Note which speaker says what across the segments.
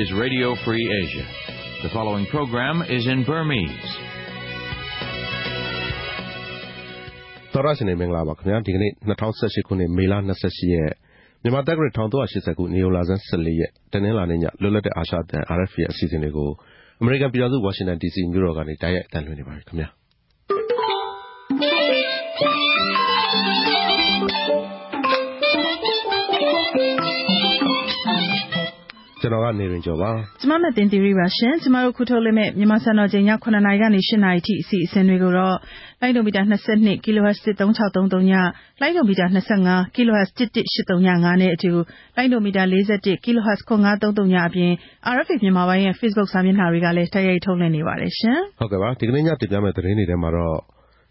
Speaker 1: is Radio Free Asia. The following program is in Burmese.
Speaker 2: တော်ရရှင်နေမင်္ဂလာပါခင်ဗျာဒီကနေ့2018ခုနှစ်မေလ28ရက်မြန်မာတက္ကရာ1380ခုနေုံလာဆန်း14ရက်တနင်္လာနေ့ညလွတ်လပ်တဲ့အာရှတန် RFA အစီအစဉ်လေးကိုအမေရိကန်ပြည်ထောင်စုဝါရှင်တန် DC မြို့တော်ကနေတိုက်ရိုက်အသံလွှင့်နေပါပြီခင်ဗျာ ကျွန်တော်ကနေရင်ကျော်ပါ
Speaker 3: ကျမနဲ့တင်တီရီပါရှင်ကျမတို့ခုထုတ်လွှင့်မဲ့မြန်မာစံတော်ချိန်ည9:00နာရီကနေ10:00နာရီထိအစီအစဉ်တွေကိုတော့လိုင်းဒိုမီတာ22 kHz 13633ညလိုင်းဒိုမီတာ25 kHz 11835နဲ့အတူလိုင်းဒိုမီတာ41 kHz 9533ညအပြင် RFA မြန်မာပိုင်းရဲ့ Facebook စာမျက်နှာတွေကလည်းတိုက်ရိုက်ထုတ်လွှင့်နေပါတယ်ရှင်
Speaker 2: ဟုတ်ကဲ့ပါဒီကနေ့ညတင်ပြမယ့်သတင်းတွေထဲမှာတော့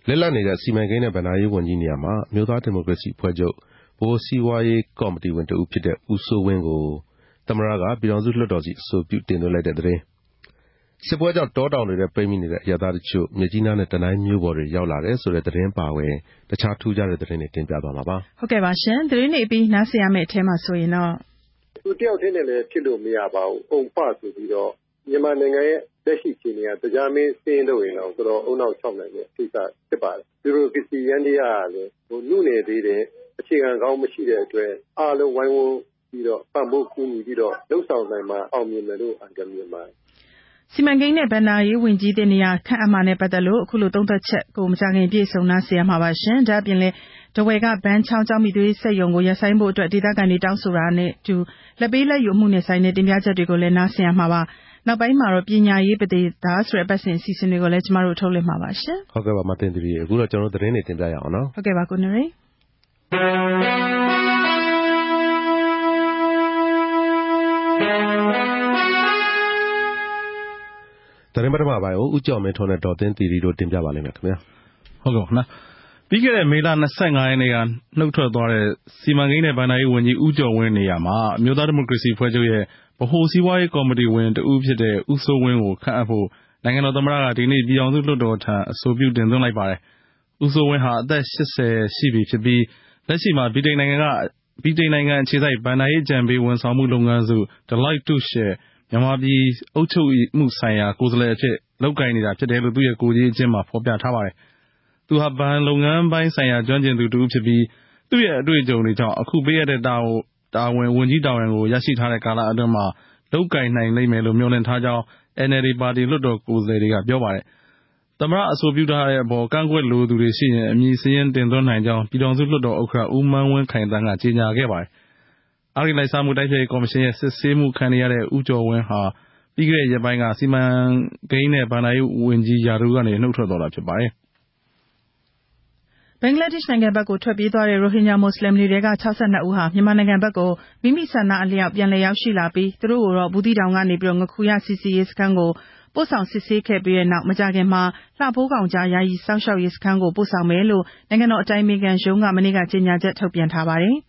Speaker 2: လက်လက်နေတဲ့စီမံကိန်းနဲ့ဗဏ္ဍာရေးဝန်ကြီးနေရာမှာမြို့သားဒီမိုကရေစီဖွဲ့ချုပ်ဘိုးစီဝါရေးကော်မတီဝင်တဦးဖြစ်တဲ့ဦးစိုးဝင်းကို သမ္မတက ပြည်ထောင်စုလွှတ်တော်ဆီ အဆိုပြုတင်သွင်းလိုက်တဲ့သတင်း၊စစ်ပွဲကြောင့် တောတောင်တွေထဲ ပိတ်မိနေတဲ့အရပ်သားတချို့ မြစ်ကြီးနားနဲ့ တနိုင်းမြို့ပေါ်တွေ ရောက်လာတယ်ဆိုတဲ့ သတင်းအပါအဝင် တခြားထူးခြားတဲ့သတင်းတွေ တင်ပြသွားမှာပါ။
Speaker 3: ဟုတ်ကဲ့ပါရှင်။သတင်းတွေအပြီး နားဆင်ရမယ့်အထဲမှာဆိုရင်တော့
Speaker 4: သူတယောက်တည်းနဲ့လည်း ဖြစ်လို့မရပါဘူး။အုံဖဆိုပြီးတော့ မြန်မာနိုင်ငံရဲ့ လက်ရှိအခြေအနေကတရားမင်းစင်းလို့ရင်တော့တော်တော်အုံနောက်၆နိုင်တဲ့ကိစ္စဖြစ်ပါတယ်။ဗျူရိုကရေစီယန္တရားကလည်း နုနယ်သေးတယ်။အခြေခံကောင်းမရှိတဲ့အတွက် အားလုံးဝိုင်းဝန်း ပြီးတော့ ပံ့ပိုးကူညီပြီးတော့ လုပ်ဆောင်နိုင်မှ အောင်မြင်မယ်လို့ အန်ကယ်မြင်ပါတယ်။
Speaker 3: စီမံကိန်းနဲ့ ဘဏ္ဍာရေးဝန်ကြီးသစ်နေရာခန့်အပ်မှာနဲ့ ပတ်သက်လို့ အခုလိုသုံးသပ်ချက်ကို မကြာခင် အပြည့်အစုံ နားဆင်ရမှာပါရှင်။ဒါ့အပြင်လည်း ထားဝယ်က ဘန်းချောင်း ကျောက်မီးသွေးစက်ရုံကို ရပ်ဆိုင်းဖို့အတွက် ဒေသခံတွေ တောင်းဆိုတာနဲ့အတူ လာဘ်ပေးလာဘ်ယူအမှုနဲ့ဆိုင်တဲ့ တင်ပြချက်တွေကိုလည်း နားဆင်ရမှာပါ။နောက်ပိုင်းမှာတော့ ပညာရေးပဒေသာဆိုတဲ့ အပတ်စဉ်အစီအစဉ်တွေကိုလည်း ကျမတို့ ထုတ်လွှင့်မှာပါရှင်။
Speaker 2: ဟုတ်ကဲ့ပါမသိင်သီရိရေ။အခုတော့ကျနော်တို့သတင်းတွေ တင်ပြရအောင်နော်။
Speaker 3: ဟုတ်ကဲ့ပါ ကိုနရိ
Speaker 2: သတင်းပထမပိုင်းကို ဦးကျော်မင်းထွန်းနဲ့ ဒေါ်သင်းသီရိတို့ တင်ပြပါလိမ့်မယ်ခင်ဗျာ။
Speaker 5: ဟုတ်ကဲ့ပါ။ပြီးခဲ့တဲ့ မေလ ၂၅ ရက်နေ့က နုတ်ထွက်သွားတဲ့ စီမံကိန်းနဲ့ ဘဏ္ဍာရေးဝန်ကြီး ဦးကျော်ဝင်းနေရာမှာ အမျိုးသားဒီမိုကရေစီအဖွဲ့ချုပ်ရဲ့ ဗဟိုစီးပွားရေးကော်မတီဝင်တဦးဖြစ်တဲ့ ဦးစိုးဝင်းကို ခန့်အပ်ဖို့ နိုင်ငံတော်သမ္မတက ဒီနေ့ ပြည်ထောင်စုလွှတ်တော်ထံ အဆိုပြုတင်သွင်းလိုက်ပါတယ်။ဦးစိုးဝင်းဟာ အသက် ၈၀ ရှိပြီဖြစ်ပြီး လက်ရှိမှာ ဗြိတိန်နိုင်ငံအခြေစိုက် ဘဏ္ဍာရေးအကြံပေးဝန်ဆောင်မှုလုပ်ငန်းစု Deloitte Touche ရဲ့ မြန်မာပြည်အုပ်ချုပ်မှုဆိုင်ရာ ကိုယ်စားလှယ်အဖြစ် လုပ်ကိုင်နေတာဖြစ်တယ်လို့ သူ့ရဲ့ကိုယ်ရေးအကျဉ်းမှာ ဖော်ပြထားပါတယ်။သူဟာ ဘဏ်လုပ်ငန်းပိုင်းဆိုင်ရာ ကျွမ်းကျင်သူတဦးဖြစ်ပြီး သူ့ရဲ့အတွေ့အကြုံတွေကြောင့် အခုပေးအပ်တဲ့ ဝန်ကြီးတာဝန်ကို ရရှိထားတဲ့ကာလအတွင်းမှာ လုပ်ကိုင်နိုင်လိမ့်မယ်လို့ မျှော်လင့်ထားကြောင်း NLD ပါတီ လွှတ်တော်ကိုယ်စားလှယ်တွေက ပြောပါတယ်။သမ္မတ အဆိုပြုထားတဲ့အပေါ် ကန့်ကွက်လိုသူတွေရှိရင် အမည်စာရင်း တင်သွင်းနိုင်ကြောင်း ပြည်ထောင်စုလွှတ်တော်ဥက္ကဋ္ဌ ဦးမန်းဝင်းခိုင်သန်းက ကြေညာခဲ့ပါတယ်။ အဂတိလိုက်စားမှုတိုက်ဖျက်ရေးကော်မရှင်ရဲ့စစ်ဆေးမှုခံနေရတဲ့ဦးကျော်ဝင်းဟာပြီးခဲ့တဲ့ရက်ပိုင်းကစီမံကိန်းနဲ့ဘဏ္ဍာရေးဝန်ကြီးရာထူးကနေနုတ်ထွက်သွားတာဖြစ်ပါတယ်။
Speaker 3: ဘင်္ဂလားဒေ့ရှ်နိုင်ငံဘက်ကိုထွက်ပြေးသွားတဲ့ရိုဟင်ဂျာမွတ်ဆလင်တွေထဲက၆၂ဦးဟာမြန်မာနိုင်ငံဘက်ကိုမိမိဆန္ဒအလျောက်ပြန်လည်ရောက်ရှိလာပြီးသူတို့ကိုတော့ဘူးသီးတောင်ကနေငါးခူရစစ်ဆေးရေးစခန်းကိုပို့ဆောင်စစ်ဆေးခဲ့ပြီးတဲ့နောက်မကြာခင်မှာလှဖိုးခေါင်ကြားယာယီစောင့်ရှောက်ရေးစခန်းကိုပို့ဆောင်မယ်လို့နိုင်ငံတော်အတိုင်ပင်ခံရုံးကမနေ့ကကြေညာချက်ထုတ်ပြန်ထားပါတယ်။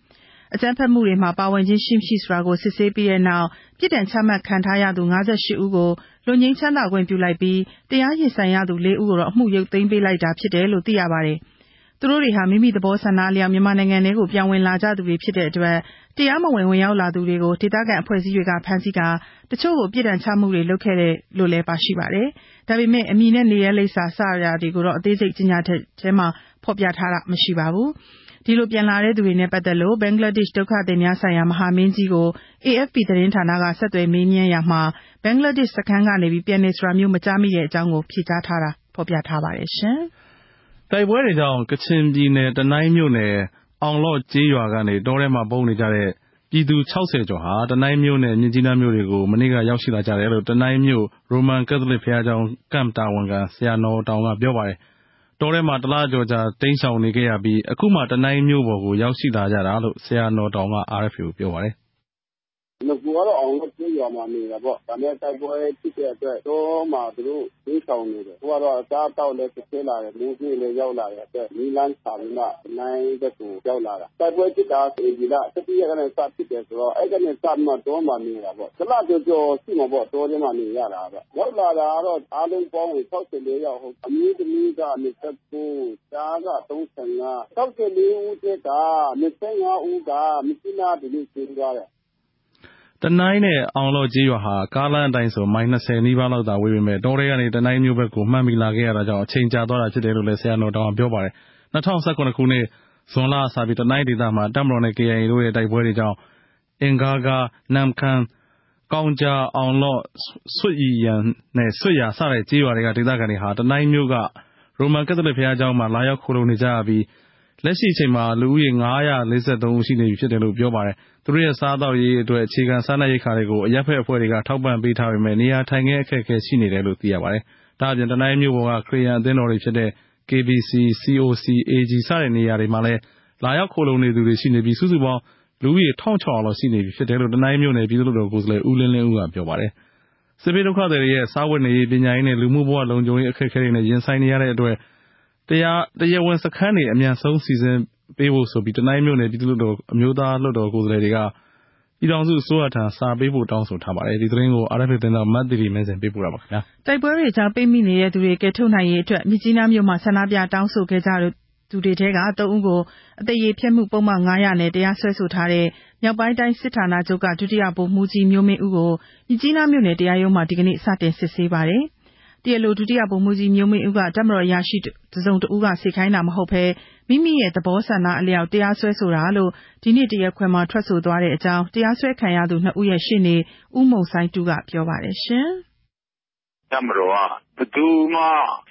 Speaker 3: အကြမ်းဖက်မှုတွေမှာ ပါဝင်ခြင်းရှိမရှိဆိုတာကို စစ်ဆေးပြီးတဲ့နောက် ပြစ်ဒဏ်ချမှတ်ခံထားရသူ ၅၈ ဦးကို လွတ်ငြိမ်းချမ်းသာခွင့်ပြုလိုက်ပြီး တရားရင်ဆိုင်ရသူ ၄ ဦးကိုတော့ အမှုရုပ်သိမ်းပေးလိုက်တာဖြစ်တယ်လို့ သိရပါတယ်။သူတို့တွေဟာ မိမိသဘောဆန္ဒအလျောက် မြန်မာနိုင်ငံထဲကို ပြန်ဝင်လာကြသူတွေဖြစ်တဲ့အတွက် တရားမဝင် ဝင်ရောက်လာသူတွေကို ဒေသခံအဖွဲ့အစည်းတွေက ဖမ်းဆီးကာ တချို့ကို ပြစ်ဒဏ်ချမှုတွေ လုပ်ခဲ့တယ်လို့လည်း ပါရှိပါတယ်။ဒါပေမဲ့ အမည်နဲ့ နေရပ်လိပ်စာ စတာတွေကိုတော့ အသေးစိတ်ကြေညာချက်ထဲမှာ ဖော်ပြထားတာမရှိပါဘူး။ ဒီလိုပြန်လာတဲ့သူတွေနဲ့ ပတ်သက်လို့ ဘင်္ဂလားဒေ့ရှ် ဒုက္ခသည်များဆိုင်ရာ မဟာမင်းကြီးကို AFP သတင်းဌာနက ဆက်သွယ်မေးမြန်းရာမှာ ဘင်္ဂလားဒေ့ရှ် စခန်းကနေ ပြန်တယ်ဆိုတာမျိုး မကြားမိတဲ့အကြောင်းကိုဖြေကြားထားတာ ဖော်ပြထားပါတယ်။
Speaker 5: တိုက်ပွဲတွေကြောင့် ကချင်ပြည်နယ် တနိုင်းမြို့နယ် အောင်လော့ဒ်ကျေးရွာကနေ တောထဲမှာ ပုန်းနေကြတဲ့ ပြည်သူ ၆၀ ကျော်ဟာ တနိုင်းမြို့နဲ့ မြစ်ကြီးနားမြို့တွေကို မနေ့က ရောက်ရှိလာကြတယ်လို့ တနိုင်းမြို့ ရိုမန်ကက်သလစ်ဘုရားကျောင်းကမ့်တာဝန်ခံ ဆရာနော်တောင်က ပြောပါတယ်။ တောထဲမှာ တလကျော်ကြာ တိမ်းရှောင်နေခဲ့ရပြီး အခုမှ တနိုင်းမြို့ပေါ်ကို ရောက်ရှိလာကြတာလို့ ဆရာနော်တောင်က RFA ကို ပြောပါတယ်
Speaker 4: နဂိုကတော့ အောင်လော့ဒ်ကျေးရွာမှာ နေတာပေါ့။ဒါပေမဲ့ တိုက်ပွဲဖြစ်တဲ့အတွက် တောမှာ သူတို့ တိမ်းရှောင်နေတယ်။အခုကတော့ အစားအသောက်လည်း ခက်ခဲလာတယ်။မိုးဗြဲလည်း ရောက်လာတဲ့အတွက် နည်းလမ်းရှာပြီးမှ တနိုင်းဘက်ကို ရောက်လာတာ။တိုက်ပွဲဖြစ်တာဧပြီလ ၁၁ ရက်ကနေ စဖြစ်တယ်ဆိုတော့ အဲဒီကနေ စပြီးမှ တောမှာနေတာပေါ့။တလကျော်ကျော်ရှိမှာပေါ့ တောထဲမှာ နေရတာ။ရောက်လာတာကတော့ အားလုံးပေါင်း ၆၄ ယောက်။အမျိုးသမီးက ၂၉၊ကျားက ၃၅။၆၄ ဦးထဲက ၂၅ ဦးက မြစ်ကြီးနား ဒီနေ့ ဆင်းသွားတယ်
Speaker 5: တနိုင်းနဲ့ အောင်လော့ကျေးရွာဟာ ကားလမ်းအတိုင်းဆို မိုင် ၂၀ နီးပါးလောက်သာဝေးပေမယ့် တောထဲကနေ တနိုင်းမြို့ဘက်ကို မှတ်မိလာခဲ့ရတာကြောင့် အချိန်ကြာသွားတာဖြစ်တယ်လို့လည်း ဆရာနော်တောင်က ပြောပါတယ်။၂၀၁၇ ခုနှစ် ဇွန်လကစပြီး တနိုင်းဒေသမှာ တပ်မတော်နဲ့ KIA တို့ရဲ့ တိုက်ပွဲတွေကြောင့် အင်ဂါးဂါး၊နမ့်ခမ်း၊ကောင်းဂျား၊အောင်လော့၊ဆွတ်ယန်နဲ့ ဆွတ်ရာစတဲ့ကျေးရွာတွေက ဒေသခံတွေဟာ တနိုင်းမြို့က ရိုမန်ကက်သလစ်ဘုရားကျောင်းမှာ လာရောက်ခိုလှုံနေကြရပြီး လက်ရှိအချိန်မှာ လူဦးရေ ၅၄၃ ဦး ရှိနေပြီဖြစ်တယ်လို့ ပြောပါတယ်။သူတို့ရဲ့ စားသောက်ရေးအတွက် အခြေခံ စားနပ်ရိက္ခာတွေကို အရပ်ဘက်အဖွဲ့တွေက ထောက်ပံ့ပေးထားပေမယ့် နေရာထိုင်ခင်း အခက်အခဲ ရှိနေတယ်လို့ သိရပါတယ်။ဒါ့အပြင် တနိုင်းမြို့ပေါ်က ခရစ်ယာန်အသင်းတော်တွေဖြစ်တဲ့ KBC ၊ COC ၊ AG စတဲ့ နေရာတွေမှာလည်း လာရောက်ခိုလှုံနေသူတွေ ရှိနေပြီး စုစုပေါင်း လူဦးရေ ၁၆၀၀ လောက် ရှိနေပြီဖြစ်တယ်လို့ တနိုင်းမြို့နယ် ပြည်သူ့လွှတ်တော်ကိုယ်စားလှယ် ဦးလင်းလင်းဦးက ပြောပါတယ်။စစ်ဘေးဒုက္ခသည်တွေရဲ့ စားဝတ်နေရေး၊ပညာရေးနဲ့ လူမှုဘဝလုံခြုံရေး အခက်အခဲတွေနဲ့ ရင်ဆိုင်နေရတဲ့အတွက် တရားဝင်စခန်းတွေအမြန်ဆုံးစီစဉ်ပေးဖို့ဆိုပြီးတနိုင်းမြို့နယ်ပြည်သူ့လွှတ်တော်အမျိုးသားလွှတ်တော်ကိုယ်စားလှယ်တွေကပြည်ထောင်စုအစိုးရထံစာပေးပို့တောင်းဆိုထားပါတယ်။ဒီသတင်းကို RFA သတင်းထောက်မသီရီမင်းဇင်ပေးပို့ထားပါတယ်။
Speaker 3: တိုက်ပွဲတွေကြားပိတ်မိနေတဲ့သူတွေကယ်ထုတ်နိုင်ရေးအတွက်မြစ်ကြီးနားမြို့မှာဆန္ဒပြတောင်းဆိုခဲ့ကြသူတွေထဲက၃ဦးကိုအသရေဖျက်မှုပုဒ်မ၅၀၀နဲ့တရားစွဲဆိုထားတဲ့မြောက်ပိုင်းတိုင်းစစ်ဌာနချုပ်ကဒုတိယဗိုလ်မှူးကြီးမျိုးမင်းဦးကိုမြစ်ကြီးနားမြို့နယ်တရားရုံးမှာဒီကနေ့စတင်စစ်ဆေးပါတယ်။ တရားလို ဒုတိယဗိုလ်မှူးကြီး မျိုးမင်းဦးက တပ်မတော်အရာရှိ တစ်စုံတစ်ဦးက စေခိုင်းတာမဟုတ်ဘဲ မိမိရဲ့ သဘောဆန္ဒအလျောက် တရားစွဲဆိုတာလို့ ဒီနေ့ တရားခွင်မှာ ထွက်ဆိုသွားတဲ့အကြောင်း တရားစွဲခံရသူ နှစ်ဦးရဲ့ရှေ့နေ ဦးမုန်စိုင်းတူးကပြောပါတယ်။
Speaker 6: တပ်မတော်က ဘယ်သူမှ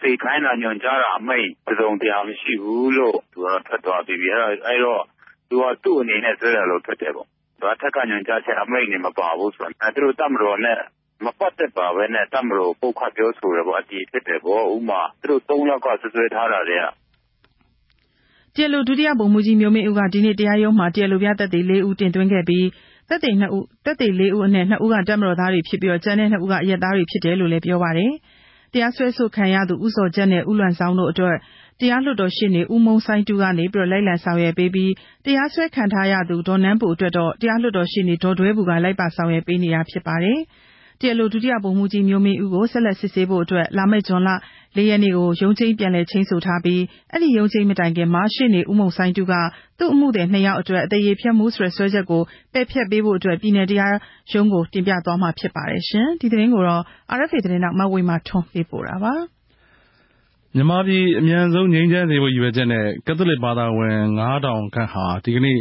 Speaker 6: စေခိုင်းတာ ညွှန်ကြားတာ အမိန့် တစ်စုံတရာ မရှိဘူးလို့ သူကထွက်သွားပြီးပြီ။အဲဒီတော့ သူက သူ့အနေနဲ့ စွဲတယ်လို့ ထွက်တယ်ပေါ့။အထက်က ညွှန်ကြားချက် အမိန့်တွေ မပါဘူးဆိုတာ သူတို့ တပ်မတော်နဲ့ မပတ်သက်ပါဘဲနဲ့ တပ်မတော်ကို ပုတ်ခတ်ပြောဆိုတယ်ပေါ့။အတည်ဖြစ်တယ်ပေါ့။ဥပမာ သူတို့သုံးယောက်က စွပ်စွဲထားတာတွေက။
Speaker 3: တရားလို ဒုတိယဗိုလ်မှူးကြီး မျိုးမင်းဦးက ဒီနေ့တရားရုံးမှာ တရားလိုပြသက်သေ လေးဦး တင်သွင်းခဲ့ပြီး သက်သေလေးဦးအနက် နှစ်ဦးက တပ်မတော်သားတွေဖြစ်ပြီး ကျန်တဲ့နှစ်ဦးက အရပ်သားတွေဖြစ်တယ်လို့လည်း ပြောပါတယ်။တရားစွဲဆိုခံရသူ ဦးဇော်ဂျတ်နဲ့ ဦးလွမ်ဇောင်းတို့အတွက် တရားလွှတ်တော်ရှေ့နေ ဦးမုန်းစိုင်းတူးကနေ လိုက်လံဆောင်ရွက်ပေးပြီး တရားစွဲခံထားရသူ ဒေါ်နန်းပူအတွက်တော့ တရားလွှတ်တော်ရှေ့နေ ဒေါ်ဒွဲဘူက လိုက်ပါဆောင်ရွက်ပေးနေတာဖြစ်ပါတယ်။ တရားလို ဒုတိယဗိုလ်မှူးကြီး မျိုးမင်းဦးကို ဆက်လက်စစ်ဆေးဖို့အတွက် လာမယ့် ဇွန်လ ၄ ရက်နေ့ကို ရုံးချိန်းပြန်လည် ချိန်းဆိုထားပြီး အဲဒီရုံးချိန်းမတိုင်ခင်မှာ ရှေ့နေ ဦးမုန်စိုင်းတူးကသူ့အမှုသည် နှစ်ယောက်အတွက် အသရေဖျက်မှုဆိုတဲ့ စွဲချက်ကို ပယ်ဖျက်ပေးဖို့အတွက် ပြည်နယ်တရားရုံးကို တင်ပြသွားမှာဖြစ်ပါတယ်။ဒီသတင်းကို RFA သတင်းထောက် မဝေမာထွန်းပေးပို့ထားပါတယ်။
Speaker 5: မြန်မာပြည် အမြန်ဆုံးငြိမ်းချမ်းစေဖို့ ရည်ရွယ်ချက်နဲ့ ကက်သလစ်ဘာသာဝင်၅ထောင်ခန့်ဟာ ဒီကနေ့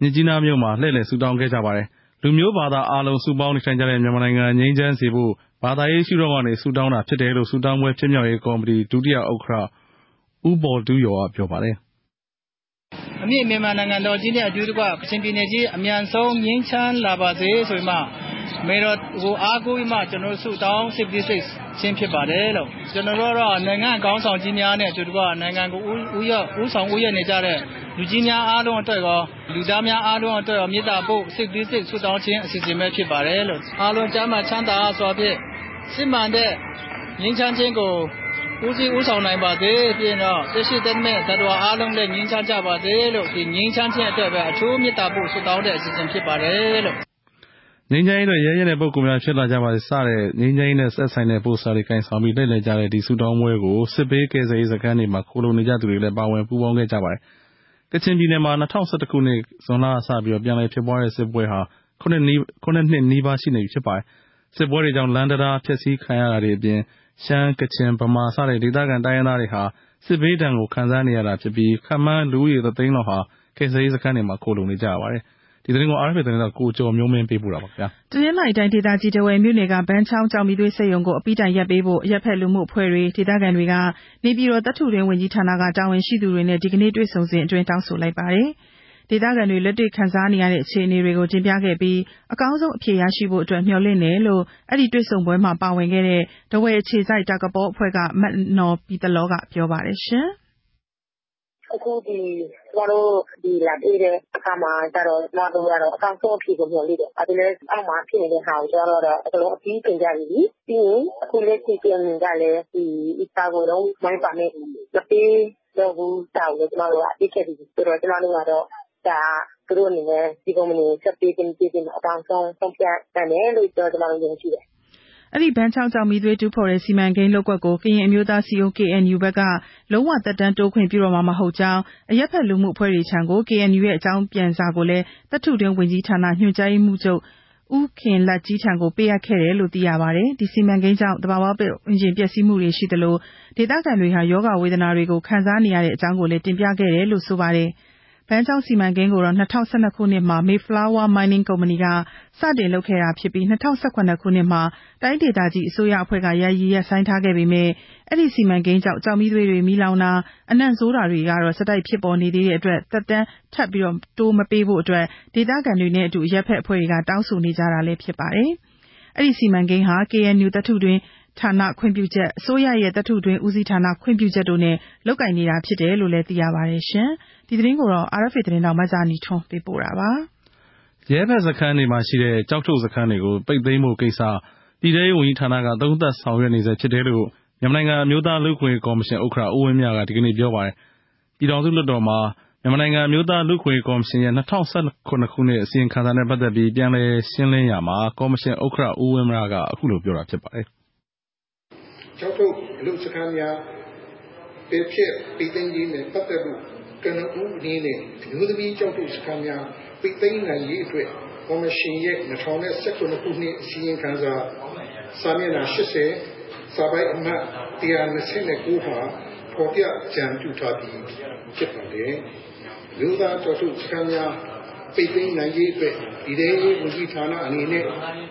Speaker 5: မြစ်ကြီးနားမြို့မှာ လှည့်လည် ဆုတောင်းခဲ့ကြပါတယ် လူမျိုးဘာသာအားလုံး စုပေါင်းနေထိုင်ကြတဲ့ မြန်မာနိုင်ငံ ငြိမ်းချမ်းစေဖို့ ဘာသာရေးရှုထောင့်ကနေ ဆုတောင်းတာဖြစ်တယ်လို့ ဆုတောင်းပွဲ ဖြစ်မြောက်ရေးကော်မတီ ဒုတိယဥက္ကဋ္ဌ ဦးဘော်တူးယော်က ပြောပါတယ်။
Speaker 7: အမြင့်မြန်မာနိုင်ငံတော်ကြီးနဲ့ အတူတကွ ကချင်ပြည်နယ်ကြီး အမြန်ဆုံး ငြိမ်းချမ်းလာပါစေဆိုပြီးမှ မေတော်ကိုအားကိုးပြီးမှ ကျွန်တော်ဆုတောင်းစစ်ပြီးစိတ်ချင်းဖြစ်ပါတယ်လို့ ကျွန်တော်တို့တော့ နိုင်ငံကောင်းဆောင်ကြီးများနဲ့ အတူတကွ နိုင်ငံကို ဦးရဦးဆောင်ဦးရနေကြတဲ့ လူကြီးများအားလုံးအတွက်ရော လူသားများအားလုံးအတွက်ရော မေတ္တာပို့ စိတ်ပြီးစိတ် ဆုတောင်းခြင်း အစီအစဉ်ပဲ ဖြစ်ပါတယ်လို့ အားလုံးကျမ်းမာချမ်းသာစွာဖြင့် စစ်မှန်တဲ့ ငြိမ်းချမ်းခြင်းကို ဦးစီးဦးဆောင်နိုင်ပါစေ ပြီးတော့တရှိတဲ့မဲ့သတ္တဝါအားလုံးလည်း ငြိမ်းချမ်းကြပါစေလို့ ဒီငြိမ်းချမ်းခြင်းအတွက်ပဲ အထူးမေတ္တာပို့ ဆုတောင်းတဲ့ အစီအစဉ်ဖြစ်ပါတယ်လို့
Speaker 5: ငြိမ်းချမ်းရေးအတွက် ရဲရဲတဲ့ပုဂ္ဂိုလ်များ ဖြစ်လာကြပါစေ စတဲ့ ငြိမ်းချမ်းရေးနဲ့ဆက်ဆိုင်တဲ့ ပို့စာတွေ ကိုင်ဆောင်ပြီး လှည့်လည်ကြတဲ့ ဒီဆုတောင်းပွဲကို စစ်ဘေးကယ်ဆယ်ရေးစခန်းတွေမှာ ခိုလှုံနေကြသူတွေလည်း ပါဝင်ပူးပေါင်းခဲ့ကြပါတယ်။ကချင်ပြည်နယ်မှာ ၂၀၁၁ ခုနှစ် ဇွန်လကစပြီး ပြန်လည်ဖြစ်ပွားတဲ့ စစ်ပွဲဟာ ၇ နှစ်နီးပါး ရှိနေပြီဖြစ်ပါတယ်။စစ်ပွဲတွေကြောင့် လမ်းတံတား ဖျက်ဆီးခံရတာတွေအပြင် ရှမ်း၊ကချင်၊ဗမာ စတဲ့ ဒေသခံတိုင်းရင်းသားတွေဟာ စစ်ဘေးဒဏ်ကို ခံစားနေရတာဖြစ်ပြီး ခန့်မှန်း လူဦးရေ တသိန်းလောက်ဟာ ကယ်ဆယ်ရေးစခန်းတွေမှာ ခိုလှုံနေကြရပါတယ်။ ဒီသတင်းကို RFA သတင်းထောက် ကိုကျော်မျိုးမင်း ပေးပို့ထားပါတယ်။
Speaker 3: တနင်္သာရီတိုင်းဒေသကြီး ထားဝယ်မြို့နယ်က ဘန်းချောင်းကျောက်မီးသွေးစက်ရုံကို အပြီးတိုင်ရပ်ပေးဖို့ အရပ်ဘက်လူမှုအဖွဲ့တွေ၊ဒေသခံတွေက နေပြည်တော် သတ္တုတွင်းဝန်ကြီးဌာနက တာဝန်ရှိသူတွေနဲ့ ဒီကနေ့တွေ့ဆုံစဉ်အတွင်း တောင်းဆိုလိုက်ပါတယ်။ဒေသခံတွေ လက်တွေ့ခံစားနေရတဲ့ အခြေအနေတွေကို တင်ပြခဲ့ပြီး အကောင်းဆုံးအဖြေရရှိဖို့အတွက် မျှော်လင့်တယ်လို့ အဲဒီတွေ့ဆုံပွဲမှာ ပါဝင်ခဲ့တဲ့ ထားဝယ်အခြေစိုက် တာကပေါအဖွဲ့က မနော်ပီသလောက ပြောပါတယ်
Speaker 8: အခု ဒီကျမတို့ဒီလာတွေ့တဲ့အခါမှာကျတော့ ကျမတို့ကတော့ အကောင်းဆုံးအဖြေကို မျှော်လင့်တယ်။ဘာဖြစ်လဲ အောက်မှာဖြစ်နေတဲ့ဟာကို ကျမတို့ကတော့ အကုန်လုံးအပြီးတင်ပြပြီးပြီ။ပြီးရင် အခုလက်ရှိ KNU ကလည်းဒီစာကို လုံးဝမိုင်းပါနဲ့မပေးတော့ဘူးစာကိုလည်း ကျမတို့ကအပ်ခဲ့ပြီးပြီ။ဆိုတော့ ကျမတို့ကတော့ ဒါသူတို့အနေနဲ့ ဒီကုမ္ပဏီကို ဆက်ပေးသင့် မပေးသင့် အကောင်းဆုံး ဆုံးဖြတ်နိုင်မယ်လို့ ကျမတို့ ယုံကြည်တယ်
Speaker 3: အဲဒီ ဘန်းချောင်းကျောက်မီးသွေး တူးဖော်တဲ့ စီမံကိန်းလုပ်ကွက်ကို ကရင်အမျိုးသား အစည်းအရုံး KNU ဘက်က လုံးဝသက်တမ်းတိုးခွင့်ပြုတော့မှာမဟုတ်ကြောင်း အရပ်ဘက်လူမှုအဖွဲ့တွေထံ KNU ရဲ့ အကြောင်းပြန်စာကိုလည်း သတ္တုတွင်းဝန်ကြီးဌာန ညွှန်ကြားရေးမှူးချုပ် ဦးခင်လတ်ကြီးထံကို ပေးအပ်ခဲ့တယ်လို့ သိရပါတယ်။ဒီစီမံကိန်းကြောင့် သဘာဝပတ်ဝန်းကျင်ပျက်စီးမှုတွေရှိသလို ဒေသခံတွေဟာ ရောဂါဝေဒနာတွေကို ခံစားနေရတဲ့အကြောင်းကိုလည်း တင်ပြခဲ့တယ်လို့ ဆိုပါတယ်။ ဘန်းချောင်းစီမံကိန်းကိုတော့ ၂၀၁၂ ခုနှစ်မှာ Mayflower Mining ကုမ္ပဏီက စတင်လုပ်ခဲ့တာဖြစ်ပြီး ၂၀၁၇ ခုနှစ်မှာ တိုင်းဒေသကြီးအစိုးရအဖွဲ့က ယာယီရပ်ဆိုင်းထားခဲ့ပေမယ့် အဲဒီစီမံကိန်းကြောင့် ကျောက်မီးသွေးတွေ မီးလောင်တာ၊အနံ့ဆိုးတာတွေကတော့ ဆက်တိုက်ဖြစ်ပေါ်နေသေးတဲ့အတွက် သက်တမ်းထပ်တိုးမပေးဖို့အတွက်ဒေသခံတွေနဲ့အတူ အရပ်ဖက်အဖွဲ့တွေက တောင်းဆိုနေကြတာလည်း ဖြစ်ပါတယ်။အဲဒီစီမံကိန်းဟာ KNU သတ္တုတွင်းဌာနခွင့်ပြုချက်၊အစိုးရရဲ့ သတ္တုတွင်းဦးစီးဌာနခွင့်ပြုချက်တို့နဲ့ လုပ်ကိုင်နေတာဖြစ်တယ်လို့လည်း သိရပါတယ်။ ဒီသတင်းကိုတော့ RFA သတင်းထောက် မဇာနည်ထွန်းပေးပို့တာပါ။
Speaker 5: ရဲဘက်စခန်းတွေမှာရှိတဲ့ ကျောက်ထုတ်စခန်းတွေကို ပိတ်သိမ်းဖို့ကိစ္စ ပြည်ထဲရေးဝန်ကြီးဌာနက သုံးသပ်ဆောင်ရွက်နေဆဲဖြစ်တယ်လို့ မြန်မာနိုင်ငံအမျိုးသားလူ့အခွင့်အရေးကော်မရှင် ဥက္ကဋ္ဌ ဦးဝင်းမြက ဒီကနေ့ပြောပါတယ်။ပြည်ထောင်စုလွှတ်တော်မှာ မြန်မာနိုင်ငံအမျိုးသားလူ့အခွင့်အရေးကော်မရှင်ရဲ့ ၂၀၁၇ ခုနှစ် အစီရင်ခံစာနဲ့ပတ်သက်ပြီး ပြန်လည်ရှင်းလင်းရာမှာ ကော်မရှင်ဥက္ကဋ္ဌ ဦးဝင်းမြက အခုလိုပြောတာဖြစ်ပါတယ်။“
Speaker 9: ကျောက်ထုတ်အလုပ်စခန်းများ ပယ်ဖျက်ပိတ်သိမ်းရေးနဲ့ ပတ်သက်လို့ ကနဦးအနေနဲ့အမျိုးသမီးကျောက်ထုတ်စခန်းများပိတ်သိမ်းနိုင်ရေးအတွက်ကော်မရှင်ရဲ့၂၀၁၇ခုနှစ်အစီရင်ခံစာစာမျက်နှာ၈၀စာပိုဒ်အမှတ်၁၂၉မှာဖော်ပြအကြံပြုထားပြီးဖြစ်ပါတယ်။အမျိုးသားကျောက်ထုတ်စခန်းများပိတ်သိမ်းနိုင်ရေးအတွက်ပြည်ထဲရေးဝန်ကြီးဌာနအနေနဲ့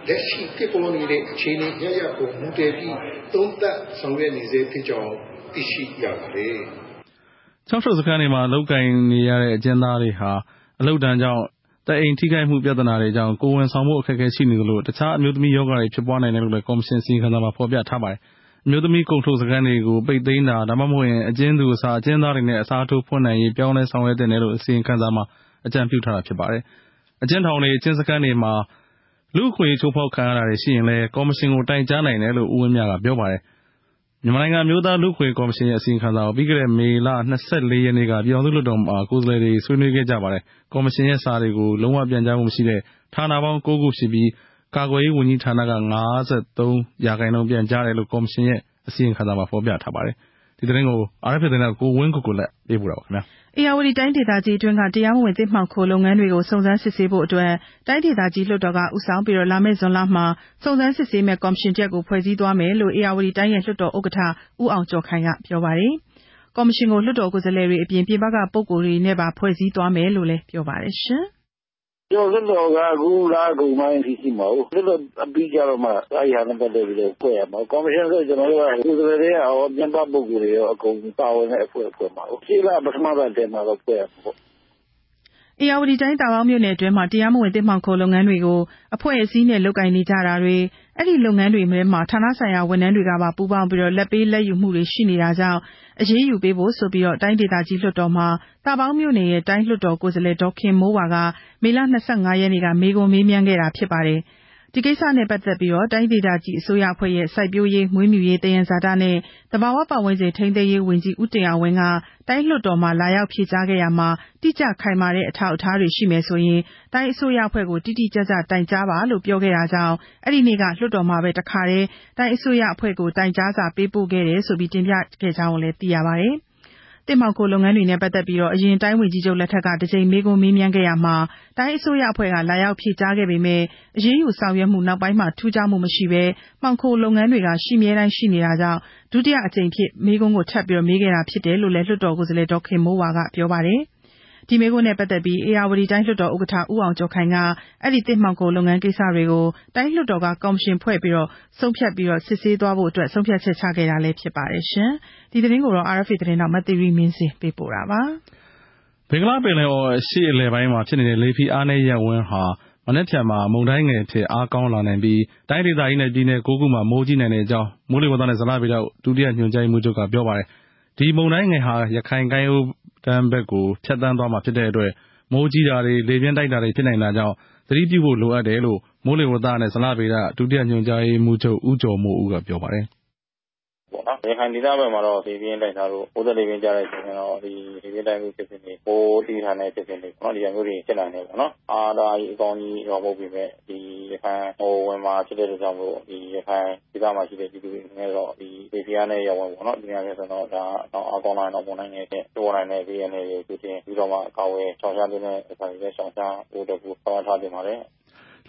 Speaker 9: လက်ရှိဖြစ်ပေါ်နေတဲ့အခြေအနေအရပ်ရပ်ကိုမူတည်ပြီးသုံးသပ်ဆောင်ရွက်နေဆဲဖြစ်ကြောင်းသိရှိရပါတယ်
Speaker 5: ကျောက်ထုတ်စခန်းတွေမှာ လုပ်ကိုင်နေရတဲ့အကျဉ်းသားတွေဟာ အလုပ်ဒဏ်ကြောင့် သက်အိမ်ထိခိုက်မှု ပြဿနာတွေကြောင့် ကိုယ်ဝန်ဆောင်ဖို့ အခက်အခဲရှိနေသလို တခြားအမျိုးသမီးရောဂါတွေ ဖြစ်ပွားနိုင်တယ်လို့လည်း ကော်မရှင်အစီရင်ခံစာမှာ ဖော်ပြထားပါတယ်။အမျိုးသမီးကုန်ထုတ်စခန်းတွေကို ပိတ်သိမ်းတာ ဒါမှမဟုတ်အကျဉ်းသူအစား အကျဉ်းသားတွေနဲ့ အစားထိုးဖွင့်နိုင်ရေး ပြောင်းလဲဆောင်ရွက်သင့်တယ်လို့ အစီရင်ခံစာမှာ အကြံပြုထားတာဖြစ်ပါတယ်။အကျဉ်းထောင်တွေ၊အကျဉ်းစခန်းတွေမှာ လူ့အခွင့်အရေး ချိုးဖောက်ခံရတာတွေရှိရင်လည်း ကော်မရှင်ကို တိုင်ကြားနိုင်တယ်လို့ ဦးဝင်းမြက ပြောပါတယ် မြန်မာနိုင်ငံအမျိုးသားလူ့အခွင့်အရေးကော်မရှင်ရဲ့ အစီရင်ခံစာကို ပြီးခဲ့တဲ့ မေလ ၂၄ ရက်နေ့က ပြည်ထောင်စုလွှတ်တော်မှာ ကိုယ်စားလှယ်တွေ ဆွေးနွေးခဲ့ကြပါတယ်။ကော်မရှင်ရဲ့စာတွေကို လုံးဝပြန်ကြားမှုမရှိတဲ့ ဌာနပေါင်း ၉ ခုရှိပြီး ကာကွယ်ရေးဝန်ကြီးဌာနက ၅၃ ရာခိုင်နှုန်း ပြန်ကြားတယ်လို့ ကော်မရှင်ရဲ့ အစီရင်ခံစာမှာ ဖော်ပြထားပါတယ်။ ဒီသတင်းကို RFA သတင်းထောက် ကိုဝင်းကိုကိုလတ် ပေးပို့တာပါခင်ဗျာ။
Speaker 3: ဧရာဝတီတိုင်းဒေသကြီးအတွင်းက တရားမဝင် သစ်မှောင်ခိုလုပ်ငန်းတွေကို စုံစမ်းစစ်ဆေးဖို့အတွက် တိုင်းဒေသကြီး လွှတ်တော်က ဦးဆောင်ပြီးလာမယ့် ဇွန်လမှာ စုံစမ်းစစ်ဆေးမယ့် ကော်မရှင်တရပ်ကို ဖွဲ့စည်းသွားမယ်လို့ ဧရာဝတီတိုင်းရဲ့ လွှတ်တော်ဥက္ကဋ္ဌ ဦးအောင်ကျော်ခိုင်က ပြောပါတယ်။ကော်မရှင်ကို လွှတ်တော်ကိုယ်စားလှယ်တွေအပြင် ပြင်ပက ပုဂ္ဂိုလ်တွေနဲ့ပါ ဖွဲ့စည်းသွားမယ်လို့လည်း ပြောပါတယ်။
Speaker 4: ကျနော်တို့လွှတ်တော်က အခုလကုန်ပိုင်းအထိ ရှိမှာကို။လွှတ်တော်ပြီးကြတော့မှ အဲဒီဟာနဲ့ ပတ်သက်ပြီးတော့ ဖွဲ့ရမှာ။ကော်မရှင်ဆိုကျနော်တို့က ကိုယ်စားလှယ်တွေကရော ပြင်ပပုဂ္ဂိုလ်တွေရော အကုန်ပါဝင်တဲ့အဖွဲ့ ဖွဲ့မှာကို။ရှေ့လ ပထမပတ်ထဲမှာတော့ ဖွဲ့ရမှာပေါ့
Speaker 3: ဧရာဝတီတိုင်းသာပေါင်းမြို့နယ်အတွင်းမှာ တရားမဝင် သစ်မှောင်ခိုလုပ်ငန်းတွေကို အဖွဲ့အစည်းနဲ့ လုပ်ကိုင်နေကြတာတွေ၊အဲဒီလုပ်ငန်းတွေထဲမှာ ဌာနဆိုင်ရာဝန်ထမ်းတွေကပါ ပူးပေါင်းပြီး လာဘ်ပေးလာဘ်ယူမှုတွေ ရှိနေတာကြောင့် အရေးယူပေးဖို့ဆိုပြီး တိုင်းဒေသကြီးလွှတ်တော်မှာသာပေါင်းမြို့နယ်ရဲ့ တိုင်းလွှတ်တော်ကိုယ်စားလှယ် ဒေါ်ခင်မိုးဝါက မေလ ၂၅ ရက်နေ့က မေးခွန်းမေးမြန်းခဲ့တာဖြစ်ပါတယ်။ ဒီကိစ္စနဲ့ ပတ်သက်ပြီး တိုင်းဒေသကြီးအစိုးရအဖွဲ့ရဲ့ စိုက်ပျိုးရေး၊မွေးမြူရေး၊သယံဇာတနဲ့ သဘာဝပတ်ဝန်းကျင် ထိန်းသိမ်းရေးဝန်ကြီး ဦးတင်အောင်ဝင်းက တိုင်းလွှတ်တော်မှာ လာရောက်ဖြေကြားခဲ့ရာမှာ တိကျခိုင်မာတဲ့ အထောက်အထားတွေ ရှိမယ်ဆိုရင် တိုင်းအစိုးရအဖွဲ့ကို တိတိကျကျ တိုင်ကြားပါလို့ ပြောခဲ့တာကြောင့် အဲဒီနေ့က လွှတ်တော်မှာပဲ တခါတည်း တိုင်းအစိုးရအဖွဲ့ကို တိုင်ကြားစာ ပေးပို့ခဲ့တယ်ဆိုပြီး တင်ပြခဲ့ကြောင်းလည်း သိရပါတယ် သစ်မှောင်ခိုလုပ်ငန်းတွေနဲ့ ပတ်သက်ပြီး အရင်တိုင်းဝန်ကြီးချုပ်လက်ထက်ကတကြိမ် မေးခွန်းမေးမြန်းခဲ့ရာမှာ တိုင်းအစိုးရအဖွဲ့က လာရောက်ဖြေကြားခဲ့ပေမယ့် အရေးယူဆောင်ရွက်မှု နောက်ပိုင်းမှာ ထူးခြားမှုမရှိဘဲ မှောင်ခိုလုပ်ငန်းတွေက ရှိမြဲတမ်းရှိနေတာကြောင့် ဒုတိယအကြိမ်အဖြစ် မေးခွန်းကို ထပ်မေးခဲ့တာဖြစ်တယ်လို့လည်း လွှတ်တော်ကိုယ်စားလှယ် ဒေါ်ခင်မိုးဝါက ပြောပါတယ် ဒီမေးခွန်းနဲ့ ပတ်သက်ပြီး ဧရာဝတီတိုင်း လွှတ်တော်ဥက္ကဋ္ဌ ဦးအောင်ကျော်ခိုင်က အဲဒီ သစ်မှောင်ခိုလုပ်ငန်းကိစ္စတွေကို တိုင်းလွှတ်တော်က ကော်မရှင်ဖွဲ့ပြီး ဆုံးဖြတ်ပြီး စစ်ဆေးသွားဖို့အတွက် ဆုံးဖြတ်ချက်ချခဲ့တာလည်း ဖြစ်ပါတယ်။ဒီသတင်းကို RFA သတင်းထောက် မသီရိမင်းဇင် ပေးပို့တာပါ။
Speaker 5: ဘင်္ဂလားပင်လယ်အော် အရှေ့အလယ်ပိုင်းမှာ ဖြစ်နေတဲ့ လေဖိအားနည်းရပ်ဝန်းဟာ မနက်ဖြန်မှာ မုန်တိုင်းငယ်အဖြစ် အားကောင်းလာနိုင်ပြီး တိုင်းဒေသကြီးနဲ့ ပြည်နယ် ၉ ခုမှာ မိုးကြီးနိုင်တဲ့အကြောင်း မိုးလေဝသနဲ့ ဇလဗေဒ ဒုတိယညွှန်ကြားရေးမှူးချုပ်က ပြောပါတယ်။ဒီမုန်တိုင်းငယ်ဟာ ရခိုင်ကမ်းရိုး တန်းဘက်ကို ဖြတ်သန်းသွားမှာ ဖြစ်တဲ့အတွက် မိုးကြီးတာတွေ၊လေပြင်းတိုက်တာတွေ ဖြစ်နိုင်တာကြောင့် သတိပြုဖို့ လိုအပ်တယ်လို့ မိုးလေဝသနဲ့ ဇလဗေဒ ဒုတိယညွှန်ကြားရေးမှူးချုပ် ဦးကျော်မိုးဦးက ပြောပါတယ်။
Speaker 6: ရခိုင်ဒေသဘက်မှာတော့ လေပြင်းတိုက်တာတို့၊မိုးသက်လေပြင်းကျတဲ့အချိန်တော့လေပြင်းတိုက်မှုဖြစ်စဉ်တွေ၊မိုးသည်းထန်တဲ့ဖြစ်စဉ်တွေ ဒီဟာမျိုးတွေ ဖြစ်နိုင်တယ်ပေါ့နော်။အားတအားကြီး အကောင်းကြီး ရွာမဟုတ်ပေမယ့်ရခိုင်ဝင်မှာဖြစ်တဲ့အတွက်ကြောင့်မို့ရခိုင်ဒေသမှာရှိတဲ့ ပြည်သူတွေအနေနဲ့တော့လေဖိအားနည်းရပ်ဝန်းပေါ့နော်။ဒီနေရာမျိုးဆိုတော့အားကောင်းလာရင်တော့ မုန်တိုင်းငယ်အဖြစ်ဖြစ်ပေါ်နိုင်တဲ့ ဘေးအန္တရာယ်တွေကို ကြိုတင်ပြီးတော့မှ ကာကွယ်ရှောင်ရှားသင့်တဲ့ဥစ္စာတွေလည်း ရှောင်ရှားဖို့အတွက်ဆောင်ရွက်ထားသင့်ပါတယ်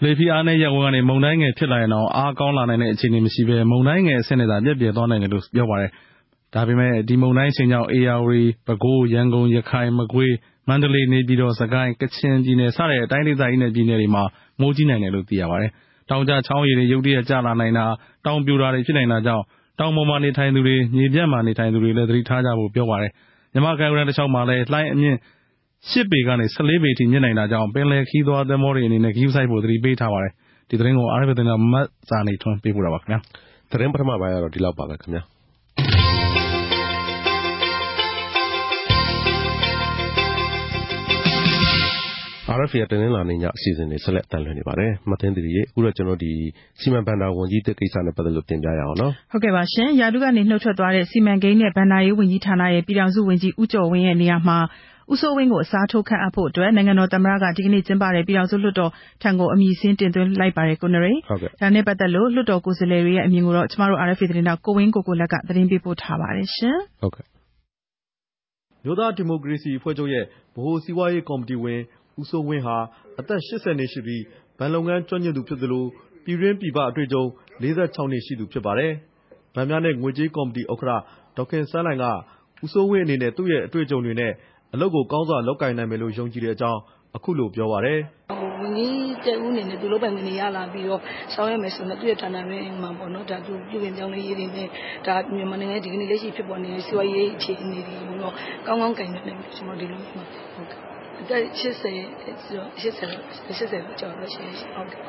Speaker 5: လေဖိအားနည်းရပ်ဝန်းကနေ မုန်တိုင်းငယ်ဖြစ်လာရင်တောင် အားကောင်းလာနိုင်တဲ့အခြေအနေမရှိဘဲ မုန်တိုင်းငယ်အဆင့်နဲ့သာ ပျက်ပြယ်သွားနိုင်တယ်လို့ ပြောပါတယ်။ဒါပေမဲ့ ဒီမုန်တိုင်းအရှိန်ကြောင့် ဧရာဝတီ၊ပဲခူး၊ရန်ကုန်၊ရခိုင်၊မကွေး၊မန္တလေး၊နေပြည်တော်၊စစ်ကိုင်း၊ကချင်ပြည်နယ် စတဲ့ တိုင်းဒေသကြီးနဲ့ ပြည်နယ်တွေမှာ မိုးကြီးနိုင်တယ်လို့ သိရပါတယ်။တောင်ကျချောင်းရေတွေ ရုတ်တရက် ကျလာနိုင်တာ၊တောင်ပြိုတာတွေ ဖြစ်နိုင်တာကြောင့် တောင်ပေါ်မှာနေထိုင်သူတွေ၊မြေပြန့်မှာ နေထိုင်သူတွေလည်း သတိထားကြဖို့ ပြောပါတယ်။မြန်မာ့ကမ်းရိုးတန်းတလျှောက်မှာလည်း လှိုင်းအမြင့် ၈ ပေကနေ ၁၄ ပေအထိ မြင့်နိုင်တာကြောင့် ပင်လယ်ခရီးသွားသင်္ဘောတွေအနေနဲ့ ဂရုစိုက်ဖို့ သတိပေးထားပါတယ်။ဒီသတင်းကို RFA သတင်းထောက် မဇာနည်ထွန်းပေးပို့ထားပါတယ်။
Speaker 2: သတင်းပထမပိုင်းကတော့ ဒီလောက်ပါပဲခင်ဗျာ။ RFA ရဲ့တနင်္လာနေ့ည အစီအစဉ်တွေ ဆက်လက်တင်ပြနေပါတယ်။မသိန်းသူတွေရေ အခုတော့ ကျွန်တော်ဒီစီမံဘဏ္ဍာဝန်ကြီးတစ်ကိစ္စနဲ့ ပတ်သက်လို့ တင်ပြရအောင်နော်။
Speaker 3: ဟုတ်ကဲ့ပါရှင်။ရာထူးကနေနှုတ်ထွက်သွားတဲ့ စီမံကိန်းနဲ့ ဘဏ္ဍာရေးဝန်ကြီးဌာနရဲ့ ပြည်ထောင်စုဝန်ကြီး ဦးကျော်ဝင်းရဲ့နေရာမှာ ဦးစိုးဝင်းကို အစားထိုးခန့်အပ်ဖို့အတွက် နိုင်ငံတော်သမ္မတက ဒီကနေ့ကျင်းပတဲ့ ပြည်ထောင်စုလွှတ်တော်ထံကို အမည်စာရင်း တင်သွင်းလိုက်ပါတယ်ကိုနရိ။ဒါနဲ့ပတ်သက်လို့ လွှတ်တော်ကိုယ်စားလှယ်တွေရဲ့ အမြင်ကိုတော့ကျမတို့ RFA သတင်းထောက် ကိုဝင်းကိုကိုလတ်က သတင်းပေးပို့ထားပါတယ်ရှင်။
Speaker 2: ဟုတ်ကဲ့။
Speaker 10: မြို့သားဒီမိုကရေစီအဖွဲ့ချုပ်ရဲ့ ဗဟိုစီးပွားရေးကော်မတီဝင် ဦးစိုးဝင်းဟာ အသက် ၈၀ နှစ်ရှိပြီး ဘဏ်လုပ်ငန်းကျွမ်းကျင်သူဖြစ်သလို ပြည်တွင်းပြည်ပအတွေ့အကြုံ ၄၆ နှစ်ရှိသူဖြစ်ပါတယ်။ဘဏ်များနဲ့ ငွေကြေးကော်မတီဥက္ကဋ္ဌ ဒေါ်ခင်စန်းလှိုင်က ဦးစိုးဝင်းအနေနဲ့ သူ့ရဲ့အတွေ့အကြုံတွေနဲ့ အလုပ်ကို ကောင်းစွာလုပ်ကိုင်နိုင်မယ်လို့ ယုံကြည်တဲ့အကြောင်း အခုလိုပြောပါတယ်။
Speaker 11: ဝန်ကြီးတဦးအနေနဲ့ သူလုပ်ပိုင်ခွင့်တွေ ရလာပြီးတော့ ဆောင်ရွက်မယ်ဆိုရင်သူ့ရဲ့ဌာနတွင်းမှာပေါ့နော်ဒါသူပြုပြင်ပြောင်းလဲရေးတွေနဲ့ဒါမြန်မာနိုင်ငံဒီကနေ့ လက်ရှိဖြစ်ပေါ်နေတဲ့ စီးပွားရေးအခြေအနေတွေကိုတော့ ကောင်းကောင်းကိုင်နိုင်မယ်ကျွန်တော်ဒီလိုမှဟုတ်ကဲ့ အသက်80 80 80ကျော်လို့ရှိရင်ဟုတ်ကဲ့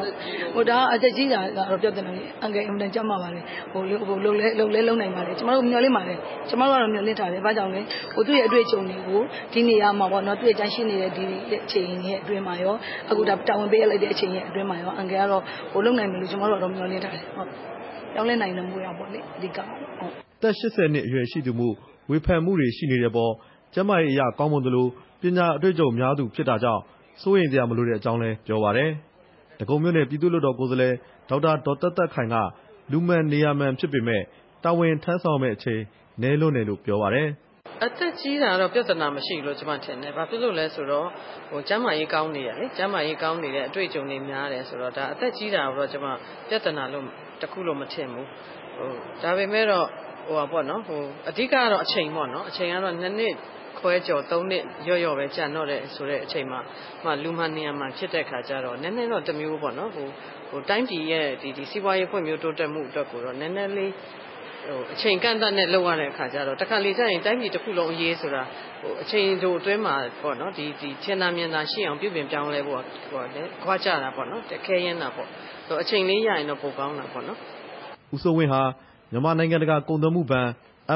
Speaker 11: ဟိုဒါအသက်ကြီးတာကတော့ ပြဿနာကြီးအငယ် အင်တန်ကြမ်းပါပါလေဟိုဟိုလုံလဲလုံလဲလုံနိုင်ပါလေကျမတို့ မျှော်လင့်ပါလေကျမတို့ကတော့ မျှော်လင့်ထားတယ် ဘာကြောင့်လဲဟိုသူ့ရဲ့ အတွေ့အကြုံတွေကို ဒီနေရာမှာပေါ့နော်သူ့ရဲ့ကြမ်းရှိနေတဲ့ ဒီအချိန်ရဲ့အတွင်းမှာရော အခုဒါတာဝန်ပေးရလိုက်တဲ့ အချိန်ရဲ့အတွင်းမှာရောအငယ်ကတော့ဟိုလုံနိုင်မယ်လို့ ကျမတို့ကတော့ မျှော်လင့်ထားတယ်ဟုတ်ပြောင်းလဲနိုင်တယ်မို့ရပေါ့လေ အဓိကဟုတ်
Speaker 10: သက်80နှစ်အရွယ်ရှိသူမှုဝေဖန်မှုတွေ ရှိနေတဲ့ပေါ် ကျမရဲ့အရာကောင်းမွန်သလို ပညာအတွေ့အကြုံများသူဖြစ်တာကြောင့် စိုးရိမ်စရာမလိုတဲ့အကြောင်းလည်း ပြောပါတယ်။ဒဂုံမြို့နယ် ပြည်သူ့လွှတ်တော်ကိုယ်စားလှယ် ဒေါက်တာ ဒေါ်သက်သက်ခိုင်က လူမှန်နေရာမှန်ဖြစ်ပေမယ့် တာဝန်ထမ်းဆောင်ရမယ့်အချိန် နည်းလွန်းတယ်လို့ ပြောပါတယ်။“
Speaker 12: အသက်ကြီးတာတော့ ပြဿနာမရှိဘူးလို့ ကျမထင်တယ်။ဘာဖြစ်လို့လဲဆိုတော့ ကျန်းမာရေးကောင်းနေတယ်လေ။ကျန်းမာရေးကောင်းနေတယ် အတွေ့အကြုံတွေများတယ်ဆိုတော့ ဒါအသက်ကြီးတာကိုတော့ ကျမ ပြဿနာတခုလို့ မထင်ဘူး။ဒါပေမဲ့တော့ အဓိကကတော့ အချိန်ပေါ့နော်။အချိန်ကတော့ ၂ နှစ် ခွဲကျော်၃နှစ်လျော့လျော့ပဲကျန်တော့တယ်ဆိုတဲ့အချိန်မှာမှလူမှန်နေရာမှန်ဖြစ်တဲ့အခါကျတော့နည်းနည်းတော့တမျိုးပေါ့နော်။တိုင်းပြည်ရဲ့စီးပွားရေးဖွံ့ဖြိုးတိုးတက်မှုအတွက်ကိုတော့နည်းနည်းလေးအချိန်အကန့်အသတ်နဲ့လုပ်ရတဲ့အခါကျတော့တခါတလေကျရင်တိုင်းပြည်တခုလုံးအရေးဆိုတာအချိန်တိုအတွင်းမှာထင်သာမြင်သာရှိအောင်ပြုပြင်ပြောင်းလဲဖို့ကခွကျတာပေါ့နော်။ခဲယဉ်းတာပေါ့။အချိန်လေးရရင်တော့ပိုကောင်းတာပေါ့နော်။”
Speaker 10: ဦးစိုးဝင်းဟာမြန်မာနိုင်ငံတကာကုန်သွယ်မှုဘဏ်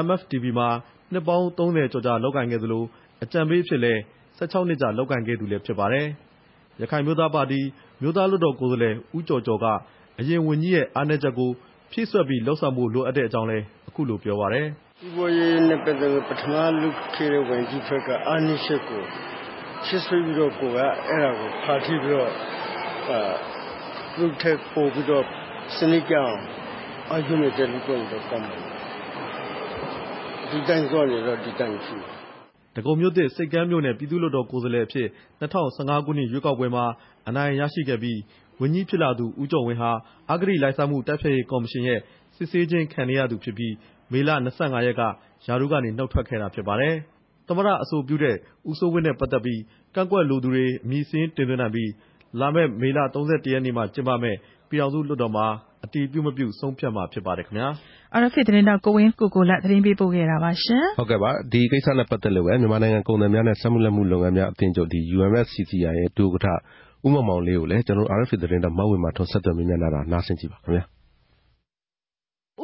Speaker 10: MFTB မှာ နှစ်ပေါင်း ၃၀ ကျော်ကြာ လုပ်ကိုင်ခဲ့သလို အကြံပေးအဖြစ်လည်း ၁၆ နှစ်ကြာ လုပ်ကိုင်ခဲ့သူလည်း ဖြစ်ပါတယ်။ရခိုင်အမျိုးသားပါတီ အမျိုးသားလွှတ်တော်ကိုယ်စားလှယ် ဦးကျော်ကျော်က အရင်ဝန်ကြီးရဲ့ အားနည်းချက်ကို ဖြည့်စွက်ပြီး လုပ်ဆောင်ဖို့ လိုအပ်တဲ့အကြောင်းလည်း အခုလိုပြောပါတယ်။“
Speaker 13: စီးပွားရေးနဲ့ ပတ်သက်လို့ ပထမလုပ်ခဲ့တဲ့ ဝန်ကြီးဘက်က အားနည်းချက်ကို ဖြည့်စွက်ပြီးတော့ ကိုယ်က အဲဒါကို ဖာထေးပြီးတော့ သူ့ထက်ပိုပြီးတော့ စနစ်ကျအောင် အားကြိုးမာန်တက် လုပ်သွားရင်တော့ ကောင်းမယ်။ ဒီအတိုင်းသွားနေတော့ ဒီအတိုင်းဖြစ်မယ်။
Speaker 10: ဒဂုံမြို့သစ်၊ဆိပ်ကမ်းမြို့နယ် ပြည်သူ့လွှတ်တော်ကိုယ်စားလှယ်အဖြစ် ၂၀၁၅ ခုနှစ် ရွေးကောက်ပွဲမှာ အနိုင်ရရှိခဲ့ပြီး ဝန်ကြီးဖြစ်လာသူ ဦးကျော်ဝင်းဟာ အဂတိလိုက်စားမှု တိုက်ဖျက်ရေးကော်မရှင်ရဲ့ စစ်ဆေးခြင်းခံနေရသူဖြစ်ပြီး မေလ ၂၅ ရက်က ရာထူးကနေ နုတ်ထွက်ခဲ့တာဖြစ်ပါတယ်။သမ္မတအဆိုပြုတဲ့ ဦးစိုးဝင်းနဲ့ပတ်သက်ပြီး ကန့်ကွက်လိုသူတွေ အမည်စာရင်းတင်သွင်းနိုင်ပြီး လာမယ့် မေလ ၃၁ ရက်နေ့မှာ ကျင်းပမယ့် ပြည်ထောင်စုလွှတ်တော်မှာ အတည်ပြုမပြု ဆုံးဖြတ်မှာဖြစ်ပါတယ်ခင်ဗျာ။
Speaker 3: RFA သတင်းထောက် ကိုဝင်းကိုကိုလတ် သတင်းပေးပို့ခဲ့တာပါရှင်။
Speaker 2: ဟုတ်ကဲ့ပါ ဒီကိစ္စနဲ့ပတ်သက်လို့ပဲ မြန်မာနိုင်ငံကုန်သည်များနဲ့ စက်မှုလက်မှုလုပ်ငန်းများအသင်းချုပ် UMFCCI ရဲ့ ဒုဥက္ကဋ္ဌ ဦးမောင်မောင်လေးကိုလည်း ကျွန်တော်တို့ RFA သတင်းထောက် မဝေမာထွန်း ဆက်သွယ်မေးမြန်းထားတာ နားဆင်ကြည့်ပါခင်ဗျာ။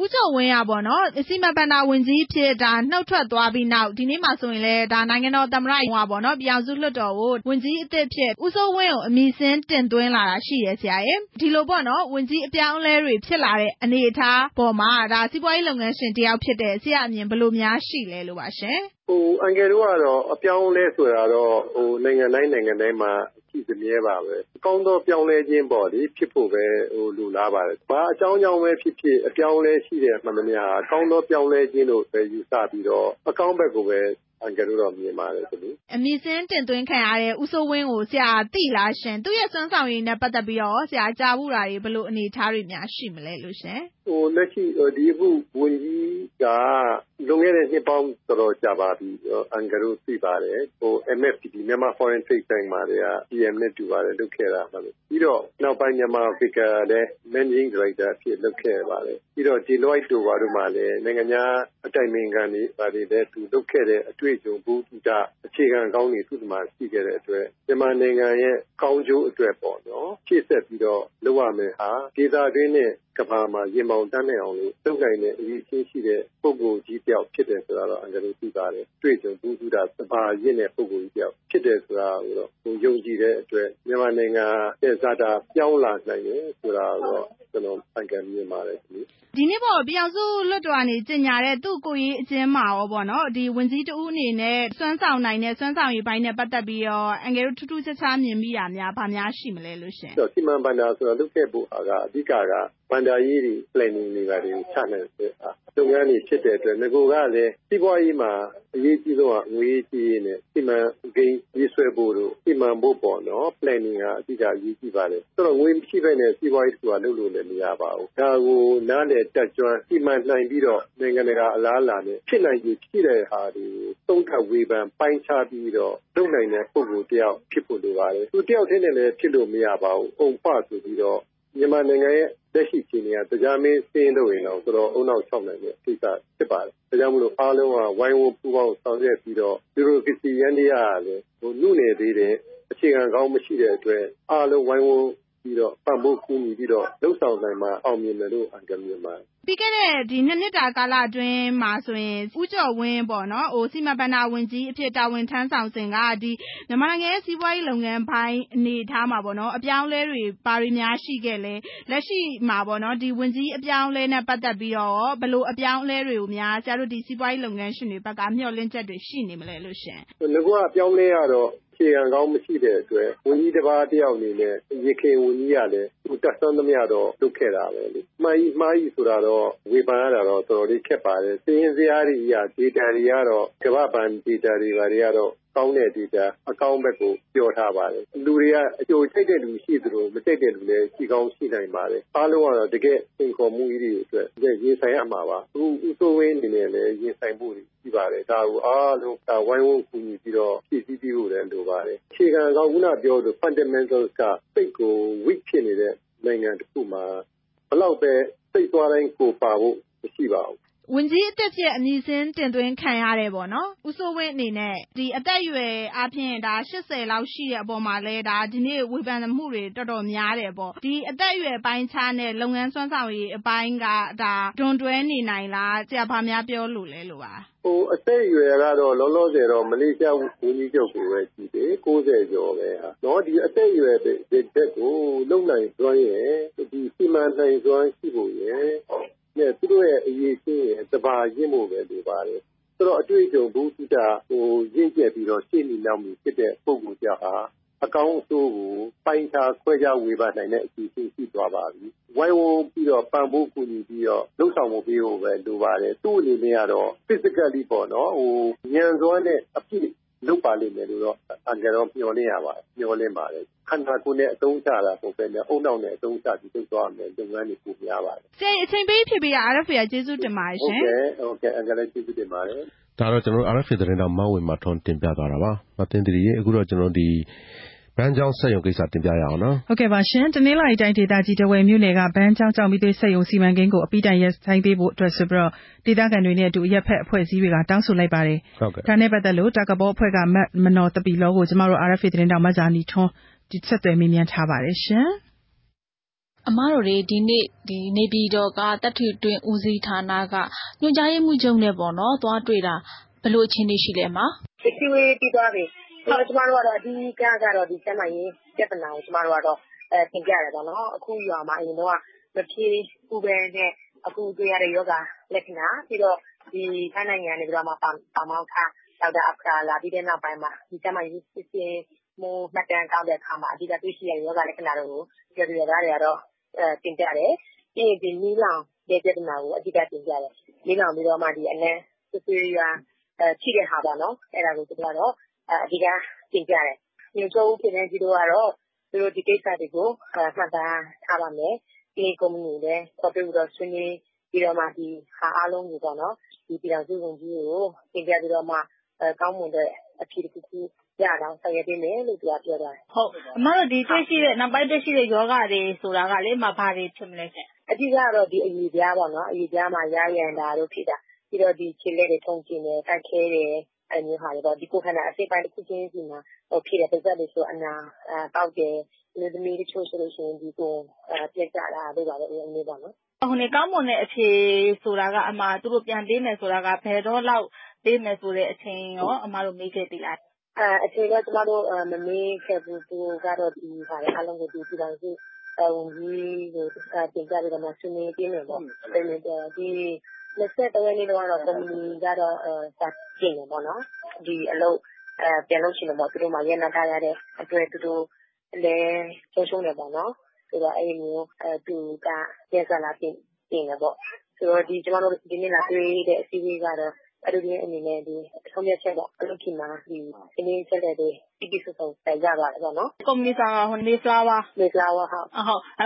Speaker 14: ဦးကျော်ဝင်းကပေါ့နော်စီမံဘဏ္ဍာဝန်ကြီးအဖြစ် နုတ်ထွက်သွားပြီးနောက် ဒီနေ့မှာဆိုရင်လည်း နိုင်ငံတော်သမ္မတရုံးကပေါ့နော်ပြည်ထောင်စုလွှတ်တော်ကို ဝန်ကြီးအသစ်အဖြစ် ဦးစိုးဝင်းကို အမည်စာရင်း တင်သွင်းလာတာရှိတယ်ဆရာရယ်ဒီလိုပေါ့နော်ဝန်ကြီးအပြောင်းအလဲတွေ ဖြစ်လာတဲ့ အနေအထားပေါ်မှာ စီးပွားရေးလုပ်ငန်းရှင်တယောက်ဖြစ်တဲ့ ဆရာ့အမြင်ဘယ်လိုများရှိလဲလို့ပါရှင်။
Speaker 4: အန်ကယ်တို့ကတော့ အပြောင်းအလဲဆိုတာတော့ နိုင်ငံတိုင်းနိုင်ငံတိုင်းမှာ ရှိစမြဲပါပဲ။ကောင်းသောပြောင်းလဲခြင်းပေါ့လေဖြစ်ဖို့ပဲ လိုလားပါတယ်။ဘာအကြောင်းကြောင့်ပဲဖြစ်ဖြစ် အပြောင်းအလဲရှိတဲ့မှန်သမျှဟာ ကောင်းသောပြောင်းလဲခြင်းလို့ပဲ ယူဆပြီးတော့ အကောင်းဘက်ကိုပဲ
Speaker 15: အန်ကယ်တို့တော့ မြင်ပါတယ်သမီး
Speaker 14: အမည်စာရင်းတင်သွင်းခံရတဲ့ ဦးစိုးဝင်းကို ဆရာသိလားရှင်သူ့ရဲ့ စွမ်းဆောင်ရည်နဲ့ ပတ်သက်ပြီးတော့ ဆရာကြားဘူးတာတွေ ဘယ်လိုအနေအထားတွေများ ရှိမလဲလို့ရှင်
Speaker 15: ဟိုလက်ရှိ ဒီအခုဝန်ကြီးက လွန်ခဲ့တဲ့ နှစ်ပေါင်းတော်တော်ကြာပါပြီ အန်ကယ်တို့သိပါတယ်ဟို MFTP မြန်မာ Foreign Trade Bank မှာတွေက PM နဲ့ တူပါတယ်လုပ်ခဲ့တာပါလို့ပြီးတော့ နောက်ပိုင်းမြန်မာ Africa လည်း Managing Director အဖြစ်လုပ်ခဲ့ပါတယ် ပြီးတော့ Deloitte တို့ဘာတို့မှလည်း နိုင်ငံခြားအတိုင်ပင်ခံတွေ ဘာတွေလည်း သူလုပ်ခဲ့တဲ့အတွေ့အကြုံဘူးတူတာအခြေခံကောင်းတွေ သူ့မှာ ရှိခဲ့တဲ့အတွက် မြန်မာနိုင်ငံရဲ့ ကောင်းကျိုးအတွက်ပေါ့နော်ဖြည့်ဆက်ပြီးတော့ လုပ်ရမယ်ဟာ ဒေသတွင်းနဲ့ ကဘာမှာ ရင်မောင်တန်းနိုင်အောင်လို့ လုပ်နိုင်တဲ့ အရေးချင်းရှိတဲ့ ပုံကိုကြီးတယောက် ဖြစ်တယ်ဆိုတာတော့အင်္ဂလိပ်သိပါတယ်တွေ့ကြုံဘူးတူတာစပါရင့်တဲ့ ပုံကိုကြီးတယောက် ဖြစ်တယ်ဆိုတာကိုတော့ဟိုယုံကြည်တဲ့အတွက် မြန်မာနိုင်ငံရဲ့ ဇာတာ ပြောင်းလာနိုင်တယ်ဆိုတာတော့ ကျွန်တော်အင်္ဂလိပ်မြင်ပါတယ် ဒီ
Speaker 14: ဒီနေ့ပေါ့ပြည်အောင်စုလွှတ်တော်ကနေ ကြေညာတဲ့ သူ့ကိုရေးအကျဉ်းမှာရောပေါ့နော်ဒီဝင်ကြီးတဦးအနေနဲ့ စွမ်းဆောင်နိုင်တဲ့ စွမ်းဆောင်ရည်ပိုင်းနဲ့ ပတ်သက်ပြီးတော့အငယ်တို့ ထူးထူးခြားခြား မြင်မိတာများဗာများရှိမလဲလို့ရှင်
Speaker 15: စီမံဘဏ္ဍာဆိုတာ လုပ်ခဲ့ဖို့ဟာက အဓိကကဘဏ္ဍာရေးတွေ planning တွေပါတွေကိုချနိုင်တဲ့လုပ်ငန်းတွေ ဖြစ်တဲ့အတွက်ငကိုကလည်း စီးပွားရေးမှာ အရေးကြီးဆုံးက ငွေကြီးရေးနဲ့ စီမံကိန်းရေးဆွဲဖို့တို့ စီမံဖို့ပေါ့နော် planning ကအဓိက အရေးကြီးပါတယ် ဆိုတော့ ငွေမရှိဘဲနဲ့ စီးပွားရေးဆိုတာလုပ်လို့လည်း မရပါဘူး ဒါကို နားလည်တက်ကြွစီမံနိုင်ပြီးတော့ နိုင်ငံတကာ အလားအလာနဲ့ ဖြစ်နိုင်ခြေဖြစ်တဲ့ဟာတွေကို သုံးသပ်ဝေဖန်ပိုင်းခြားပြီးတော့ လုပ်နိုင်တဲ့ ပုံကိုတယောက် ဖြစ်ဖို့လိုပါတယ် သူတယောက်တည်းနဲ့လည်း ဖြစ်လို့မရပါဘူး အုံဖဆိုပြီးတော့ မြန်မာနိုင်ငံရဲ့ လက်ရှိအခြေအနေကတရားမင်းစင်းလို့ရင်တော့ဆိုတော့အုံနောက်၆နိုင်တဲ့ ကိစ္စဖြစ်ပါတယ်။ဒါကြောင့်မလို့ အားလုံးက ဝိုင်းဝန်းပူးပေါင်းဆောင်ရွက်ပြီးတော့ဘီရိုကရေစီရန်တရားကလည်းဟိုနှုနေသေးတဲ့အခြေခံကောင်း မရှိတဲ့အတွက် အားလုံးဝိုင်းဝန်းပြီးတော့ ပံ့ပိုးကူညီပြီးတော့လှုပ်ဆောင်နိုင်မှာအောင်မြင်တယ်လို့အကြံပြုပါတယ်
Speaker 14: ပြီးခဲ့တဲ့ဒီနှစ်နှစ်တာကာလအတွင်းမှာဆိုရင် ဦးကျော်ဝင်းပေါ့နော်ဟိုစီမံဘဏ္ဍာဝန်ကြီးအဖြစ် တာဝန်ထမ်းဆောင်စဉ်ကဒီမြန်မာနိုင်ငံရဲ့ စီးပွားရေးလုပ်ငန်းပိုင်း အနေအထားမှာပေါ့နော်အပြောင်းလဲတွေ ဘာတွေများရှိခဲ့လဲ လက်ရှိမှာပေါ့နော်ဒီဝန်ကြီးအပြောင်းလဲနဲ့ ပတ်သက်ပြီးတော့ ဘယ်လိုအပြောင်းလဲတွေကိုများ ဆရာတို့ဒီစီးပွားရေးလုပ်ငန်းရှင်တွေဘက်က မျှော်လင့်ချက်တွေ ရှိနေမလဲလို့ရှင်
Speaker 15: ငကွာပြောင်းလဲရတော့ ခြေခံကောင်း မရှိတဲ့အတွက် ဝန်ကြီးတစ်ပါး တယောက်အနေနဲ့ရေခင်ဝန်ကြီးကလည်း သူတက်ဆွမ်းသမျှတော့ လုပ်ခဲ့တာပဲလေ မှားကြီးမှားကြီးဆိုတာတော့ ဝေဖန်ရတာတော့ တော်တော်လေး ခက်ပါတယ်စည်ရင်စရာတွေကြီး data တွေကတော့ ကမ္ဘာ့ဘဏ် data တွေ ဘာတွေကတော့ ကောင်းတဲ့ data အကောင်းဘက်ကို ပြောထားပါတယ် လူတွေကအကျိုးချိတ်တဲ့လူရှိသလိုမချိတ်တဲ့လူလည်း ရှိကောင်းရှိနိုင်ပါတယ် အားလုံးကတော့ တကယ်သင်ခေါ်မှုကြီးတွေအတွက် ရင်ဆိုင်ရမှာပါ အခုဥစိုးဝင်းအနေနဲ့လည်း ရင်ဆိုင်ဖို့ရှိပါတယ် ဒါကို အားလုံးဒါဝိုင်းဝန်းကူညီပြီးတော့ ဖြည့်ဆည်းပြီးဖို့လည်း လိုပါတယ် အခြေခံကောင်းခုနပြောလို့ fundamentals ကစိတ်ကို weak ဖြစ်နေတဲ့ နိုင်ငံတစ်ခုမှာဘလောက်ပဲ စိတ်သွားတိုင်း ကိုပါဖို့ မရှိပါဘူး
Speaker 14: ဝန်ကြီးအသစ်ဖြစ် အမည်စာရင်းတင်သွင်းခံရတယ်ပေါ့နော်ဦးစိုးဝင်းအနေနဲ့ဒီအသက်အရွယ်အားဖြင့်ဒါ80လောက်ရှိတဲ့အပေါ်မှာလဲဒါဒီနေ့ဝေဖန်မှုတွေ တော်တော်များတယ်ပေါ့ ဒီအသက်အရွယ်ပိုင်းခြားနဲ့ လုပ်ငန်းစွမ်းဆောင်ရည်အပိုင်းကဒါဒွန်တွဲနေနိုင်လား ဆရာ ဘာများပြောလို့လဲလို့ပါ
Speaker 15: ဟိုအသက်အရွယ်ကတော့ လောလောဆယ်တော့ မလေးရှားဝန်ကြီးချုပ်ကိုပဲကြည့်တယ်60ကျော်ပဲဟာနော်ဒီအသက်အရွယ်တဲ့ကို လုံနိုင်စွမ်းရဲ့ဒီစီမံနိုင်စွမ်းရှိဖို့ရဲ့ နဲ့ သူတို့ရဲ့ အရေးချင်းရဲ့တဘာရင့်ဖို့ပဲ လိုပါတယ် ဆိုတော့ အတွေ့အကြုံဘုသူတာဟိုရင့်ကျက်ပြီးတော့ ရှေ့နေနောက်မှုဖြစ်တဲ့ ပုံကိုကြောက်ဟာ အကောင်းအဆိုးကို ပိုင်းခြားခွဲခြားဝေဖန်နိုင်တဲ့အစီအစဉ်ရှိသွားပါပြီ။ဝိုင်းဝန်းပြီးတော့ ပံ့ပိုးကူညီပြီးတော့လှုပ်ဆောင်မှုပေးဖို့ပဲ လိုပါတယ်။သူ့အနေနဲ့ကတော့ physically ပေါ့နော်ဟိုဉာဏ်စွမ်းနဲ့ အပြည့် လုပ်ပါလိမ့်မယ်လို့တော့ အန်ကယ်တော့ မျှော်လင့်ရပါတယ်။မျှော်လင့်ပါတယ် ခန္ဓာကိုယ်နဲ့ အသုံးချတာပုံပဲနဲ့အုံနောက်နဲ့ အသုံးချပြီး လုပ်သွားမယ်လုပ်ငန်းတွေ ပိုများပါတယ်။
Speaker 14: ဆရာအချိန်ပေးဖြည့်ပေးရ RFA ကျေးဇူးတင်ပါတယ်ရှင်။
Speaker 15: ဟုတ်ကဲ့ဟုတ်ကဲ့ အန်ကယ်လည်း ကျေးဇူးတင်ပါတယ်။
Speaker 2: ဒါတော့ကျွန်တော်တို့ RFA သတင်းတော်မဝေမာထွန်း တင်ပြသွားတာပါ။မသိသေးရင်အခုတော့ ကျွန်တော်ဒီ ဘန်းကျောင်းဆက်ယုံကိစ္စ တင်ပြရအောင်နော်
Speaker 3: ဟုတ်ကဲ့ပါရှင် တနင်္လာရီတိုင်းဒေသကြီးတဝယ်မြို့နယ်က ဘန်းကျောင်းကြောင့်မိသွေးဆက်ယုံ စီမံကိန်းကို အပိတိုင်ရဆိုင်ပေးဖို့အတွက်ဆိုပြီးတော့ဒေသခံတွေနဲ့အတူရက်ဖက်အဖွဲ့အစည်းတွေက တောင်းဆိုလိုက်ပါတယ်
Speaker 2: ဟုတ်ကဲ့
Speaker 3: ဒါနဲ့ပတ်သက်လို့ တာကဘောအဖွဲ့ကမတ်မနော်တပီလောကို ကျမတို့ RFA သတင်းတောင်မဇာနီထွန်းဒီဆက်သွယ်မေးမြန်းထားပါတယ်ရှင်
Speaker 16: အမတို့တွေဒီနေ့ဒီနေပြည်တော်ကတပ်ထွေတွင်ဦးစီးဌာနက ညွှန်ကြားရေးမှူးချုပ်နဲ့ပေါ့နော်သွားတွေ့တာ ဘယ်လိုအခြေအနေရှိလဲမ။
Speaker 8: ဒီစီဝေးပြီးသွားပြီ ကျမတို့ကတော့ အဓိကကတော့ ကျန်းမာရေးပြဿနာကို ကျမတို့ကတော့ တင်ပြတယ်ပေါ့နော်။အခုရွာမှာ အရင်တုန်းက မဖြေဘူးဘဲနဲ့ အခုတွေ့ရတဲ့ ရောဂါလက္ခဏာ ပြီးတော့ ထိုင်းနိုင်ငံကနေပြီးတော့ပါမောက္ခ ဒေါက်တာအာဖရာလာပြီးတဲ့နောက်ပိုင်းမှာ ကျန်းမာရေးစစ်ဆေးမှု မှတ်တမ်းကောက်တဲ့အခါမှာ အဓိကတွေ့ရှိရတဲ့ ရောဂါလက္ခဏာတွေကို ရွာသူရွာသားတွေကတော့ တင်ပြတယ်။ပြီးရင် မီးလောင်တဲ့ပြဿနာကို အဓိကတင်ပြတယ်။မီးလောင်ပြီးတော့မှ အနံ့ဆွေးဆွေးရွာရှိတဲ့ဟာပေါ့နော်။အဲဒါကို သူတို့ကတော့ အဓိက တင်ပြတယ်။ညွှန်ချုပ်ဦးဖေသန်းကြီးတို့ကတော့ သူတို့ ဒီကိစ္စတွေကို မှတ်သားထားပါမယ်။ပြီးရင် ကုမ္ပဏီကိုလည်း ခေါ်တွေ့ပြီးတော့ ဆွေးနွေးပြီးတော့မှ ဒီဟာအားလုံးကိုပေါ့နော်ဒီပြည်ထောင်စုဝန်ကြီးကို တင်ပြပြီးတော့မှ ကောင်းမွန်တဲ့အဖြေတခုခု ရအောင် ဆောင်ရွက်ပေးမယ်လို့ သူက ပြောသွားတယ်။
Speaker 14: ဟုတ်။အမတို့ဒီတွေ့ရှိတဲ့နောက်ပိုင်းတွေ့ရှိတဲ့ ရောဂါတွေဆိုတာကလေဘာတွေဖြစ်မလဲရှင့်။
Speaker 8: အဓိကတော့ဒီအရေပြားပေါ့နော်။အရေပြားမှာ ယားယံတာတို့ ဖြစ်တာ။ပြီးတော့ဒီခြေလက်တွေ ထုံကျဉ်တယ်၊ကိုက်ခဲတယ် အဲလိုမျိုးဟာတွေပေါ့။ဒီကိုယ်ခန္ဓာ အစိတ်ပိုင်း တခုချင်းစီမှာ ဖြစ်တယ်။ပါးစပ်တွေဆို အနာပေါက်တယ်။အမျိုးသမီးတချို့ဆိုရင်ဒီကိုယ်ပျက်ကျတာတို့ ဘာတို့ အဲလိုမျိုးပေါ့နော်။
Speaker 14: ကောင်းမွန်တဲ့အဖြေဆိုတာက သူတို့ ပြန်ပေးမယ်ဆိုတာက ဘယ်တော့လောက် ပေးမယ်ဆိုတဲ့အချိန်ရော အမတို့ မေးခဲ့သေးလား။
Speaker 8: အချိန်တော့ ကျမတို့ မမေးခဲ့ဘူး။သူကတော့ ဒီဟာတွေအားလုံးကို ပြည်ထောင်စုဝန်ကြီးကို တင်ပြပြီးတော့မှ ဆွေးနွေးပေးမယ်ပေါ့။ဒီ ၂၃ ရက်နေ့တုန်းကတော့ ကုမ္ပဏီကတော့ စာတင်တယ်ပေါ့နော်။ဒီအလုပ်ပြန်လုပ်ချင်တယ်ပေါ့။သူတို့မှာ ရပ်နားထားရတဲ့အတွက် သူတို့လည်း ဆုံးရှုံးတယ်ပေါ့နော်။ဆိုတော့ အဲဒီလိုမျိုး သူကရက်စာလာတင်တယ်ပေါ့။ဆိုတော့ ကျမတို့ ဒီနေ့လာတွေ့တဲ့ အစည်းအဝေးကတော့အတိုတင်းအနေနဲ့ ဆုံးဖြတ်ချက်ပေါ့။လုပ်ဖြစ်မှာသတင်းအချက်အလက်တွေ ပြည့်ပြည့်စုံစုံ ရသွားတယ်ပေါ့နော်။
Speaker 14: ကုမ္ပဏီဆောင်က Mayflower ။
Speaker 8: Mayflower ဟုတ်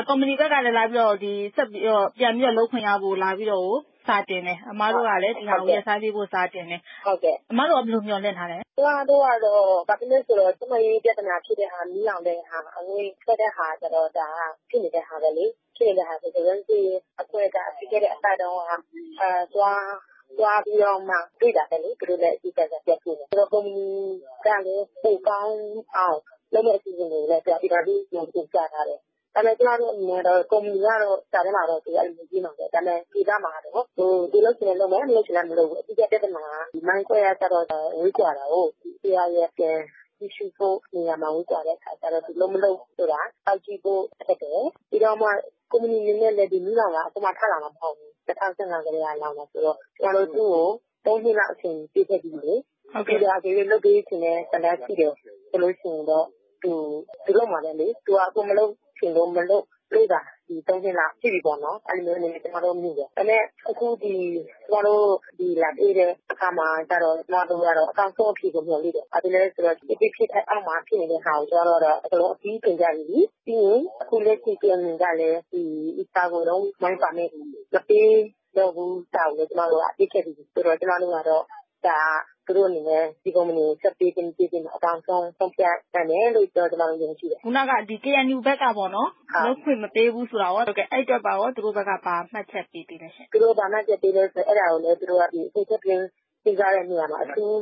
Speaker 8: ။
Speaker 14: ကုမ္ပဏီဘက်ကလည်း လာပြီးတော့ ဆက်ပြီးတော့ ပြန်ပြီးတော့ လုပ်ခွင့်ရဖို့ လာပြီးတော့ စာတင်တယ်။အမတို့ကလည်း ဒီဟာကို ရပ်ဆိုင်းပေးဖို့ စာတင်တယ်။အမတို့ကဘယ်လိုမျှော်လင့်ထားလဲ။
Speaker 8: ကျမတို့ကတော့ ဘာဖြစ်လို့လဲဆိုတော့ ကျန်းမာရေးပြဿနာဖြစ်တဲ့ဟာ၊မီးလောင်တဲ့ဟာ၊အငွေ့ထွက်တဲ့ဟာကျတော့ ဒါက ဖြစ်နေတဲ့ဟာပဲလေ။ဖြစ်နေတဲ့ဟာဆိုတော့ဒီအဖွဲ့က ပြီးခဲ့တဲ့အစတုန်းကသွားသွားပြီးတော့မှ တွေ့တာပဲလေ။သူတို့လည်းအကြီးအကျယ်ပြန်တွေ့တယ်။ဆိုတော့ ကုမ္ပဏီကလည်း ပိုကောင်းအောင်လုပ်မယ့် အစီအစဉ်တွေကိုလည်း ပြည်ထောင်စုကို တင်ပြထားတယ်။ ဒါပေမဲ့ ကျမတို့အနေနဲ့တော့ ကုမ္ပဏီကတော့ စာထဲမှာတော့အဲဒီလိုရေးမှာပဲ။ဒါပေမဲ့ ဒေသမှာကတော့ သူလုပ်ချင်လည်းလုပ်မယ်၊မလုပ်ချင်လည်း မလုပ်ဘူး။အဓိက ပြဿနာက မိုင်းခွဲကကျတော့ ဝေးကွာတာကိုး။အစိုးရရဲ့ ပြန်ကြည့်ရှုဖို့နေရာမှာ ဝေးကွာတဲ့အခါကျတော့ သူလုပ် မလုပ်ဆိုတာ စောင့်ကြည့်ဖို့ခက်တယ်။ပြီးတော့မှ ကုမ္ပဏီအနေနဲ့လည်းမီးလောင်တာ အခုမှ ထလောင်တာ မဟုတ်ဘူး။၂၀၁၅ ကတည်းက လောင်တာဆိုတော့ ကျမတို့ သူ့ကို သုံးနှစ်လောက် အချိန်ပေးခဲ့ပြီးပြီလေ။သူအကယ်၍လုပ်ပေးချင်တဲ့ ဆန္ဒရှိတယ်ဆိုလို့ရှိရင်တော့ သူလုပ်မှာပဲလေ။သူက အခုမလုပ် ချင်လို့မလုပ်လို့သာဒီသုံးနှစ်လောက်ရှိပြီပေါ့နော်။အဲဒီလိုမျိုးအနေနဲ့ကျမတို့မြင်တယ်။ဒါပေမဲ့အခု ဒီ ကျမတို့ လာတွေ့တဲ့အခါမှာကျတော့ ကျမတို့ကတော့ အကောင်းဆုံးအဖြေကို မျှော်လင့်တယ်။ဘာဖြစ်လဲဆိုတော့ဖြစ်ဖြစ်ဖြစ်အောက်မှာ ဖြစ်နေတဲ့ဟာကို ကျမတို့ကတော့ အကုန်လုံး အပြီးတင်ပြပြီးပြီ။ပြီးရင် အခုလက်ရှိ KNU ကလည်း ဒီ EASA ကိုလုံးဝ Mine Permit မပေးတော့ဘူးစာကိုလည်း ကျမတို့က ပေးခဲ့ပြီးပြီ။ဆိုတော့ ကျမတို့ကတော့ ဒါ သူတို့အနေနဲ့ ဒီကုမ္ပဏီကို ဆက်ပေးသင့် မပေးသင့် အကောင်းဆုံး ဆုံးဖြတ်နိုင်မယ်လို့ ကျမတို့ ယုံကြည်တယ်။
Speaker 14: ခုနက KNU ဘက်ကပေါ့နော်လုပ်ခွင့်မပေးဘူးဆိုတာရော အဲဒီအတွက်ရောသူတို့ဘက်က ဘာမှတ်ချက်ပေးသေးလဲရှင့်။
Speaker 8: သူတို့ ဘာမှတ်ချက်ပေးလဲဆိုတော့ အဲဒါကိုလည်း သူတို့ကအချိန်ချက်စဉ်းစားတဲ့နေရာမှာအထူး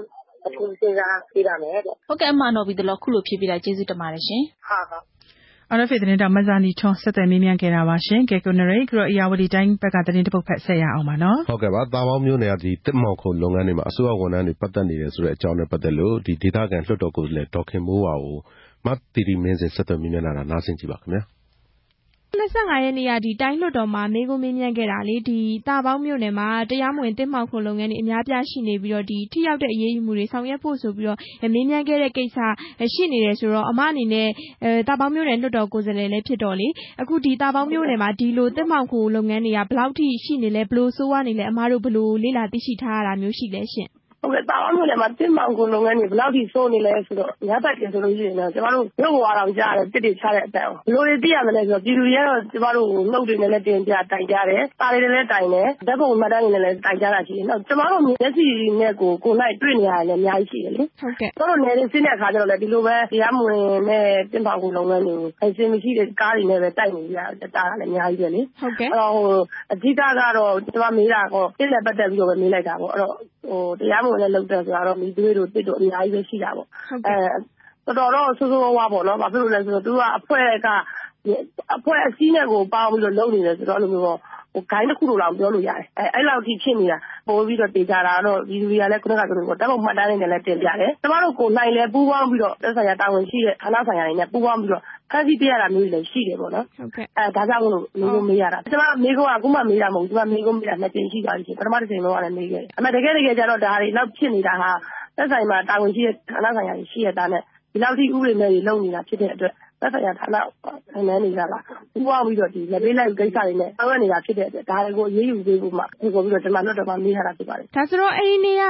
Speaker 8: အထူး စဉ်းစားပေးပါမယ်တဲ့။
Speaker 16: ဟုတ်ကဲ့ အမ နော်ဘီသလောခုလို ဖြေပေးတာ ကျေးဇူးတင်ပါတယ်ရှင်။
Speaker 8: ဟုတ် ဟုတ်
Speaker 3: RFA သတင်းထောက် မဇာနည်ထွန်း ဆက်သွယ်မေးမြန်းခဲ့တာပါ။ကယ်ကိုနရိတ်၊ဧရာဝတီတိုင်းဘက်က သတင်းတပုဒ် ဖတ်ဆက်ရအောင်ပါ။
Speaker 2: သားပေါင်းမြို့နယ်က သစ်မှောင်ခိုလုပ်ငန်းတွေမှာ အစိုးရဝန်ထမ်းတွေ ပတ်သက်နေတယ်ဆိုတဲ့အကြောင်းနဲ့ ပတ်သက်လို့ ဒေသခံလွှတ်တော်ကိုယ်စားလှယ် ဒေါ်ခင်မိုးဝါကို မသီတီမင်းဇင် ဆက်သွယ်မေးမြန်းထားတာ နားဆင်ကြည့်ပါခင်ဗျာ။
Speaker 17: ၂၅ ရက်နေ့က တိုင်းလွှတ်တော်မှာ မေးခွန်းမေးမြန်းခဲ့တာလေ။သာပေါင်းမြို့နယ်မှာ တရားမဝင် သစ်မှောင်ခိုလုပ်ငန်းတွေ အများအပြားရှိနေပြီးတော့ ထိရောက်တဲ့အရေးယူမှုတွေ ဆောင်ရွက်ဖို့ဆိုပြီးတော့ မေးမြန်းခဲ့တဲ့ကိစ္စ ရှိနေတယ်ဆိုတော့ အမအနေနဲ့ သာပေါင်းမြို့နယ် လွှတ်တော်ကိုယ်စားလှယ်လည်းဖြစ်တော့လေ အခုသာပေါင်းမြို့နယ်မှာ ဒီလိုသစ်မှောင်ခိုလုပ်ငန်းတွေက ဘယ်လောက်ထိရှိနေလဲ၊ဘယ်လိုဆိုးဝါးနေလဲ အမတို့ ဘယ်လိုလေ့လာသိရှိထားရတာမျိုးရှိလဲရှင့်
Speaker 8: ဟုတ်ကဲ့ သားပေါင်းမြို့နယ်မှာ သစ်မှောင်ခိုလုပ်ငန်းတွေ ဘယ်လောက်ထိ ဆိုးနေလဲဆိုတော့ ညဘက်တွေဆိုလို့ရှိရင်တော့ကျမတို့ မြို့ပေါ်တောင်ကြားရတယ် သစ်တွေချတဲ့အသံကို ဘယ်လိုတွေ သိရမလဲဆိုတော့ ပြည်သူတွေကတော့ ကျမတို့ကို နှုတ်တွေနဲ့လည်း တင်ပြတိုင်ကြားတယ် စာတွေနဲ့လည်း တိုင်တယ် ဓာတ်ပုံမှတ်တမ်းတွေနဲ့လည်း တိုင်ကြားတာရှိတယ်နောက်ကျမတို့ မျက်စိနဲ့ကိုကိုယ်၌တွေ့နေရတယ်လည်း အများကြီးရှိတယ်လေ
Speaker 17: ဟုတ်ကဲ့
Speaker 8: ကျမတို့ နယ်တွေဆင်းတဲ့အခါကျတော့လည်း ဒီလိုပဲ တရားမဝင်တဲ့ သစ်မှောင်ခိုလုပ်ငန်းတွေကိုအစင်မရှိတဲ့ ကားတွေနဲ့ပဲ တိုက်နေကြတာလည်း အများကြီးပဲလေ
Speaker 17: ဟုတ်ကဲ့
Speaker 8: အဲ့တော့ဟိုအဓိကကတော့ ကျမမေးတာကပြည့်လက်ပတ်သက်ပြီးတော့ပဲ မေးလိုက်တာပေါ့အဲ့ တော့ဟိုတရားမဝင်တဲ့လုပ်တဲ့ဆိုတာတော့မိသွေးတို့တစ်တို့ အများကြီးပဲ ရှိတာပေါ့အဲတော်တော်တော့ ဆိုးဆိုးဝါးဝါးပေါ့နော် ဘာဖြစ်လို့လဲဆိုတော့ သူကအဖွဲ့က အဖွဲ့အစည်းနဲ့ကို ပေါင်းပြီးတော့ လုပ်နေတယ်ဆိုတော့အဲ့လိုမျိုးပေါ့ဟိုဂိုင်းတစ်ခုလိုတော့ပြောလို့ရတယ် အဲအဲ့လောက်ထိ ဖြစ်နေတာ ပို့ပြီးတော့တေချာတာတော့ဒီလူတွေကလည်းခုနကပြောလို့တက်ဖို့မှတ်တမ်းနေလည်း တင်ပြတယ် ကျမတို့ကိုနိုင်လဲပူးပေါင်းပြီးတော့ သက်ဆိုင်ရာ တာဝန်ရှိတဲ့ ဌာနဆိုင်ရာတွေနဲ့ ပူးပေါင်းပြီးတော့ ဖန်စီပြရတာမျိုးတွေလည်း ရှိတယ်ပေါ့နော်
Speaker 17: ဟုတ်ကဲ့
Speaker 8: အဲဒါကြောင့်မလို့ မေးခွန်းမေးရတာ ကျမ မေးခွန်းက အခုမှမေးတာ မဟုတ်ဘူးကျမမေးခွန်းမေးတာ နှစ်ကြိမ်ရှိသွားပြီ ပထမတစ်ချိန်လုံးကလည်း မေးခဲ့တယ် အမှတကယ်တကယ်ကျတော့ ဒါတွေလောက်ဖြစ်နေတာဟာ သက်ဆိုင်မှာတာဝန်ရှိတဲ့ ဌာနဆိုင်ရာတွေ ရှိရတာနဲ့ ဒီလောက်ထိ ဥပဒေမဲ့တွေ လုပ်နေတာ ဖြစ်တဲ့အတွက်
Speaker 18: သက်ဆိုင်ရာဌာနဝန်ထမ်းတွေကပါ ပူးပေါင်းပြီးတော့ လာဘ်ပေးလာဘ်ယူကိစ္စတွေနဲ့ ဆောင်ရွက်နေတာဖြစ်တဲ့အတွက် ဒါတွေကို အရေးယူပေးဖို့မှဖိတ်ခေါ်ပြီးတော့ကျမလွှတ်တော်မှာ မေးထားတာဖြစ်ပါတယ်။”
Speaker 17: ဒါဆိုတော့ အဲဒီနေ့က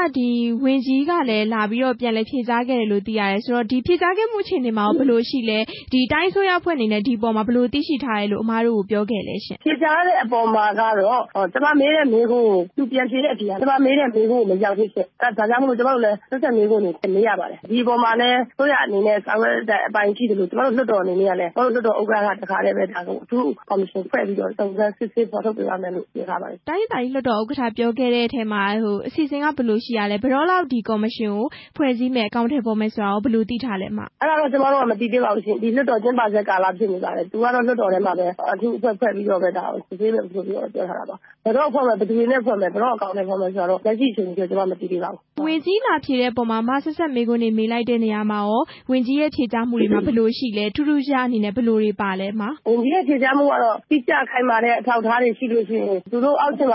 Speaker 17: ဝန်ကြီးကလည်း လာပြီးတော့ ပြန်လည်ဖြေကြားခဲ့တယ်လို့ သိရတယ်ဆိုတော့ ဒီဖြေကြားခဲ့မှုအခြေအနေမှာရော ဘယ်လိုရှိလဲ။တိုင်းအစိုးရအဖွဲ့အနေနဲ့ ဒီအပေါ်မှာ ဘယ်လိုသိရှိထားတယ်လို့ အမတို့ကို ပြောခဲ့လဲရှင့်။
Speaker 18: ဖြေကြားတဲ့အပေါ်မှာကတော့ ကျမမေးတဲ့မေးခွန်းကို သူပြန်ဖြေတဲ့အဖြေက ကျမမေးတဲ့မေးခွန်းကို မရောက်သေးရှင့်။ဒါကြောင့်မို့လို့ ကျမတို့လည်း ဆက်စပ်မေးခွန်းတွေ မေးရပါတယ်။ဒီအပေါ်မှာလည်း အစိုးရအနေနဲ့ ဆောင်ရွက်တဲ့အပိုင်းရှိသလို ကျမတို့ လွှတ်တော်အနေနဲ့ကလည်းကျမတို့လွှတ်တော်ဥက္ကဋ္ဌက တခါတည်းပဲ ဒါကို အထူးကော်မရှင်ဖွဲ့ပြီးတော့ စုံစမ်းစစ်ဆေးဖော်ထုတ်ပေးပါမယ်လို့ ပြောထားပါတယ်။”
Speaker 17: တိုင်းဒေသကြီး လွှတ်တော်ဥက္ကဋ္ဌ ပြောခဲ့တဲ့အထဲမှာ အစီအစဉ်က ဘယ်လိုရှိတာလဲ။ဘယ်တော့လောက် ဒီကော်မရှင်ကို ဖွဲ့စည်းမယ်၊အကောင်အထည်ဖော်မယ်ဆိုတာရော ဘယ်လိုသိထားလဲအမ။
Speaker 18: အဲဒါတော့ ကျမတို့က မသိသေးပါဘူးရှင့်။ဒီလွှတ်တော်ကျင်းပဆဲကာလဖြစ်နေပါတယ်။သူကတော့ လွှတ်တော်ထဲမှာပဲ အထူးအဖွဲ့ဖွဲ့ပြီးတော့ပဲ ဒါကိုစစ်ဆေးမယ်ဆိုပြီးတော့ ပြောထားတာပါ။ဘယ်တော့ဖွဲ့မယ်၊ဘယ်သူတွေနဲ့ဖွဲ့မယ်၊ဘယ်တော့ အကောင်အထည်ဖော်မယ်ဆိုတာတော့ လက်ရှိအချိန်ထိတော့ ကျမ မသိသေးပါဘူး။
Speaker 17: ဝန်ကြီးလာဖြေတဲ့အပေါ်မှာ အမ ဆက်စပ်မေးခွန်းတွေ မေးလိုက်တဲ့နေရာမှာရော ဝန်ကြီးရဲ့ ဖြေကြားမှုတွေမှာ ဘယ်လိုရှိလဲ။ထူးထူးခြားခြားအနေနဲ့ ဘယ်လိုတွေပါလဲအမ။
Speaker 18: ဝန်ကြီးရဲ့ ဖြေကြားမှုကတော့ တိကျခိုင်မာတဲ့ အထောက်အထားတွေ ရှိလို့ရှိရင် သူတို့အောက်ခြေ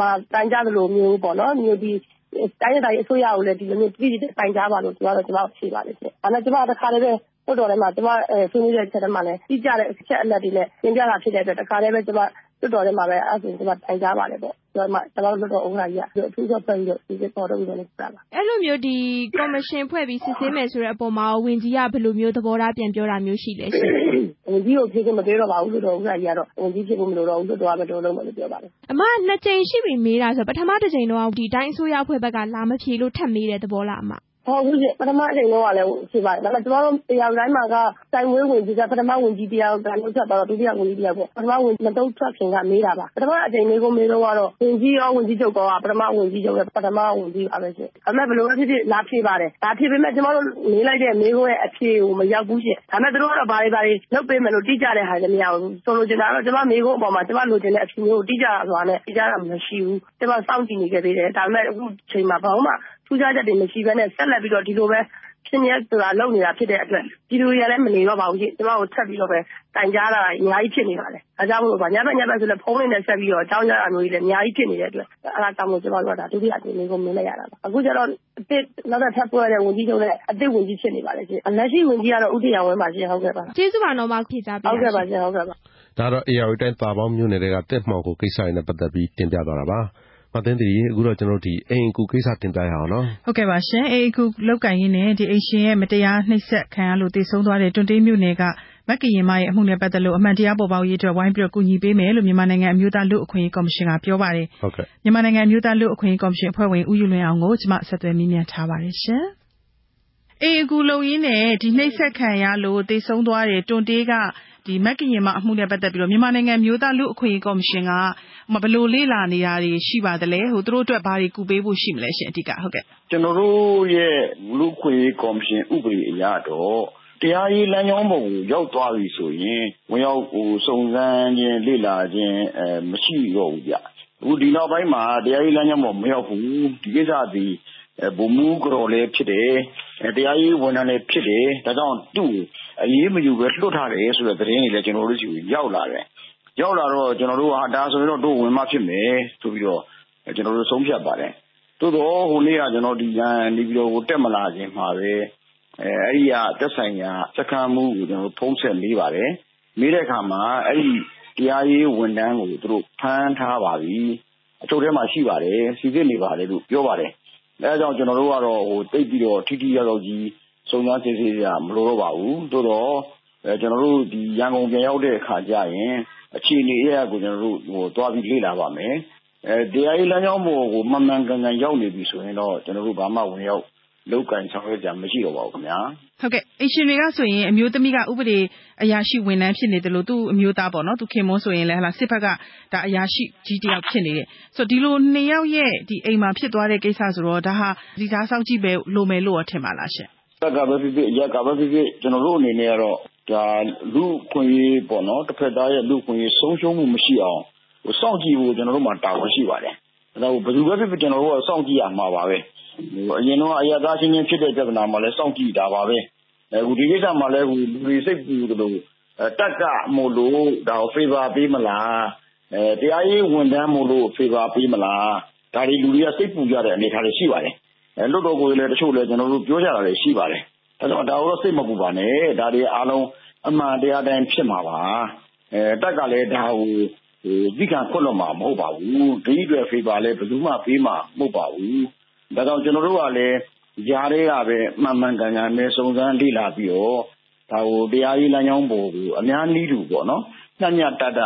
Speaker 18: မှာ တိုင်ကြသလိုမျိုးပေါ့နော် တိုင်းဒေသကြီးအစိုးရကိုလည်း ဒီလိုမျိုး တိတိကျကျ တိုင်ကြားပါလို့သူကတော့ကျမကို ဖြေပါတယ်ရှင့်။ဒါနဲ့ ကျမ တခါတည်းပဲ လွှတ်တော်ထဲမှာ ကျမ ဆွေးနွေးတဲ့အချက်ထဲမှာလည်း တိကျတဲ့ အချက်အလက်တွေနဲ့ တင်ပြတာဖြစ်တဲ့အတွက် တခါတည်းပဲ ကျမ လွှတ်တော်ထဲမှာပဲ အဲဒါဆိုရင် ကျမ တိုင်ကြားပါတယ်ပေါ့။ ပြီးတော့မှ ကျမတို့ လွှတ်တော်ဥက္ကဋ္ဌကြီးက အထူးအဖွဲ့ဖွဲ့ပြီးတော့ စိစစ်ဖော်ထုတ်ပြီးတော့လုပ်တာပါ။
Speaker 17: အဲလိုမျိုး ကော်မရှင်ဖွဲ့ပြီး စစ်ဆေးမယ်ဆိုတဲ့အပေါ်မှာရော ဝန်ကြီးက ဘယ်လိုမျိုး သဘောထားပြန်ပြောတာမျိုး ရှိလဲရှင့်။
Speaker 18: ဝန်ကြီးကို ဖြေခွင့်မပေးတော့ပါဘူး လွှတ်တော်ဥက္ကဋ္ဌကြီးကတော့ ဝန်ကြီးဖြေခွင့်မလိုတော့ဘူး လွှတ်တော်ကပဲလုပ်မယ်လို့ ပြောပါတယ်။
Speaker 17: အမ နှစ်ကြိမ်ရှိပြီမေးတာဆိုတော့ ပထမတကြိမ်တုန်းက တိုင်းအစိုးရအဖွဲ့ဘက်က လာမဖြေလို့ ထပ်မေးတဲ့သဘောလားအမ။
Speaker 18: ဟုတ်ဘူးရှင့် ပထမအကြိမ်တုန်းကလည်း ဖြေပါတယ်။ဒါပေမဲ့ ကျမတို့ ဧရာဝတီတိုင်းမှာကတိုင်ဝင်းဝန်ကြီးက ပထမဝန်ကြီးတယောက်က နုတ်ထွက်သွားတော့ ဒုတိယဝန်ကြီးတယောက်ပေါ့။ပထမဝန်ကြီး မနုတ်ထွက်ခင်က မေးတာပါ။ပထမအကြိမ် မေးခွန်းမေးတုန်းကတော့ ဝန်ကြီးရော ဝန်ကြီးချုပ်ရောက ပထမဝန်ကြီးချုပ်နဲ့ ပထမဝန်ကြီးပါပဲရှင့်။ဒါပေမဲ့ ဘယ်လိုပဲဖြစ်ဖြစ် လာဖြေပါတယ်။လာဖြေပေမဲ့ကျမတို့ မေးလိုက်တဲ့ မေးခွန်းရဲ့ အဖြေကို မရောက်ဘူးရှင့်။ဒါပေမဲ့ သူတို့ကတော့ ဘာတွေ ဘာတွေ လုပ်ပေးမယ်လို့ တိကျတဲ့ဟာလည်း မရဘူး။ဆိုလိုချင်တာကတော့ ကျမမေးခွန်းအပေါ်မှာ ကျမလိုချင်တဲ့အဖြေမျိုးကို တိကျစွာနဲ့ ဖြေကြားတာ မရှိဘူး။ကျမ စောင့်ကြည့်နေခဲ့သေးတယ်။ဒါပေမဲ့ အခုချိန်မှာ ဘာမှ ထူးခြားချက်တွေ မရှိဘဲနဲ့ ဆက်လက်ပြီးတော့ ဒီလိုပဲ ဖြစ်မြဲစွာလုပ်နေတာ ဖြစ်တဲ့အတွက် ပြည်သူတွေကလည်း မနေတော့ပါဘူးရှင့်။ကျမကိုထပ်ပြီးတော့ပဲ တိုင်ကြားတာတွေ အများကြီး ဖြစ်နေပါတယ်။ဒါကြောင့်မို့ ညဘက် ညဘက်ဆိုလည်း ဖုန်းတွေနဲ့ ဆက်ပြီးတော့ အကြောင်းကြားတာမျိုးတွေလည်း အများကြီး ဖြစ်နေတဲ့အတွက် အဲဒါကြောင့်မို့ ကျမတို့က ဒုတိယအကြိမ် မေးခွန်းမေးလိုက်ရတာပါ။အခုကျတော့ အသစ် နောက်ထပ် ထပ်ဖွဲ့တဲ့ ဝန်ကြီးချုပ်နဲ့ အသစ်ဝန်ကြီး ဖြစ်နေပါတယ်ရှင့်။လက်ရှိဝန်ကြီးကတော့ ဦးတင်အောင်ဝင်းပါရှင့်။ဟုတ်ကဲ့ပါ။
Speaker 17: ကျေးဇူးပါနော် အမ ဖြေကြားပေး
Speaker 18: တာ။ဟုတ်ကဲ့ပါရှင့်။ဟုတ်ကဲ့ပါ။
Speaker 2: ဒါကတော့ ဧရာဝတီတိုင်း သာပေါင်းမြို့နယ်ထဲက သစ်မှော်ခိုကိစ္စတွေနဲ့ ပတ်သက်ပြီး တင်ပြသွားတာပါ မသိန်းသီရိအခုတော့ ကျနော်တို့ အိမ်အကူကိစ္စ တင်ပြရအောင်နော်။
Speaker 3: ဟုတ်ကဲ့ပါရှင်။အိမ်အကူလုပ်ကိုင်ရင်းနဲ့ အိမ်ရှင်ရဲ့ မတရားနှိပ်စက်ခံရလို့ သေဆုံးသွားတဲ့ တွံတေးမြို့နယ်က မကရင်မရဲ့ အမှုနဲ့ပတ်သက်လို့ အမှန်တရားပေါ်ပေါက်ရေးအတွက် ဝိုင်းပြီးကူညီပေးမယ်လို့ မြန်မာနိုင်ငံ အမျိုးသားလူ့အခွင့်အရေးကော်မရှင်က ပြောပါတယ်။မြန်မာနိုင်ငံ အမျိုးသားလူ့အခွင့်အရေးကော်မရှင်အဖွဲ့ဝင် ဦးယုလွင်အောင်ကိုကျမဆက်သွယ်မေးမြန်းထားပါတယ်ရှင်။အိမ်အကူလုပ်ရင်းနဲ့ နှိပ်စက်ခံရလို့ သေဆုံးသွားတဲ့ တွံတေးက မကရင်မအမှုနဲ့ ပတ်သက်ပြီးမြန်မာနိုင်ငံ အမျိုးသားလူ့အခွင့်အရေးကော်မရှင်က ဘယ်လိုလေ့လာနေတာတွေ ရှိပါသလဲ။သူတို့အတွက် ဘာတွေကူပေးဖို့ ရှိမလဲရှင့်အဓိက။
Speaker 19: ကျနော်တို့ရဲ့ လူ့အခွင့်အရေးကော်မရှင် ဥပဒေအရတော့ တရားရေးလမ်းကြောင်းပေါ်ကို ရောက်သွားပြီဆိုရင် ဝင်ရောက်စုံစမ်းခြင်း လေ့လာခြင်း မရှိတော့ဘူးဗျ။အခုဒီနောက်ပိုင်းမှာ တရားရေးလမ်းကြောင်းပေါ် မရောက်ဘူး။ဒီကိစ္စသည် ဗိုလ်မှူးကတော်လည်း ဖြစ်တယ်။တရားရေးဝန်ထမ်းလည်း ဖြစ်တယ်။ဒါကြောင့် သူ့ကိုအရေးမယူဘဲလွှတ်ထားတယ်ဆိုတဲ့သတင်းတွေလည်း ကျနော်တို့ဆီကို ရောက်လာတယ်။ရောက်လာတော့ ကျနော်တို့က ဒါဆိုရင်တော့ တို့ဝင်မှဖြစ်မယ်ဆိုပြီးတော့ ကျနော်တို့ ဆုံးဖြတ်ပါတယ်။သို့သော် ဟိုနေ့က ကျနော်ဒီနေပြည်တော်ကို တက်မလာခင်မှာပဲ အဲဒီက သက်ဆိုင်ရာ စခန်းမှူးကိုကျနော်တို့ဖုန်းဆက်မေးပါတယ်။မေးတဲ့အခါမှာ အဲဒီ တရားရေးဝန်ထမ်းကို သူတို့ ဖမ်းထားပါပြီ။အချုပ်ထဲမှာ ရှိပါတယ်။စိစစ်နေပါတယ်လို့ ပြောပါတယ်။အဲဒါကြောင့် ကျနော်တို့ကတော့ သိပ်ပြီးတော့ ထိထိရောက်ရောက်ကြီး စုံစမ်းစစ်ဆေးစရာ မလိုတော့ပါဘူး။သို့သော် ကျနော်တို့ ရန်ကုန်ပြန်ရောက်တဲ့အခါကျရင် အခြေအနေအရပ်ရပ်ကိုကျနော်တို့သွားပြီးလေ့လာပါမယ်။တရားရေးလမ်းကြောင်းပေါ်ကို မှန်မှန်ကန်ကန် ရောက်နေပြီဆိုရင်တော့ ကျနော်တို့ ဘာမှဝင်ရောက်လုပ်ကိုင်ဆောင်ရွက်စရာ မရှိတော့ပါဘူးခင်ဗျာ။
Speaker 3: ဟုတ်ကဲ့ အိမ်ရှင်တွေကဆိုရင် အမျိုးသမီးက ဥပဒေအရာရှိ ဝန်ထမ်းဖြစ်နေသလို သူ့အမျိုးသားပေါ့နော်သူခင်မွန်းဆိုရင်လည်း စစ်ဘက်က အရာရှိကြီးတယောက်ဖြစ်နေတယ်။ဆိုတော့ ဒီလိုနှစ်ယောက်ရဲ့ အိမ်မှာဖြစ်သွားတဲ့ကိစ္စဆိုတော့ ဒါဟာ သတိထားစောင့်ကြည့်လိုမယ်လို့ထင်ပါလားရှင့်။
Speaker 19: တပ်ကပဲဖြစ်ဖြစ် အရပ်ကပဲဖြစ်ဖြစ် ကျနော်တို့အနေနဲ့ကတော့ ဒါလူ့အခွင့်အရေးပေါ့နော် တဘက်သားရဲ့ လူ့အခွင့်အရေး ဆုံးရှုံးမှုမရှိအောင် စောင့်ကြည့်ဖို့ ကျနော်တို့မှာ တာဝန်ရှိပါတယ်။ဒါဘယ်သူပဲဖြစ်ဖြစ် ကျနော်တို့က စောင့်ကြည့်ရမှာပါပဲ။အရင်တုန်းက အရပ်သားအချင်းချင်းဖြစ်တဲ့ ပြဿနာမှာလည်း စောင့်ကြည့်တာပါပဲ။အခုဒီကိစ္စမှာလည်း လူတွေစိတ်ပူသလို တပ်ကမို့လို့ ဒါကို Favor ပေးမလား။တရားရေးဝန်ထမ်းမို့လို့ Favor ပေးမလား။ဒါတွေ လူတွေက စိတ်ပူကြတဲ့ အနေအထားတွေ ရှိပါတယ်။ လွှတ်တော်ကိုယ်စားလှယ်တချို့လည်း ကျနော်တို့ ပြောကြတာတွေ ရှိပါတယ်။ဒါကြောင့် ဒါကိုတော့ စိတ်မပူပါနဲ့။ဒါတွေအားလုံး အမှန်တရားအတိုင်း ဖြစ်မှာပါ။တပ်ကလည်း ဒါကို သည်းခံခွင့်လွှတ်မှာ မဟုတ်ပါဘူး။ဒီအတွက် Favor လည်း ဘယ်သူမှ ပေးမှာ မဟုတ်ပါဘူး။ဒါကြောင့် ကျနော်တို့ကလည်း ကြားထဲကပဲ မှန်မှန်ကန်ကန်ပဲ စုံစမ်းလေ့လာပြီးတော့ ဒါကို တရားရေးလမ်းကြောင်းပေါ်ကို အများနည်းတူပေါ့နော်မျှမျှတတ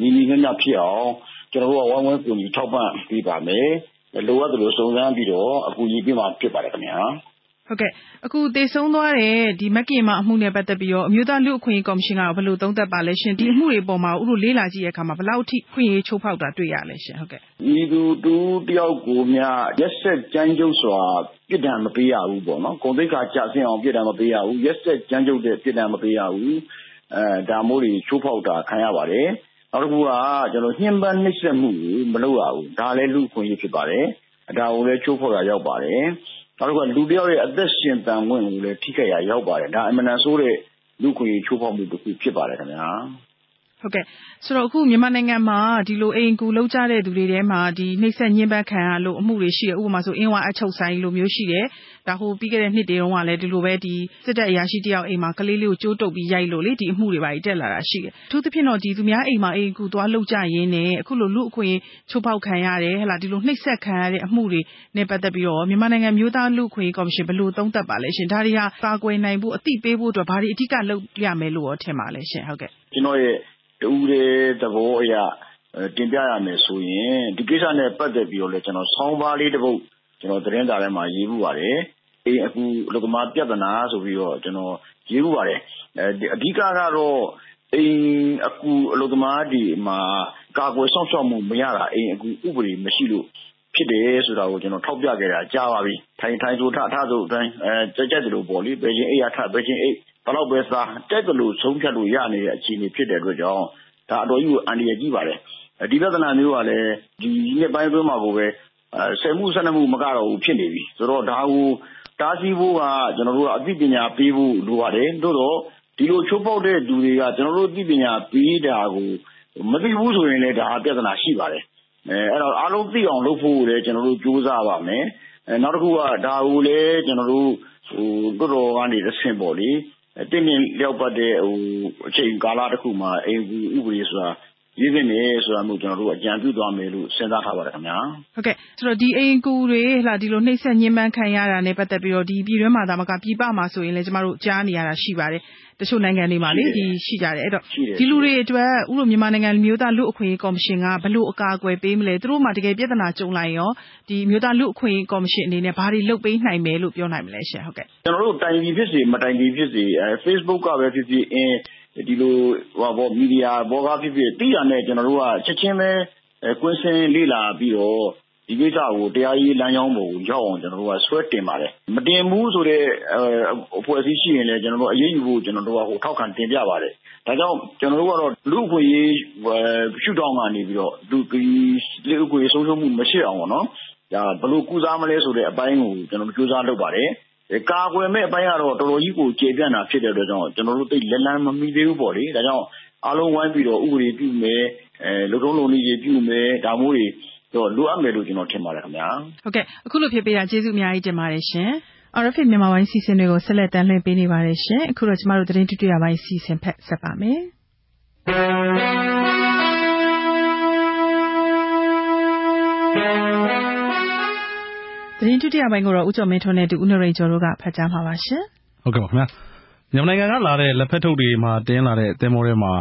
Speaker 19: ညီညီမျှမျှဖြစ်အောင် ကျနော်တို့က ဝိုင်းဝန်းကူညီထောက်ပံ့ပေးပါမယ်။ လိုအပ်သလို စုံစမ်းပြီးတော့ အကူအညီပေးမှာ ဖြစ်ပါတယ်ခင်ဗျာ။”
Speaker 3: ဟုတ်ကဲ့။အခုသေဆုံးသွားတဲ့မက္ကင်မအမှုနဲ့ ပတ်သက်ပြီးတော့ အမျိုးသားလူ့အခွင့်အရေးကော်မရှင်က ဘယ်လိုသုံးသပ်ပါလဲရှင့်။ဒီအမှုတွေအပေါ်မှာ ဦးတို့လေ့လာကြည့်တဲ့အခါမှာ ဘယ်လောက်အထိ အခွင့်အရေးချိုးဖောက်တာ တွေ့ရလဲရှင့်။“
Speaker 19: မည်သူတဦးတယောက်ကိုမျှ ရက်စက်ကြမ်းကြုတ်စွာ ပြစ်ဒဏ်မပေးရဘူးပေါ့နော်။ဂုဏ်သိက္ခာကျဆင်းအောင် ပြစ်ဒဏ်မပေးရဘူး။ရက်စက်ကြမ်းကြုတ်တဲ့ ပြစ်ဒဏ်မပေးရဘူး။ဒါမျိုးတွေ ချိုးဖောက်တာ ခံရပါတယ်။ နောက်တခုက ညှဉ်းပန်းနှိပ်စက်မှုတွေ မလုပ်ရဘူး။ဒါလည်း လူ့အခွင့်အရေး ဖြစ်ပါတယ်။ဒါကိုလည်း ချိုးဖောက်ရာ ရောက်ပါတယ်။နောက်တခုက လူတယောက်ရဲ့ အသက်ရှင်သန်ခွင့်ကိုလည်း ထိခိုက်ရာ ရောက်ပါတယ်။ဒါ အင်မတန်ဆိုးတဲ့ လူ့အခွင့်အရေး ချိုးဖောက်မှုတခု ဖြစ်ပါတယ်ခင်ဗျာ။”
Speaker 3: ဟုတ်ကဲ့။ဆိုတော့ အခုမြန်မာနိုင်ငံမှာ ဒီလိုအိမ်အကူလုပ်ကြတဲ့သူတွေထဲမှာ နှိပ်စက်ညှဉ်းပန်းခံရလို့ အမှုတွေရှိတယ်။ဥပမာဆိုအင်းဝအပ်ချုပ်ဆိုင်လိုမျိုးရှိတယ်။ဒါပြီးခဲ့တဲ့နှစ်တွေတုန်းကလည်း ဒီလိုပဲ စစ်တပ်အရာရှိတယောက်အိမ်မှာ ကလေးလေးကို ကြိုးတုပ်ပြီးရိုက်လို့ ဒီအမှုတွေ တက်လာတာရှိတယ်။အထူးသဖြင့်တော့ သူများအိမ်မှာ အိမ်အကူသွားလုပ်ကြရင်းနဲ့ အခုလို လူ့အခွင့်အရေးချိုးဖောက်ခံရတယ် ဒီလိုနှိပ်စက်ခံရတဲ့အမှုတွေနဲ့ ပတ်သက်ပြီးတော့ မြန်မာနိုင်ငံ အမျိုးသားလူ့အခွင့်အရေးကော်မရှင် ဘယ်လိုသုံးသပ်ပါလဲရှင့်။ဒါတွေဟာ ကာကွယ်နိုင်ဖို့ အသိပေးဖို့အတွက် ဘာတွေအဓိက လုပ်ရမယ်လို့ ထင်ပါလဲရှင့်။
Speaker 19: ကျနော့်ရဲ့ တဦးတည်းသဘောအရ တင်ပြရမယ်ဆိုရင် ဒီကိစ္စနဲ့ ပတ်သက်ပြီးတော့လည်းကျနော်ဆောင်းပါးလေးတပုဒ် သတင်းစာထဲမှာ ရေးဖူးပါတယ်။အိမ်အကူအလုပ်သမား ပြဿနာဆိုပြီးတော့ကျနော်ရေးဖူးပါတယ်။အဓိကကတော့ အိမ်အကူအလုပ်သမားတွေမှာ ကာကွယ်စောင့်ရှောက်မှု မရတာ အိမ်အကူဥပဒေ မရှိလို့ ဖြစ်တယ်ဆိုတာကို ကျနော် ထောက်ပြခဲ့တာ ကြာပါပြီ။ထိုင်ဆိုထ ထဆိုထိုင် ကြိုက်သလိုပေါ့လေ ဘယ်ချိန်အိပ်ရာထ ဘယ်ချိန်အိပ် ဘယ်လောက်ပဲစား ကြိုက်သလို ဆုံးဖြတ်လို့ရနေတဲ့ အခြေအနေ ဖြစ်တဲ့အတွက်ကြောင့် ဒါ အတော်ကြီးကို အန္တရာယ်ကြီးပါတယ်။ဒီပြဿနာမျိုးကလည်း ဒီနှစ်ပိုင်းအတွင်းမှာကိုပဲ ၁၀ မှု ၁၂ မှု မကတော့ဘူး ဖြစ်နေပြီ။ဆိုတော့ ဒါကို တားဆီးဖို့က ကျနော်တို့က အသိပညာပေးဖို့ လိုပါတယ်။သို့သော် ဒီလို ချိုးဖောက်တဲ့သူတွေက ကျနော်တို့ အသိပညာပေးတာကို မသိဘူးဆိုရင်လည်း ဒါ ပြဿနာ ရှိပါတယ်။အဲတော့ အားလုံးသိအောင် လုပ်ဖို့လည်း ကျနော်တို့ ကြိုးစားပါမယ်။နောက်တခုက ဒါကိုလည်း ကျနော်တို့ လွှတ်တော်ကနေတဆင့်ပေါ့လေ သင့်မြင့်လျောက်ပတ်တဲ့ အချိန်ကာလတခုမှာ အိမ်အကူဥပဒေဆိုတာ ရေးသင့်တယ်ဆိုတာမျိုး ကျနော်တို့ အကြံပြုသွားမယ်လို့ စဉ်းစားထားပါတယ်ခင်ဗျာ။
Speaker 3: ဟုတ်ကဲ့ ဆိုတော့ ဒီအိမ်အကူတွေ ဒီလိုနှိပ်စက်ညှဉ်းပန်းခံရတာနဲ့ ပတ်သက်ပြီးတော့ ပြည်တွင်းမှာသာမက ပြည်ပမှာဆိုရင်လည်း ကျမတို့ ကြားနေရတာရှိပါတယ်။တချို့နိုင်ငံတွေမှာရှိကြတယ်။အဲဒီတော့ ဒီလူတွေအတွက်ဦးတို့မြန်မာနိုင်ငံ အမျိုးသားလူ့အခွင့်အရေးကော်မရှင်က ဘယ်လိုအကာအကွယ်ပေးမလဲ။သူတို့မှာ တကယ်ပြဿနာကြုံလာရင်ရောအမျိုးသားလူ့အခွင့်အရေးကော်မရှင်အနေနဲ့ ဘာတွေလုပ်ပေးနိုင်မယ်လို့ ပြောနိုင်မလဲရှင့်။
Speaker 19: ကျနော်တို့ တိုင်သည်ဖြစ်စေ မတိုင်သည်ဖြစ်စေ Facebook ကပဲဖြစ်ဖြစ် ဒီလို မီဒီယာပေါ်ကဖြစ်ဖြစ် သိတာနဲ့ ကျနော်တို့က ချက်ချင်းပဲ ကွင်းဆင်းလေ့လာပြီးတော့ ဒီကိစ္စကို တရားရေးလမ်းကြောင်းပေါ်ကို ရောက်အောင် ကျနော်တို့က ဆွဲတင်ပါတယ်။မတင်ဘူးဆိုတဲ့ အဖွဲ့အစည်းရှိရင်လည်းကျနော်တို့အရေးယူဖို့ ကျနော်တို့က ထောက်ခံတင်ပြပါတယ်။ဒါကြောင့် ကျနော်တို့ကတော့ လူ့အခွင့်အရေး ရှုထောင့်ကနေပြီးတော့ လူ့အခွင့်အရေး ဆုံးရှုံးမှု မရှိအောင်ပေါ့နော်ဘယ်လိုကုစားမလဲဆိုတဲ့ အပိုင်းကိုကျနော်တို့ကြိုးစားလုပ်ပါတယ်။ ကာကွယ်မယ့်အပိုင်းကတော့ တော်တော်ကြီးကို ကျယ်ပြန့်တာဖြစ်တဲ့အတွက်ကြောင့် ကျနော်တို့ သိပ်လက်လှမ်းမမီသေးဘူးပေါ့လေ။ဒါကြောင့် အားလုံးဝိုင်းပြီးတော့ ဥပဒေပြုမယ် လုပ်ထုံးလုပ်နည်းတွေပြုမယ် ဒါမျိုးတွေလိုအပ်မယ်လို့ ကျနော်ထင်ပါတယ်ခင်ဗျာ။
Speaker 3: ဟုတ်ကဲ့ အခုလိုဖြေပေးတာ ကျေးဇူးအများကြီးတင်ပါတယ်ရှင်။ RFA မြန်မာပိုင်းအစီအစဉ်တွေကို ဆက်လက်တင်ပြပေးနေပါတယ်ရှင်။အခုတော့ ကျမတို့ သတင်းဒုတိယပိုင်းအစီအစဉ် ဖက်ဆက်ပါမယ်။ သတင်းဒုတိယပိုင်းကိုတော့ ဦးကျော်မင်းထွန်းနဲ့ဦးနရိန်ကျော်တို့က ဖတ်ကြားမှာပါရှင်။
Speaker 5: ဟုတ်ကဲ့ပါခင်ဗျာ။မြန်မာနိုင်ငံကလာတဲ့ လက်ဖက်ထုတ်တွေမှာ တင်လာတဲ့ သင်္ဘောထဲမှာ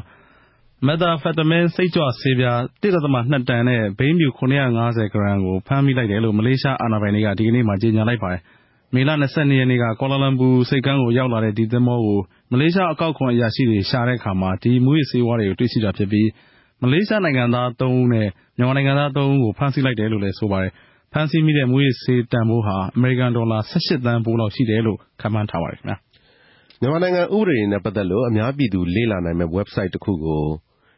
Speaker 5: Methamphetamine စိတ်ကြွဆေးပြား ၁.၂ တန်နဲ့ ဘိန်းဖြူ ၇၅၀ ဂရမ်ကို ဖမ်းမိလိုက်တယ်လို့ မလေးရှားအာဏာပိုင်တွေက ဒီကနေ့ကြေညာလိုက်ပါတယ်။မေလ ၂၂ ရက်နေ့က ကွာလာလမ်ပူဆိပ်ကမ်းကို ရောက်လာတဲ့ ဒီသင်္ဘောကို မလေးရှား အကောက်ခွန်အရာရှိတွေ ရှာတဲ့အခါမှာ ဒီမူးယစ်ဆေးဝါးတွေကို တွေ့ရှိတာဖြစ်ပြီး မလေးရှားနိုင်ငံသား ၃ ဦးနဲ့ မြန်မာနိုင်ငံသား ၃ ဦးကို ဖမ်းဆီးလိုက်တယ်လို့လည်း ဆိုပါတယ်။ ဖမ်းဆီးမိတဲ့ မူးယစ်ဆေးတန်ဖိုးဟာ အမေရိကန်ဒေါ်လာ ၁၈ သန်းဖိုးလောက်ရှိတယ်လို့ ခန့်မှန်းထားပါတယ်။
Speaker 2: မြန်မာနိုင်ငံဥပဒေတွေနဲ့ပတ်သက်လို့ အများပြည်သူလေ့လာနိုင်မယ့် ဝက်ဘ်ဆိုက်တခုကို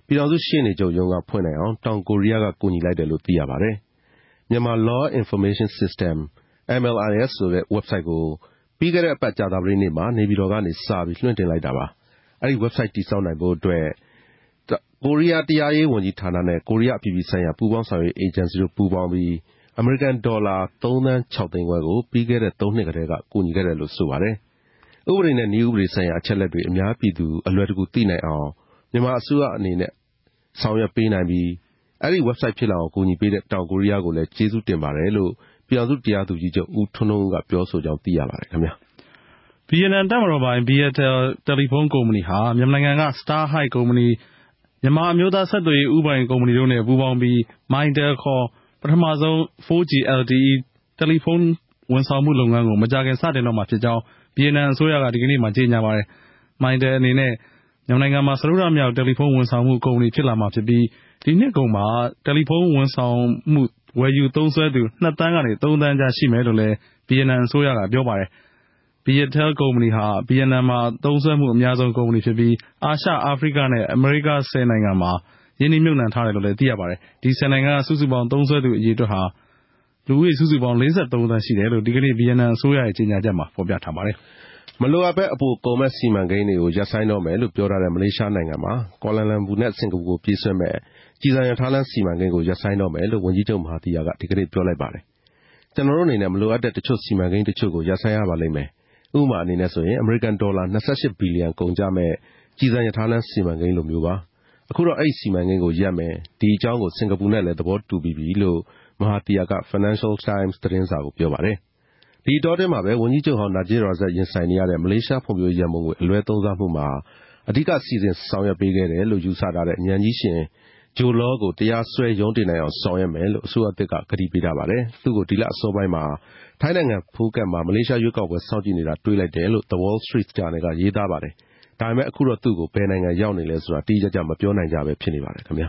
Speaker 2: ပြည်ထောင်စုရှေ့နေချုပ်ရုံးက ဖွင့်နိုင်အောင် တောင်ကိုရီးယားက ကူညီလိုက်တယ်လို့ သိရပါတယ်။ Myanmar Law Information System (MLIS) ဆိုတဲ့ ဝက်ဘ်ဆိုက်ကို ပြီးခဲ့တဲ့အပတ် ကြာသပတေးနေ့မှာ နေပြည်တော်ကနေစပြီး လွှင့်တင်လိုက်တာပါ။အဲဒီဝက်ဘ်ဆိုက်တည်ဆောက်နိုင်ဖို့အတွက် ကိုရီးယားတရားရေးဝန်ကြီးဌာနနဲ့ ကိုရီးယားအပြည်ပြည်ဆိုင်ရာ ပူးပေါင်းဆောင်ရွက်ရေးအေဂျင်စီတို့ ပူးပေါင်းပြီး အမေရိကန်ဒေါ်လာ သုံးသန်းခြောက်သိန်းခွဲကို ပြီးခဲ့တဲ့ သုံးနှစ်ကတည်းက ကူညီခဲ့တယ်လို့ ဆိုပါတယ်။ဥပဒေနဲ့ နည်းဥပဒေဆိုင်ရာ အချက်အလက်တွေ အများပြည်သူ အလွယ်တကူသိနိုင်အောင် မြန်မာအစိုးရအနေနဲ့ ဆောင်ရွက်ပေးနိုင်ပြီး အဲဒီ website ဖြစ်လာအောင် ကူညီပေးတဲ့ တောင်ကိုရီးယားကိုလည်း ကျေးဇူးတင်ပါတယ်လို့ ပြည်ထောင်စုတရားသူကြီးချုပ် ဦးထွန်းထွန်းဦးက ပြောဆိုကြောင်း သိရပါတယ်ခင်ဗျာ။
Speaker 5: VNN တပ်မတော်ပိုင် Viettel တယ်လီဖုန်းကုမ္ပဏီဟာ မြန်မာနိုင်ငံက Star High ကုမ္ပဏီ၊မြန်မာအမျိုးသား ဆက်သွယ်ရေး ဦးပိုင်ကုမ္ပဏီတို့နဲ့ ပူးပေါင်းပြီး Mytel ခေါ် ပထမဆုံး 4G LTE တယ်လီဖုန်းဝန်ဆောင်မှုလုပ်ငန်းကို မကြာခင် စတင်တော့မှာဖြစ်ကြောင်း VNN အစိုးရက ဒီကနေ့မှာ ကြေညာပါတယ်။ Mytel အနေနဲ့ မြန်မာနိုင်ငံမှာ စတုတ္ထမြောက် တယ်လီဖုန်းဝန်ဆောင်မှုကုမ္ပဏီ ဖြစ်လာမှာဖြစ်ပြီး ဒီနှစ်ကုန်မှာ တယ်လီဖုန်းဝန်ဆောင်မှု ဝယ်ယူသုံးစွဲသူ ၂ သန်းကနေ ၃ သန်းကြား ရှိမယ်လို့လည်း VNN အစိုးရက ပြောပါတယ်။ Viettel ကုမ္ပဏီဟာ VNN မှာ သုံးစွဲမှုအများဆုံး ကုမ္ပဏီဖြစ်ပြီး အာရှ၊အာဖရိကနဲ့ အမေရိက ၁၀ နိုင်ငံမှာ ရင်းနှီးမြှုပ်နှံထားတယ်လို့လည်း သိရပါတယ်။ဒီ၁၀နိုင်ငံကစုစုပေါင်း သုံးစွဲသူ အရေအတွက်ဟာ လူဦးရေ စုစုပေါင်း ၄၃ သန်းရှိတယ်လို့ ဒီကနေ့ VNN အစိုးရရဲ့ ကြေညာချက်မှာ ဖေါ်ပြထားပါတယ်။
Speaker 2: မလိုအပ်ဘဲ အပိုကုန်မဲ့စီမံကိန်းတွေကို ရပ်ဆိုင်းတော့မယ်လို့ ပြောထားတဲ့ မလေးရှားနိုင်ငံမှာ ကွာလာလမ်ပူနဲ့ စင်ကာပူကိုပြေးဆွဲမဲ့ကျည်ဆံရထားလမ်းစီမံကိန်းကို ရပ်ဆိုင်းတော့မယ်လို့ ဝန်ကြီးချုပ် မဟာသီယာက ဒီကနေ့ ပြောလိုက်ပါတယ်။ကျနော်တို့အနေနဲ့ မလိုအပ်တဲ့ တချို့စီမံကိန်းတချို့ကို ရပ်ဆိုင်းရပါလိမ့်မယ်။ဥပမာအနေနဲ့ဆိုရင် အမေရိကန်ဒေါ်လာ ၂၈ ဘီလီယံကုန်ကျမဲ့ကျည်ဆံရထားလမ်းစီမံကိန်းလိုမျိုးပါ။ အခုတော့ အဲဒီစီမံကိန်းကိုရပ်မယ်။ဒီအကြောင်းကို စင်ကာပူနဲ့လည်း သဘောတူပြီးပြီလို့ မဟာသီယာက Financial Times သတင်းစာကို ပြောပါတယ်။ဒီအတောအတွင်းမှာပဲ ဝန်ကြီးချုပ်ဟောင်း နာဂျစ်ရာဇတ်ရင်ဆိုင်နေရတဲ့ မလေးရှားဖွံ့ဖြိုးရေးရန်ပုံငွေ အလွဲသုံးစားမှုမှာ အဓိက စီစဉ်ဆောင်ရွက်ပေးခဲ့တယ်လို့ ယူဆထားတဲ့ ဉာဏ်ကြီးရှင် ဂျိုလောကို တရားစွဲ ရုံးတင်နိုင်အောင် ဆောင်ရွက်မယ်လို့ အစိုးရသစ်က ကတိပေးထားပါတယ်။သူ့ကို ဒီလအစောပိုင်းမှာ ထိုင်းနိုင်ငံဖူးခက်မှာ မလေးရှားရွေးကောက်ပွဲ စောင့်ကြည့်နေတာ တွေ့လိုက်တယ်လို့ The Wall Street Journal ကရေးသားပါတယ်။ ဒါပေမဲ့ အခုတော့ သူ့ကို ဘယ်နိုင်ငံရောက်နေလဲဆိုတာ တိတိကျကျ မပြောနိုင်ကြဘဲ ဖြစ်နေပါတယ်ခင်ဗျာ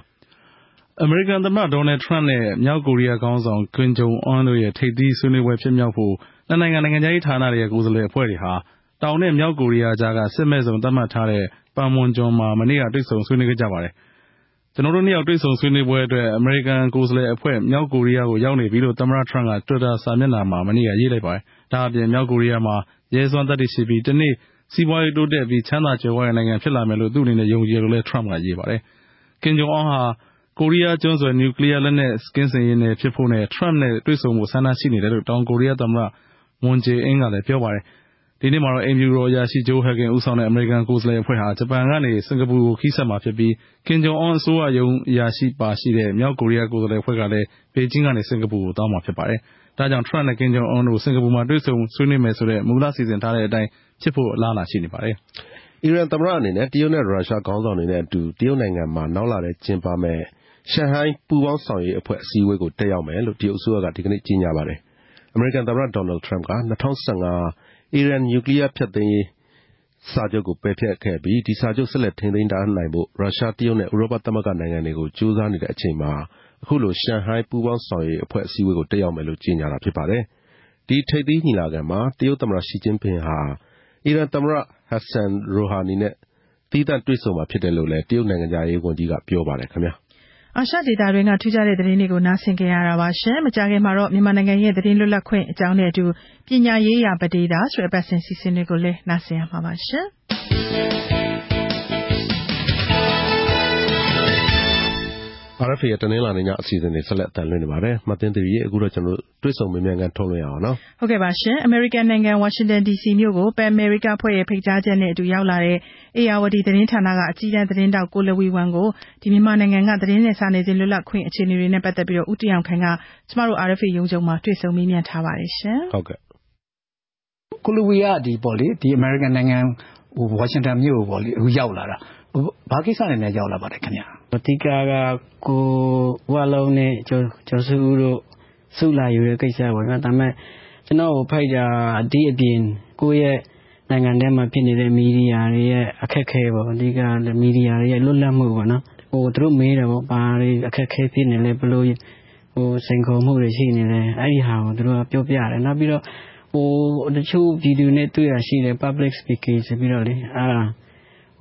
Speaker 2: ။
Speaker 5: အမေရိကန်သမ္မတ ဒေါ်နယ်ထရမ့်နဲ့ မြောက်ကိုရီးယားခေါင်းဆောင် ကင်ဂျုံအွန်းတို့ရဲ့ ထိပ်သီးဆွေးနွေးပွဲ ဖြစ်မြောက်ဖို့ နှစ်နိုင်ငံ နိုင်ငံခြားရေးဌာနတွေရဲ့ ကိုယ်စားလှယ်အဖွဲ့တွေဟာ တောင်နဲ့ မြောက်ကိုရီးယားကြားက စစ်မဲ့ဇုံသတ်မှတ်ထားတဲ့ပန်မွန်ကျွန်းမှာ မနေ့က တွေ့ဆုံဆွေးနွေးခဲ့ကြပါတယ်။ကျနော်တို့နှစ်ယောက် တွေ့ဆုံဆွေးနွေးပွဲအတွက် အမေရိကန်ကိုယ်စားလှယ်အဖွဲ့ မြောက်ကိုရီးယားကို ရောက်နေပြီလို့ သမ္မတထရမ့်က တွစ်တာစာမျက်နှာမှာ မနေ့က ရေးလိုက်ပါတယ်။ဒါ့အပြင် မြောက်ကိုရီးယားမှာ ရဲစွမ်းသတ္တိရှိပြီး တနေ့ စီးပွားရေးတိုးတက်ပြီး ချမ်းသာကြွယ်ဝတဲ့နိုင်ငံဖြစ်လာမယ်လို့ သူ့အနေနဲ့ ယုံကြည်တယ်လို့လည်း ထရမ့်က ရေးပါတယ်။ကင်ဂျုံအွန်းဟာ ကိုရီးယားကျွန်းဆွယ် နျူကလီးယားလက်နက်ကင်းစင်ရေးနယ်ဖြစ်ဖို့နဲ့ ထရမ့်နဲ့ တွေ့ဆုံဖို့ ဆန္ဒရှိနေတယ်လို့ တောင်ကိုရီးယားသမ္မတ မွန်ဂျေအင်းကလည်း ပြောပါတယ်။ဒီနေ့မှာတော့ အိမ်ဖြူတော်အရာရှိဂျိုးဟက်ဂင်ဦးဆောင်တဲ့ အမေရိကန်ကိုယ်စားလှယ်အဖွဲ့ဟာ ဂျပန်ကနေ စင်ကာပူကို ခရီးဆက်မှာဖြစ်ပြီး ကင်ဂျုံအွန်း အစိုးရရုံးအရာရှိပါရှိတဲ့ မြောက်ကိုရီးယားကိုယ်စားလှယ်အဖွဲ့ကလည်း ဘေကျင်းကနေ စင်ကာပူကို သွားမှာဖြစ်ပါတယ်။ဒါကြောင့် ထရမ့်နဲ့ ကင်ဂျုံအွန်းတို့ စင်ကာပူမှာ တွေ့ဆုံဆွေးနွေးမယ်ဆိုတဲ့ မူလစီစဉ်ထားတဲ့အတိုင်း ဖြစ်ဖို့ အလားအလာရှိနေပါတယ်။
Speaker 2: အီရန်သမ္မတအနေနဲ့ တရုတ်နဲ့ ရုရှားခေါင်းဆောင်တွေနဲ့အတူ တရုတ်နိုင်ငံမှာ နောက်လထဲကျင်းပမယ့် ရှန်ဟိုင်း ပူးပေါင်းဆောင်ရွက်ရေးအဖွဲ့ အစည်းအဝေးကို တက်ရောက်မယ်လို့ တရုတ်အစိုးရက ဒီကနေ့ ကြေညာပါတယ်။အမေရိကန်သမ္မတ ဒေါ်နယ်ထရမ့်က ၂၀၁၅ အီရန် နျူကလီးယား ဖျက်သိမ်းရေးစာချုပ်ကို ပယ်ဖျက်ခဲ့ပြီး ဒီစာချုပ် ဆက်လက်ထိန်းသိမ်းထားနိုင်ဖို့ ရုရှား၊တရုတ်နဲ့ ဥရောပသမဂ္ဂနိုင်ငံတွေကို ကြိုးစားနေတဲ့အချိန်မှာ အခုလို ရှန်ဟိုင်း ပူးပေါင်းဆောင်ရွက်ရေးအဖွဲ့ အစည်းအဝေးကို တက်ရောက်မယ်လို့ ကြေညာတာဖြစ်ပါတယ်။ဒီထိပ်သီးညီလာခံမှာ တရုတ်သမ္မတ ရှီကျင်းပင်ဟာ အီရန်သမ္မတ ဟက်ဆန်ရိုဟာနီနဲ့ သီးသန့်တွေ့ဆုံမှာဖြစ်တယ်လို့လည်း တရုတ်နိုင်ငံခြားရေးဝန်ကြီးက ပြောပါတယ်ခင်ဗျာ။
Speaker 3: အာရှဒေသတွင်းက ထူးခြားတဲ့သတင်းတွေကို နားဆင်ကြရတာပါရှင်။မကြာခင်မှာတော့ မြန်မာနိုင်ငံရဲ့ သတင်းလွတ်လပ်ခွင့်အကြောင်းနဲ့အတူ ပညာရေးရာပဒေသာဆိုတဲ့ အပတ်စဉ်စီစဉ်တွေကိုလည်း နားဆင်ရမှာပါ
Speaker 2: RFA ရဲ့တနင်္လာနေ့ညအစီအစဉ်တွေဆက်လက်အသံလွှင့်နေပါတယ်။မသိန်းသူရေအခုတော့ကျွန်တော်တို့တွေ့ဆုံမေးမြန်းခန်းထုတ်လွှင့်ရအောင်နော်။
Speaker 3: ဟုတ်ကဲ့ပါရှင်။အမေရိကန်နိုင်ငံဝါရှင်တန် DC မြို့ကို Pan America ဖွဲ့ရဲ့ဖိတ်ကြားချက်နဲ့အတူရောက်လာတဲ့အေယာဝတီသတင်းဌာနကအကြီးတန်းသတင်းတောက်ကိုလဝီဝမ်ကိုဒီမြန်မာနိုင်ငံကသတင်းနဲ့စာနယ်ဇင်းလွတ်လပ်ခွင့်အခြေအနေတွေနဲ့ပတ်သက်ပြီးတော့ဦးတည်အောင်ခိုင်ကကျမတို့ RFA ရုံးချုပ်မှာတွေ့ဆုံမေးမြန်းထားပါတယ်ရှင်။
Speaker 2: ဟုတ်ကဲ့။
Speaker 20: ကိုလဝီကဒီပေါ့လေဒီအမေရိကန်နိုင်ငံဝါရှင်တန်မြို့ကိုပေါ့လေအခုရောက်လာတာဘာကိစ္စနဲ့များရောက်လာပါလဲခင်ဗျာ
Speaker 21: အဓိကက ကိုဝါလုံးနဲ့ ကျော်စုဦးတို့စုလာယူတဲ့ကိစ္စပေါ့နော် ဒါပေမဲ့ ကျွန်တော်ကိုဖိုက်တာ ဒီအပြင် ကိုယ့်ရဲ့နိုင်ငံထဲမှာဖြစ်နေတဲ့ မီဒီယာတွေရဲ့ အခက်ခဲပေါ့ အဓိက မီဒီယာတွေရဲ့ လွတ်လပ်မှုပေါ့နော်ဟိုသူတို့မေးတယ်ပေါ့ ဘာတွေ အခက်ခဲဖြစ်နေလဲဘလို့ဟို စိန်ခေါ်မှုတွေ ရှိနေလဲ အဲ့ဒီဟာကို သူတို့က ပြောပြတယ် နောက်ပြီးတော့ဟိုတချို့ဗီဒီယိုနဲ့ တွေ့ရရှိတယ် public speaking ဆိုပြီးတော့လေအာ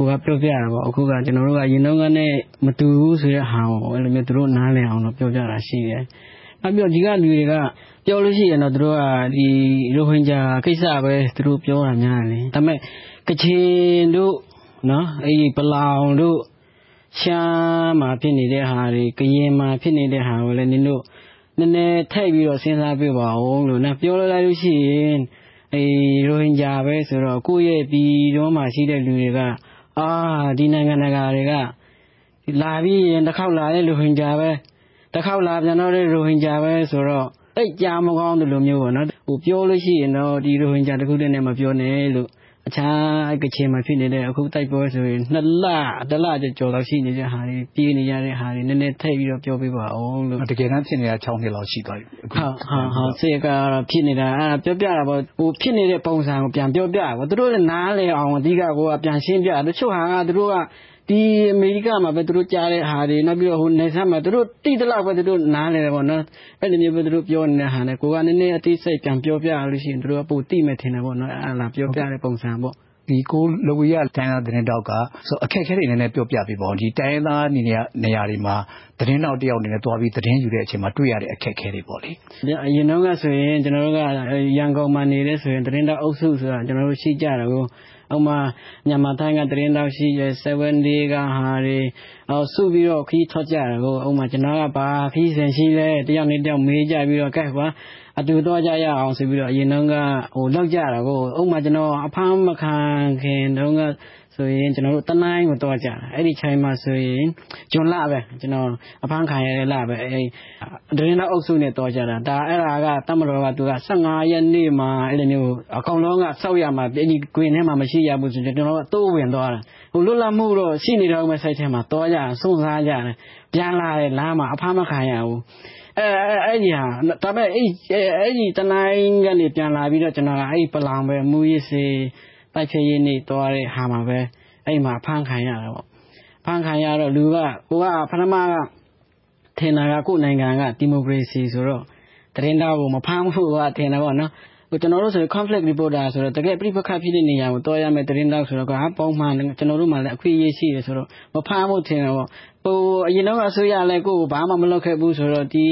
Speaker 21: ကိုကပြောပြတာပေါ့အခုကကျွန်တော်တို့ကရင်တော့ကနဲ့မတူဘူးဆိုတဲ့ဟာကိုအဲ့လိုမျိုးသူတို့နားလည်အောင်တော့ပြောပြတာရှိတယ်နောက်ပြီးတော့ဒီကလူတွေကပြောလို့ရှိရင်တော့သူတို့ကဒီရိုဟင်ဂျာကိစ္စပဲသူတို့ပြောတာများတယ်ဒါပေမဲ့ကချင်တို့နော်အဲ့ဒီပလောင်တို့ရှမ်းမှာဖြစ်နေတဲ့ဟာတွေကရင်မှာဖြစ်နေတဲ့ဟာကိုလည်းနင်တို့နည်းနည်းထည့်ပြီးတော့စဉ်းစားပြပါဦးလို့နော်ပြောလိုက်လို့ရှိရင်ရိုဟင်ဂျာပဲဆိုတော့ကိုယ့်ရဲ့ပြည်တွင်းမှာရှိတဲ့လူတွေက အာဒီနိုင်ငံတကာတွေကလာပြီးရင်တစ်ခေါက်လာတဲ့ရိုဟင်ဂျာပဲတစ်ခေါက်လာပြန်တော့တဲ့ရိုဟင်ဂျာပဲဆိုတော့သိပ်ကြားမကောင်းသလိုမျိုးပေါ့နော်ပြောလို့ရှိရင်တော့ဒီရိုဟင်ဂျာတခုတည်းနဲ့မပြောနဲ့လို့ အခြားကချင်မှာဖြစ်နေတဲ့အခုတိုက်ပွဲဆိုရင်နှစ်လတစ်လကျော်လောက်ရှိနေတဲ့ဟာတွေပြေးနေရတဲ့ဟာတွေနည်းနည်းထည့်ပြီးတော့ပြောပေးပါအောင်လို့
Speaker 20: တကယ်တမ်းဖြစ်နေတာ6နှစ်လောက်ရှိသွားပြီ
Speaker 21: ဟုတ်ဟုတ်ဟုတ်စေကတော့ဖြစ်နေတာအဲ့ပြောပြတာပေါ့ဟိုဖြစ်နေတဲ့ပုံစံကိုပြန်ပြောပြပေါ့သူတို့လည်းနားလေအောင်အဓိကကိုကပြန်ရှင်းပြတချို့ဟာကသူတို့က ဒီအမေရိကမှာပဲသူတို့ကြားတဲ့ဟာတွေနောက်ပြီးတော့ဟိုနေဆက်မှာသူတို့တိတလောက်ပဲသူတို့နားလဲတယ်ပေါ့နော်အဲ့လိုမျိုးပဲသူတို့ပြောနေတဲ့ဟာနဲ့ကိုကနည်းနည်းအသေးစိတ်ပြန်ပြောပြလို့ရှိရင်သူတို့ကပိုတိမဲ့ထင်တယ်ပေါ့နော်အဲ့လာပြောပြတဲ့ပုံစံပေါ့
Speaker 20: ဒီကိုလဝီရတိုင်းသားသတင်းတောက်ကဆိုအခက်အခဲတွေနည်းနည်းပြောပြပေးပါဦးဒီတိုင်းသားနေနေနေရာတွေမှာသတင်းတောက်တယောက်အနေနဲ့တွားပြီးသတင်းယူတဲ့အချိန်မှာတွေ့ရတဲ့အခက်အခဲတွေပေါ့လေ
Speaker 21: အရင်တော့ကဆိုရင်ကျွန်တော်တို့ကရန်ကုန်မှာနေတဲ့ဆိုရင်သတင်းတောက်အုပ်စုဆိုတာကျွန်တော်တို့ရှိကြတယ်ကို ဥမာမြန်မာတိုင်းကသတင်းတောက်ရှိရ7 day ကဟာတွေအော်စုပြီးတော့ခီးထွက်ကြတယ်ကိုဥမာကျွန်တော်ကဘာခီးစင်ရှိလဲတယောက်နဲ့တယောက်မေးကြပြီးတော့ကဲကွာအတူတော့ကြရအောင်ဆိုပြီးတော့အရင်တော့ကဟိုလောက်ကြတာကိုဥမာကျွန်တော်အဖမ်းမခံခင်တုန်းက ဆိုရင် ကျွန်တော်တို့ တနိုင်းကိုတော့ကြတာ အဲ့ဒီချိန်မှာဆိုရင်ဂျွန်လပဲ ကျွန်တော် အဖမ်းခံရတဲ့လပဲအဲ့ဒရင်တော့အုပ်စုနဲ့တော့ကြတာဒါအဲ့ဒါကတမတော်က သူက15ရက်နေ့မှာ အဲ့လိုမျိုး အကောင်လုံးကစောက်ရမှာ အဲ့ဒီကွင်းထဲမှာ မရှိရဘူးဆိုကျွန်တော်တို့ တိုးဝင်သွားတာဟိုလွတ်လပ်မှုတော့ ရှိနေတော့မှစိတ်ထဲမှာတော့ကြစွန့်စားကြတယ် ပြန်လာတယ် လမ်းမှာ အဖမ်းမခံရဘူး အဲအဲ့ဒီဟာ ဒါပေမဲ့ အဲ့အဲ့ဒီ တနိုင်ကနေ ပြန်လာပြီးတော့ ကျွန်တော်က အဲ့ပလောင်ပဲမူရစ်စေ တိုက်ဖြည့်ရင်းနေသွားတဲ့ဟာမှာပဲအဲ့မှာဖမ်းခံရတာပေါ့ဖမ်းခံရတော့လူကကိုကပထမကထင်တာကကိုယ်နိုင်ငံကဒီမိုကရေစီဆိုတော့တရင်သားကိုမဖမ်းဖို့ကထင်တာပေါ့နော်ဟိုကျွန်တော်တို့ဆို conflict reporter ဆိုတော့တကယ်ပြိပခတ်ဖြစ်တဲ့နေရာကိုတွားရမယ်တရင်သားဆိုတော့ကပုံမှန်ကျွန်တော်တို့မှလည်းအခွင့်အရေးရှိတယ်ဆိုတော့မဖမ်းဖို့ထင်တယ်ပေါ့ဟိုအရင်တော့အစိုးရလည်းကိုယ်ဘာမှမလုပ်ခဲ့ဘူးဆိုတော့ဒီ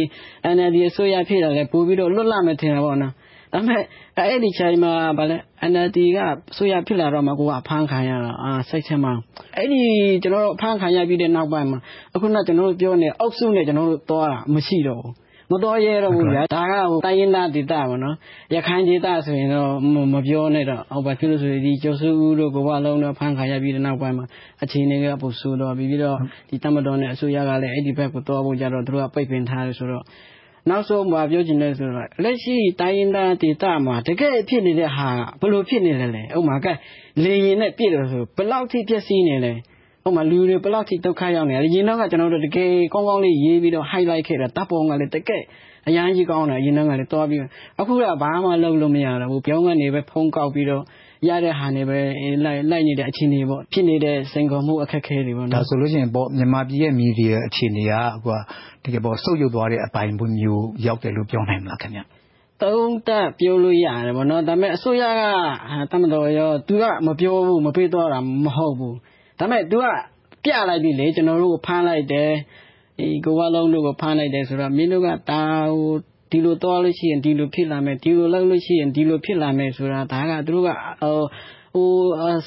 Speaker 21: NLD အစိုးရဖြစ်တာလည်းပို့ပြီးတော့လွတ်လပ်မယ်ထင်တယ်ပေါ့နော် ဒါပေမဲ့ အဲ့ဒီချိန်မှာဗာလဲ NLD ကဆိုရဖြစ်လာတော့မှ ကိုကအဖမ်းခံရတာအာစိတ်ထဲမှာ အဲ့ဒီ ကျွန်တော်တို့ အဖမ်းခံရပြီးတဲ့နောက်ပိုင်းမှာ အခုန ကျွန်တော်တို့ပြောနေအောက်စုနဲ့ ကျွန်တော်တို့သွားတာ မရှိတော့ဘူးမတော်ရဲတော့ဘူးဗျာဒါကဟိုတိုင်းရင်းသားဒေသပေါ့နော်ရခိုင်ဒေသဆိုရင်တော့ မပြောနဲ့တော့ဟောဘာဖြစ်လို့ဆိုရင်ဒီကျော်စုဦးတို့ကဘာလုံးတော့ဖမ်းခံရပြီးတဲ့နောက်ပိုင်းမှာ အခြေအနေက ပိုဆိုးတော့ပြီးပြီးတော့ဒီတမတော်နဲ့ အစိုးရကလည်း အဲ့ဒီဘက်ကိုသွားဖို့ကြတော့သူတို့ကပိတ်ပင်ထားတယ်ဆိုတော့ နောက်ဆုံးမှာပြောချင်တယ်ဆိုတော့လက်ရှိတိုင်းရင်းသားဒေသမှာတကယ်ဖြစ်နေတဲ့ဟာဘယ်လိုဖြစ်နေလဲလဲဥမာကလေရင်နဲ့ပြည့်တယ်ဆိုဘယ်လောက်ထိပျက်စီးနေလဲဟိုမှာလူတွေဘယ်လောက်ထိဒုက္ခရောက်နေလဲရင်တော့ကကျွန်တော်တို့တကယ်ကောင်းကောင်းလေးရေးပြီးတော့ highlight ခဲ့တာတပ်ပုံကလည်းတကယ်အရန်ကြီးကောင်းတယ်ရင်တော့ကလည်းတွားပြီးအခုကဘာမှလုပ်လို့မရတော့ဘူးပြောင်းကနေပဲဖုံးကောက်ပြီးတော့ ရတဲ့ဟာနေပဲလိုက်လိုက်နေတဲ့အခြေအနေပေါ့ဖြစ်နေတဲ့စိန်ခေါ်မှုအခက်အခဲတွေပေါ့နော်
Speaker 20: ဒါဆိုလို့ရှိရင်ပေါ့မြန်မာပြည်ရဲ့မီဒီယာအခြေအနေကဟိုတကယ်ပေါ့ဆုတ်ယုတ်သွားတဲ့အပိုင်းမျိုးရောက်တယ်လို့ပြောနိုင်မလားခင်ဗျ
Speaker 21: သုံးတက်ပြောလို့ရတယ်ဗောနော်ဒါပေမဲ့အစိုးရကတမတော်ရော तू ကမပြောဘူးမပေးတော့တာမဟုတ်ဘူးဒါပေမဲ့ तू ကပြလိုက်ပြီလေကျွန်တော်တို့ကိုဖမ်းလိုက်တယ်ဒီကိုဝါလုံးတို့ကိုဖမ်းလိုက်တယ်ဆိုတော့မင်းတို့ကတာဟို ဒီလိုတော့လို့ရှိရင်ဒီလိုဖြစ်လာမယ်ဒီလိုလုပ်လို့ရှိရင်ဒီလိုဖြစ်လာမယ်ဆိုတာဒါကသူတို့ကဟိုဟို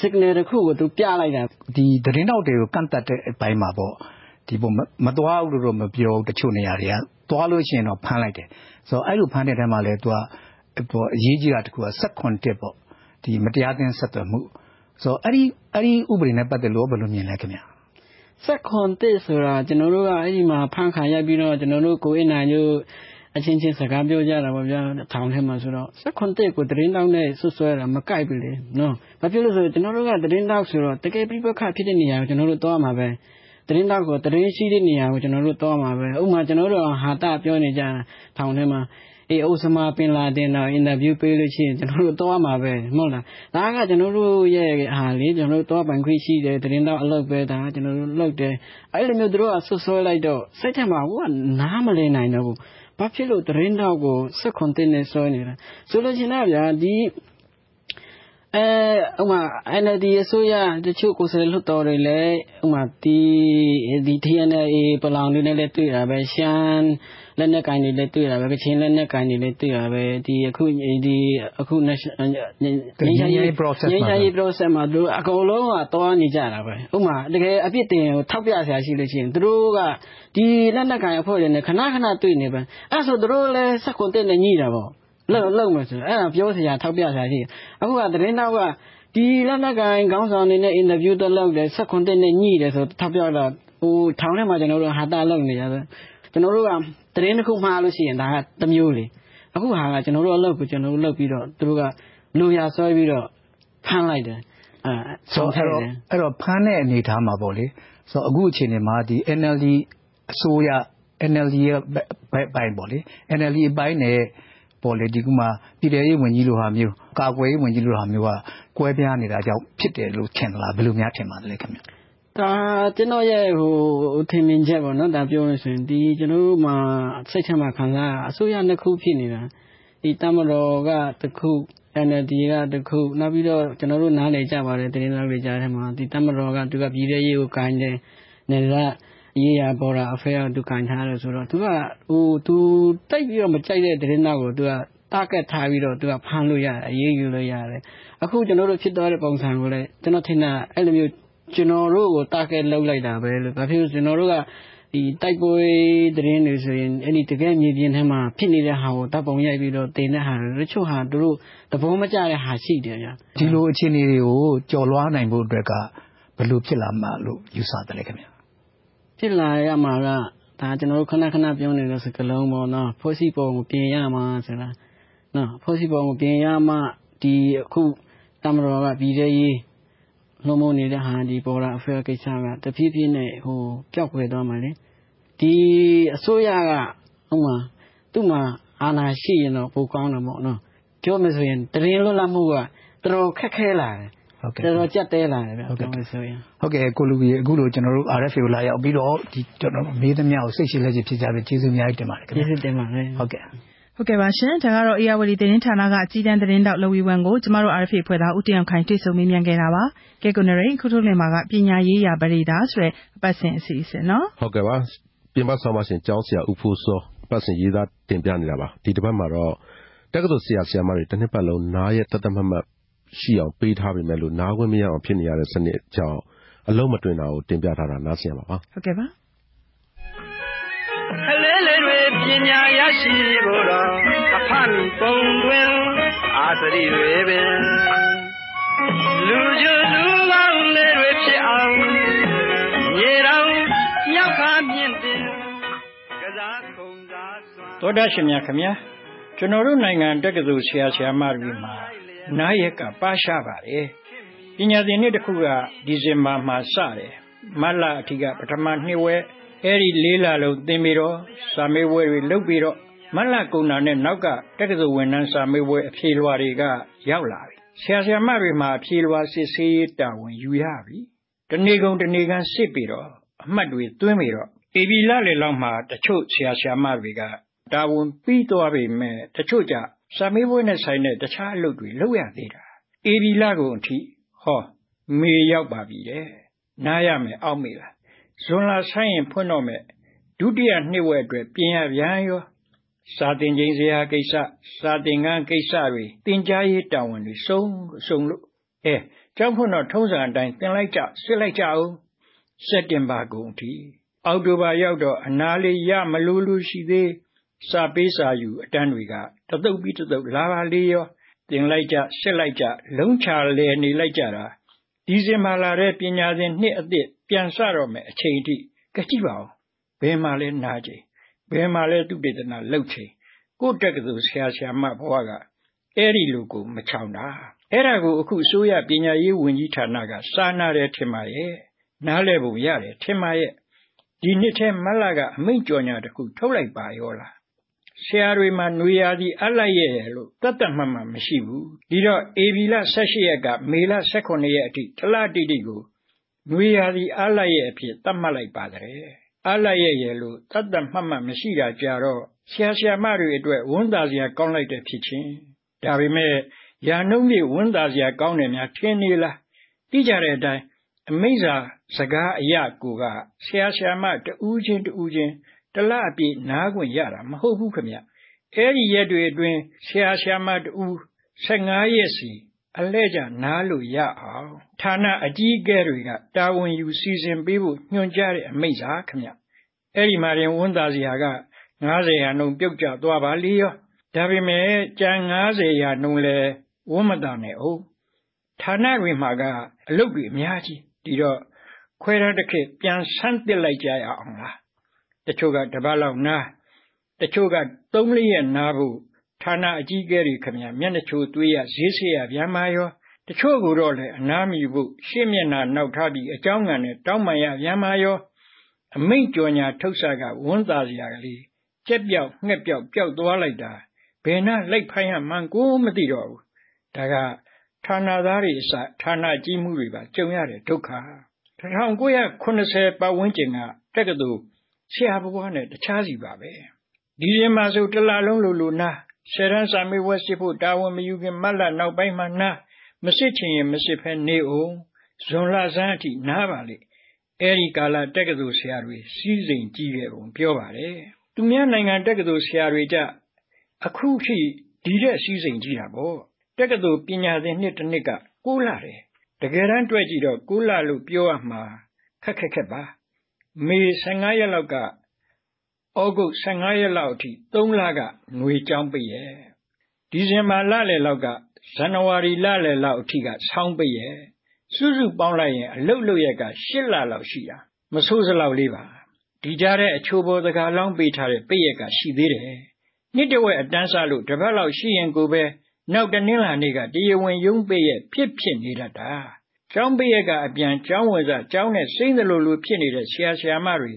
Speaker 21: signal တစ်ခုကိုသူပြလိုက်တာ
Speaker 20: ဒီသတင်းတောက်တွေကိုကန့်တတ်တဲ့အပိုင်းမှာပေါ့ဒီပုံမသွားဘူးလို့တော့မပြောတချို့နေရာတွေကသွားလို့ရှိရင်တော့ဖမ်းလိုက်တယ်ဆိုတော့အဲ့လိုဖမ်းတဲ့ထဲမှာလဲသူကပေါ့အရေးကြီးတာတခုက16တက်ပေါ့ဒီမတရားသင်းဆက်သွယ်မှုဆိုတော့အဲ့ဒီအဲ့ဒီဥပဒေနဲ့ပတ်သက်လို့ဘယ်လိုမြင်လဲခင်ဗျာ
Speaker 21: ဆက်ခွန်တစ်ဆိုတာကျွန်တော်တို့ကအဲ့ဒီမှာဖမ်းခံရပြီးတော့ကျွန်တော်တို့ကိုအနိုင်တို့ အချင်းချင်းစကားပြောကြတာပေါ့ဗျာထောင်ထဲမှာဆိုတော့ဆက်ခွန်တစ်ကိုတရင်တောင်းနဲ့ဆွဆွဲတာမကြိုက်ဘူးလေနော်ဘာဖြစ်လို့ဆိုကျွန်တော်တို့ကတရင်တောက်ဆိုတော့တကယ်ပြိပခဖြစ်တဲ့နေရာကိုကျွန်တော်တို့သွားမှာပဲတရင်တောက်ကိုတရင်ရှိတဲ့နေရာကိုကျွန်တော်တို့သွားမှာပဲဥပမာကျွန်တော်တို့ဟာတာပြောနေကြတာထောင်ထဲမှာအေးအိုဆမာပင်လာတင်တော့အင်တာဗျူးပေးလို့ရှိရင်ကျွန်တော်တို့သွားမှာပဲမဟုတ်လားဒါကကျွန်တော်တို့ရဲ့ဟာလေကျွန်တော်တို့သွားပိုင်ခွင့်ရှိတယ်တရင်တော့အလုပ်ပဲဒါကကျွန်တော်တို့လုပ်တယ်အဲ့လိုမျိုးတို့ကဆွဆွဲလိုက်တော့စိတ်ထဲမှာဟိုကနားမလည်နိုင်တော့ဘူး ဘာဖြစ်လို့တရင်တော့ကိုစက်ခွန်တင်နေဆွဲနေတာဆိုလို့ရှိရင်ဗျာဒီအဲဥမာ NLD အစိုးရတချို့ကိုယ်စားလှယ်လွှတ်တော်တွေလည်းဥမာဒီဒီ TNA ပလောင်တွေနဲ့လည်းတွေ့တာပဲရှမ်း လက်နက်ကင်တွေလည်းတွေ့တာပဲကချင်လက်နက်ကင်တွေလည်းတွေ့တာပဲဒီအခုဒီအခု national
Speaker 20: ငင်းရေး process
Speaker 21: ငင်းရေး process မှာသူအကုန်လုံးကတွားနေကြတာပဲဥမာတကယ်အပြစ်တင်ကိုထောက်ပြဆရာရှိလို့ရှိရင်သူတို့ကဒီလက်နက်ကင်အဖွဲ့တွေနဲ့ခဏခဏတွေ့နေပဲအဲ့ဆိုသူတို့လည်းစက်ကွန်တက်နဲ့ညှိတာပေါ့နလုပ်လုပ်မယ်ဆိုတော့အဲ့ဒါပြောစရာထောက်ပြစရာရှိတယ်အခုကသတင်းတောက်ကဒီလက်နက်ကိုင်ခေါင်းဆောင်နေနဲ့အင်တာဗျူးတော့လုပ်တယ်ဆက်ခွန်တက်နဲ့ညှိတယ်ဆိုထောက်ပြတော့ဟိုထောင်ထဲမှာကျွန်တော်တို့ဟာတာလုပ်နေရတယ်ကျွန်တော်တို့က သတင်းတစ်ခုမှားလို့ရှိရင်ဒါကတစ်မျိုးလေအခုဟာကကျွန်တော်တို့အလုပ်ကိုကျွန်တော်တို့လုပ်ပြီးတော့သူတို့ကလူရဆွဲပြီးတော့ဖမ်းလိုက်တယ်အဲ
Speaker 20: ဆိုတော့အဲ့တော့အဲ့တော့ဖမ်းတဲ့အနေအထားမှာပေါ့လေဆိုတော့အခုအခြေအနေမှာဒီ NLD အစိုးရ NLD ရဲ့ဘက်ပိုင်းပေါ့လေ NLD အပိုင်းနဲ့ပေါ့လေဒီကမှပြည်ထောင်ရေးဝန်ကြီးလိုဟာမျိုးကာကွယ်ရေးဝန်ကြီးလိုဟာမျိုးကကွဲပြားနေတာကြောင့်ဖြစ်တယ်လို့ထင်လားဘယ်လိုများထင်ပါသလဲခင်ဗျ
Speaker 21: ဒါကျွန်တော်ရဲ့ဟိုထင်မြင်ချက်ပေါ့နော်ဒါပြောလို့ဆိုရင်ဒီကျွန်တော်တို့မှာ စိတ်ထဲမှာ ခံစားအစိုးရနှစ်ခု ဖြစ်နေတာဒီတမတော်ကတစ်ခု NLD ကတစ်ခု နောက်ပြီးတော့ ကျွန်တော်တို့ နားလည်ကြပါတယ်တင်းတော်တွေကြားထဲမှာဒီတမတော်က သူက ပြည်တဲ့ရေးကို ကိုင်းတယ်နေရရေးရပေါ်တာအဖေကသူကင်ထားတယ်ဆိုတော့ သူကဟိုသူတိတ်ပြီးတော့ မကြိုက်တဲ့တင်းတော်ကို သူကတာကက်ထားပြီးတော့သူကဖမ်းလို့ရတယ် အရေးယူလို့ရတယ် အခုကျွန်တော်တို့ဖြစ်သွားတဲ့ ပုံစံကိုလည်း ကျွန်တော်ထင်တာ အဲ့လိုမျိုး ကျွန်တော်တို့ကိုတာကက်လောက်လိုက်တာပဲလို့ဘာဖြစ်လို့ကျွန်တော်တို့ကဒီတိုက်ပွဲသတင်းတွေဆိုရင်အဲ့ဒီတကယ်မြေပြင်ထဲမှာဖြစ်နေတဲ့ဟာကိုတပ်ပုံရိုက်ပြီးတော့တင်တဲ့ဟာတချို့ဟာသူတို့သဘောမကျတဲ့ဟာရှိတယ်ဗျာ
Speaker 20: ဒီလိုအခြေအနေတွေကိုကြော်လွှားနိုင်ဖို့အတွက်ကဘယ်လိုဖြစ်လာမှလို့ယူဆတယ်လဲခင်ဗျ
Speaker 21: ဖြစ်လာရမှာကဒါကျွန်တော်တို့ခဏခဏပြောနေတဲ့စကားလုံးပေါ့နော်ဖွဲ့စည်းပုံကိုပြင်ရမှာဆိုတာနော်ဖွဲ့စည်းပုံကိုပြင်ရမှဒီအခုတမတော်ကပြည်တဲ့ရေး လုံးမနေတဲ့ဟာဒီပေါ်လာအဖေကိစ္စကတဖြည်းဖြည်းနဲ့ဟိုပျောက်ကွယ်သွားမှလေဒီအစိုးရကဥမာသူ့မှာအာဏာရှိရင်တော့ပိုကောင်းတယ်ပေါ့နော်ပြောမယ်ဆိုရင်တရင်လွတ်လပ်မှုကတော်တော်ခက်ခဲလာတယ်
Speaker 20: ဟုတ်ကဲ့
Speaker 21: တော်တော်ကြက်တဲလာတယ်ဗျပြောမယ်ဆိုရင်
Speaker 20: ဟုတ်ကဲ့ကိုလူကြီးအခုလိုကျွန်တော်တို့ RFA ကိုလာရောက်ပြီးတော့ဒီကျွန်တော်မေးသမျှကိုစိတ်ရှိလက်ရှိဖြစ်ကြပြီးကျေးဇူးအများကြီးတင်ပါတယ်ခင်ဗျ
Speaker 21: ကျေးဇူးတင်ပါတယ်
Speaker 20: ဟုတ်ကဲ့
Speaker 3: ဟုတ်ကဲ့ပါရှင် ဒါကတော့အေယာဝတီသတင်းဌာနက အကြီးတန်းသတင်းတောက် လဝီဝမ်ကို ကျမတို့ RFA ဖွဲ့သား ဦးတယောင်ခိုင် တွေ့ဆုံမေးမြန်းခဲ့တာပါကဲကိုနရိန်ခုထုတ်လင်မှာက ပညာရေးရာပရိဒါ ဆိုတဲ့ အပတ်စဉ်အစီအစဉ်နော်
Speaker 2: ဟုတ်ကဲ့ပါ ပြင်ပဆောင်မရှင် ကျောင်းဆရာ ဦးဖိုးစောပတ်စဉ်ရေးသားတင်ပြနေတာပါ ဒီတစ်ပတ်မှာတော့ တက္ကသိုလ်ဆရာ ဆရာမတွေတစ်နှစ်ပတ်လုံး နားရဲ့တသက်မတ်မတ်ရှိအောင် ပေးထားပေမဲ့လို့ နားခွင့်မရအောင် ဖြစ်နေရတဲ့စနစ်ကြောင့် အလုံးမတွင်တာကို တင်ပြထားတာ နားဆင်ရပါပါ
Speaker 3: ဟုတ်ကဲ့ပါ
Speaker 22: ကလေးလေးတွေ ပညာရရှိဖို့တော့အဖန်ပုံတွင်အာသတိတွေပင်လူကျလူကောင်းလေးတွေဖြစ်အောင်မြေတော်မြောက်ခါမြင့်တင်ကစားခုံစားစွာ
Speaker 23: သောဒရှင်များခင်ဗျာကျွန်တော်တို့နိုင်ငံတက္ကသိုလ်ဆရာဆရာမတွေမှာနားရက်ကပါရှားပါတယ်ပညာသင်နှစ်တစ်ခုကဒီဇင်ဘာမှာစတယ်မတ်လအထိကပထမနှစ်ဝဲ အဲ့ဒီလေးလလုံးသင်ပြီးတော့စာမေးပွဲတွေလုပ်ပြီးတော့မတ်လကုန်တာနဲ့နောက်ကတက္ကသိုလ်ဝန်ထမ်းစာမေးပွဲအဖြေလွှာတွေကရောက်လာပြီဆရာဆရာမတွေမှာအဖြေလွှာစစ်ဆေးရေးတာဝန်ယူရပြီတနေ့ကုန်တနေ့ကန်စစ်ပြီးတော့အမှတ်တွေသွင်းပြီးတော့အေဘီလာလေလောက်မှာတချို့ဆရာဆရာမတွေကတာဝန်ပြီးသွားပြီမဲ့တချို့ကြစာမေးပွဲနဲ့ဆိုင်တဲ့တခြားအလုပ်တွေလုပ်ရသေးတာအေဒီလာကုန်အထိဟောမေရောက်ပါပြီတဲ့နားရမယ်အောက်မေလား ဇွန်လဆိုင်ရင် ဖွင့်တော့မယ်ဒုတိယနှစ်ဝက်အတွက်ပြင်ရပြန်ရော စာတင်ချင်းစရာကိစ္စ စာတင်ကန်းကိစ္စတွေတင် जा ရေးတာဝန်တွေစုံစုံလို့ အဲ ကျောင်းဖွင့်တော့ ထုံးစံအတိုင်းတင်လိုက်ကြ စစ်လိုက်ကြအောင်စက်တင်ဘာကုန်အထိ အောက်တိုဘာရောက်တော့ အနာလေးရမလို့လို့ရှိသေး စာပေးစာယူအတန်းတွေက တသုတ်ပြီးတသုတ် လာပါလေရောတင်လိုက်ကြဆက်လိုက်ကြ လုံးချလဲနေလိုက်ကြတာ ဒီဇင်ဘာလာတဲ့ပညာသင်နှစ်အသစ် ပြန်စတော့မယ်အချိန်အထိကြည့်ကြည့်ပါဦးဘယ်မှာလဲနာချိန်ဘယ်မှာလဲသူတေသနာလှုပ်ချိန်ကိုယ့်တက်ကသူဆရာဆရာမဘဝကအဲ့ဒီလူကိုမချောင်တာအဲ့ဒါကိုအခုအစိုးရပညာရေးဝန်ကြီးဌာနကစာနာတယ်ထင်ပါရဲ့နားလဲပုံရတယ်ထင်ပါရဲ့ဒီနှစ်ထဲမတ်လကအမိန့်ကြော်ညာတစ်ခုထုတ်လိုက်ပါရောလားဆရာတွေမှာຫນွေရာသီအလိုက်ရဲ့လို့တတ်တတ်မှတ်မှမရှိဘူးဒီတော့အေဘီလ18ရက်ကမေလ18ရက်အထိတလတိတိကို ຫນွေရာသီအလိုက်ရဲ့အဖြစ် သတ်မှတ်လိုက်ပါတယ်အလိုက်ရဲ့ရဲ့လို့တတ်တတ်မှတ်မှမရှိတာကြတော့ ဆရာ ဆရာမတွေအတွက်ဝန်တာစရာကောင်းလိုက်တဲ့ ဖြစ်ချင်း ဒါပေမဲ့ ရာနှုံးကြီးဝန်တာစရာကောင်းတယ်များ ထင်နေလား သိကြတဲ့အတိုင်း အမိစာစကားအရကိုက ဆရာ ဆရာမတူးချင်းတူးချင်း တလအပြည့် နားခွင့်ရတာ မဟုတ်ဘူးခမအဲ့ဒီရက်တွေအတွင်း ဆရာ ဆရာမတူ15ရက်စီ အလဲကြနားလို့ရအောင်ဌာနအကြီးအကဲတွေကတာဝန်ယူစီစဉ်ပေးဖို့ညွှန်ကြားတဲ့အမိန့်စာခမအဲ့ဒီမှာရင်ဝန်သားစရာက90ရာနှုန်းပြုတ်ကျသွားပါလေရောဒါပေမဲ့ကြံ90ရာနှုန်းလဲဝမ်းမသာနဲ့အောင်ဌာနတွေမှာကအလုပ်တွေအများကြီးဒီတော့ခွဲထားတစ်ခေတ်ပြန်ဆန်းတစ်လိုက်ကြရအောင်လားတချို့ကတပတ်လောက်နားတချို့က3လရက်နားဖို့ ဌာနအကြီးအကဲတွေခင်ဗျမျက်နှာချိုသွေးရဈေးဆေးရဗျာမာရောတချို့ကတော့လည်းအနားမီဖို့ရှေ့မျက်နှာနောက်ထားပြီးအကြောင်းငံနဲ့တောင်းပန်ရဗျာမာရောအမိန့်ကြော်ညာထုတ်ဆကဝန်းသာစရာကလေးကြက်ပြောက်ငှက်ပြောက်ပျောက်သွားလိုက်တာဘယ်နှလိုက်ဖိုင်းရမှန်းကိုမသိတော့ဘူးဒါကဌာနသားတွေအစဌာနကြီးမှုတွေပါကြုံရတဲ့ဒုက္ခ1980ပတ်ဝန်းကျင်ကတက္ကသိုလ်ဆရာဘွားနဲ့တခြားစီပါပဲဒီရင်မှာဆိုတလလုံးလိုလိုနာ ဆယ်ရန်စာမေးဝဲစစ်ဖို့ တာဝန်မယူခင် မတ်လနောက်ပိုင်းမှာနာမစစ်ချင်ရင် မစစ်ဖဲနေအောင်ဇွန်လဆန်းအထိ နားပါလေ အဲဒီကာလ တက္ကသိုလ်ဆရာတွေစီးစိမ်ကြီးခဲ့ပုံ ပြောပါတယ် သူများနိုင်ငံ တက္ကသိုလ်ဆရာတွေကြအခုထိ ဒီတဲ့စီးစိမ်ကြီးတာပေါ့ တက္ကသိုလ်ပညာသင်နှစ်တစ်နှစ်က ကိုးလာတယ်တကယ်တမ်းတွေ့ကြည့်တော့ ကိုးလာလို့ ပြောရမှာခက်ခက်ခက်ပါ မေ15ရက်လောက်က ဩဂုတ်15ရက်လောက်အထိ3လကຫນွေကြောင်းပိတ်ရဲ့ဒီဇင်ဘာလလယ်လောက်ကဇန်နဝါရီလလယ်လောက်အထိကဆောင်းပိတ်ရဲ့စုစုပေါင်းလိုက်ရင်အလုတ်လုတ်ရက်က8လလောက်ရှိတာမဆိုးစလောက်လေးပါဒီကြားတဲ့အချိုးပေါ်တကာလောင်းပေးထားတဲ့ပိတ်ရက်ကရှိသေးတယ်နှစ်တဝက်အတန်းစားလို့တစ်ပတ်လောက်ရှိရင်ကိုပဲနောက်တနင်္လာနေ့ကတရားဝင်ရုံးပိတ်ရက်ဖြစ်ဖြစ်နေတတ်တာကျောင်းပိတ်ရက်ကအပြန်ကျောင်းဝင်စားကျောင်းနဲ့စိမ့်သလိုလိုဖြစ်နေတဲ့ဆရာဆရာမတွေ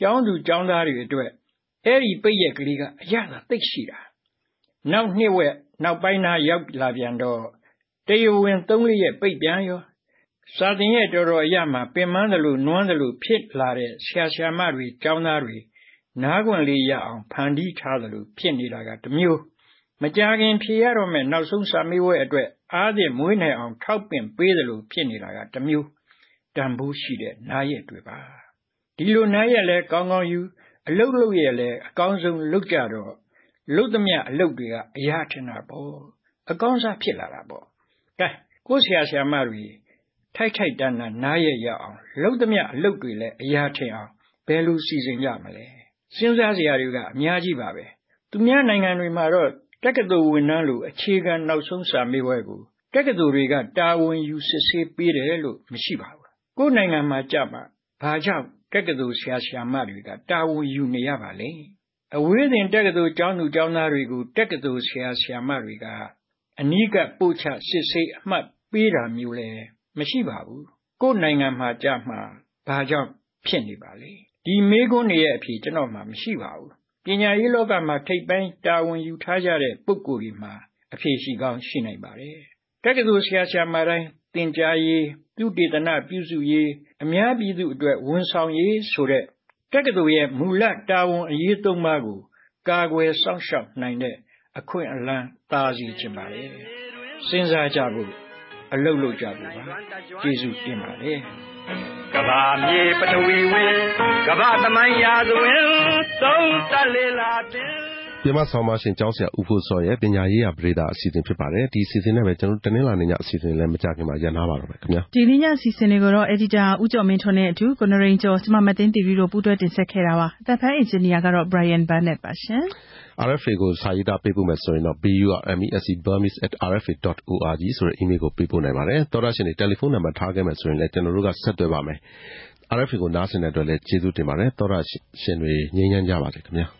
Speaker 23: ကျောင်းသူကျောင်းသားတွေအတွက်အဲ့ဒီပိတ်ရက်ကလေးကအရသာသိရှိတာနောက်နှစ်ဝက်နောက်ပိုင်းသားရောက်လာပြန်တော့တရားဝင်၃လရက်ပိတ်ပြန်ရောစာသင်ရဲ့တော်တော်အရမှာပင်မသလိုနွမ်းသလိုဖြစ်လာတဲ့ဆရာဆရာမတွေကျောင်းသားတွေနားခွင့်လေးရအောင်ဖန်တီးထားသလိုဖြစ်နေတာကတမျိုးမကြခင်ဖြေရတော့မဲ့နောက်ဆုံးစာမေးပွဲအတွက်အားဖြင့်မွေးနိုင်အောင်ထောက်ပံ့ပေးသလိုဖြစ်နေတာကတမျိုးတန်ဖိုးရှိတဲ့နားရက်တွေပါ ဒီလိုနားရက်လဲကောင်းကောင်းယူ အလုတ်လုတ်ရဲ့လဲအကောင်းဆုံးလုတ်ကြတော့ လုတ်သမျှအလုတ်တွေက အရာထင်တာပေါ့ အကောင်းစား ဖြစ်လာတာပေါ့ ကဲ ကိုဆရာ ဆရာမတွေ ထိုက်ထိုက်တန်းတန်းနားရက်ရအောင် လုတ်သမျှအလုတ်တွေလည်း အရာထင်အောင် ဘယ်လိုစီစဉ်ကြမလဲ စဉ်းစားစရာတွေက အများကြီးပါပဲ သူများနိုင်ငံတွေမှာတော့ တက္ကသိုလ်ဝန်ထမ်းလို အခြေခံနောက်ဆုံးစာမေးပွဲကို တက္ကသိုလ်တွေက တာဝန်ယူစစ်ဆေးပေးတယ်လို့ မရှိပါဘူး ကိုယ်နိုင်ငံမှာကြမှာဘာကြောင့် တက္ကသိုလ်ဆရာဆရာမတွေက တာဝန်ယူနေရပါလဲအဝေးသင်တက္ကသိုလ်ကျောင်းသူကျောင်းသားတွေကို တက္ကသိုလ်ဆရာဆရာမတွေက အနီးကပ်ပို့ချစစ်ဆေးအမှတ်ပေးတာမျိုးလည်းမရှိပါဘူးကိုယ်နိုင်ငံမှာကြမှာဘာကြောင့်ဖြစ်နေပါလဲဒီမေးခွန်းတွေရဲ့အဖြေကျွန်တော်မှမရှိပါဘူးပညာရေးလောကမှာထိပ်ပိုင်းတာဝန်ယူထားကြတဲ့ပုဂ္ဂိုလ်တွေမှာအဖြေရှိကောင်းရှိနိုင်ပါတယ်တက္ကသိုလ်ဆရာဆရာမတိုင်းသင်ကြားရေးပြုတေသနာပြုစုရေး အများပြည်သူအတွက် ဝန်ဆောင်ရေးဆိုတဲ့ တက္ကသိုလ်ရဲ့ မူလတာဝန်အရေးသုံးပါးကို ကာကွယ်စောင့်ရှောက်နိုင်တဲ့ အခွင့်အလမ်း သာစီခြင်းပါလေစဉ်းစားကြဖို့ အလုပ်လုပ်ကြဖို့ပါ ကျေးဇူးတင်ပါတယ်
Speaker 22: ကဘာမြေပထဝီဝင်ကဘာသမိုင်းရာဇဝင် သုံးသပ်လေလာတင်
Speaker 2: ပြမဆောင်မရှင် ကျောင်းဆရာ ဦးဖို့စောရဲ့ ပညာရေးရာပရိသတ်အစီအစဉ်ဖြစ်ပါတယ် ဒီအစီအစဉ်နဲ့ပဲကျွန်တော်တနင်္လာနေ့ည အစီအစဉ်လည်း မကြခင်မှာရန်နာပါတော့မယ်ခင်ဗျာ
Speaker 3: ဒီနေ့ညအစီအစဉ်တွေကိုတော့ editor ဦးကျော်မင်းထွန်းနဲ့အတူ ကိုနရိန်ကျော် ကျမ မသိန်းတီဗီတို့ ပူးတွဲတင်ဆက်ခဲ့တာပါ အသက်ဖန်အင်ဂျင်နီယာကတော့ Brian Burnett ပါရှင်
Speaker 2: RFA ကို စာရေးသားပေးပို့မယ်ဆိုရင်တော့ burmese@rfa.org ဆိုတဲ့ email ကို ပေးပို့နိုင်ပါတယ်တော်ရရှင်တွေ တယ်လီဖုန်းနံပါတ်ထားခဲ့မယ်ဆိုရင်လည်း ကျွန်တော်တို့က ဆက်သွယ်ပါမယ် RFA ကို နားဆင်တဲ့အတွက်လည်း ကျေးဇူးတင်ပါတယ်တော်ရရှင်တွေ ငြိမ်းချမ်းကြပါစေခင်ဗျာ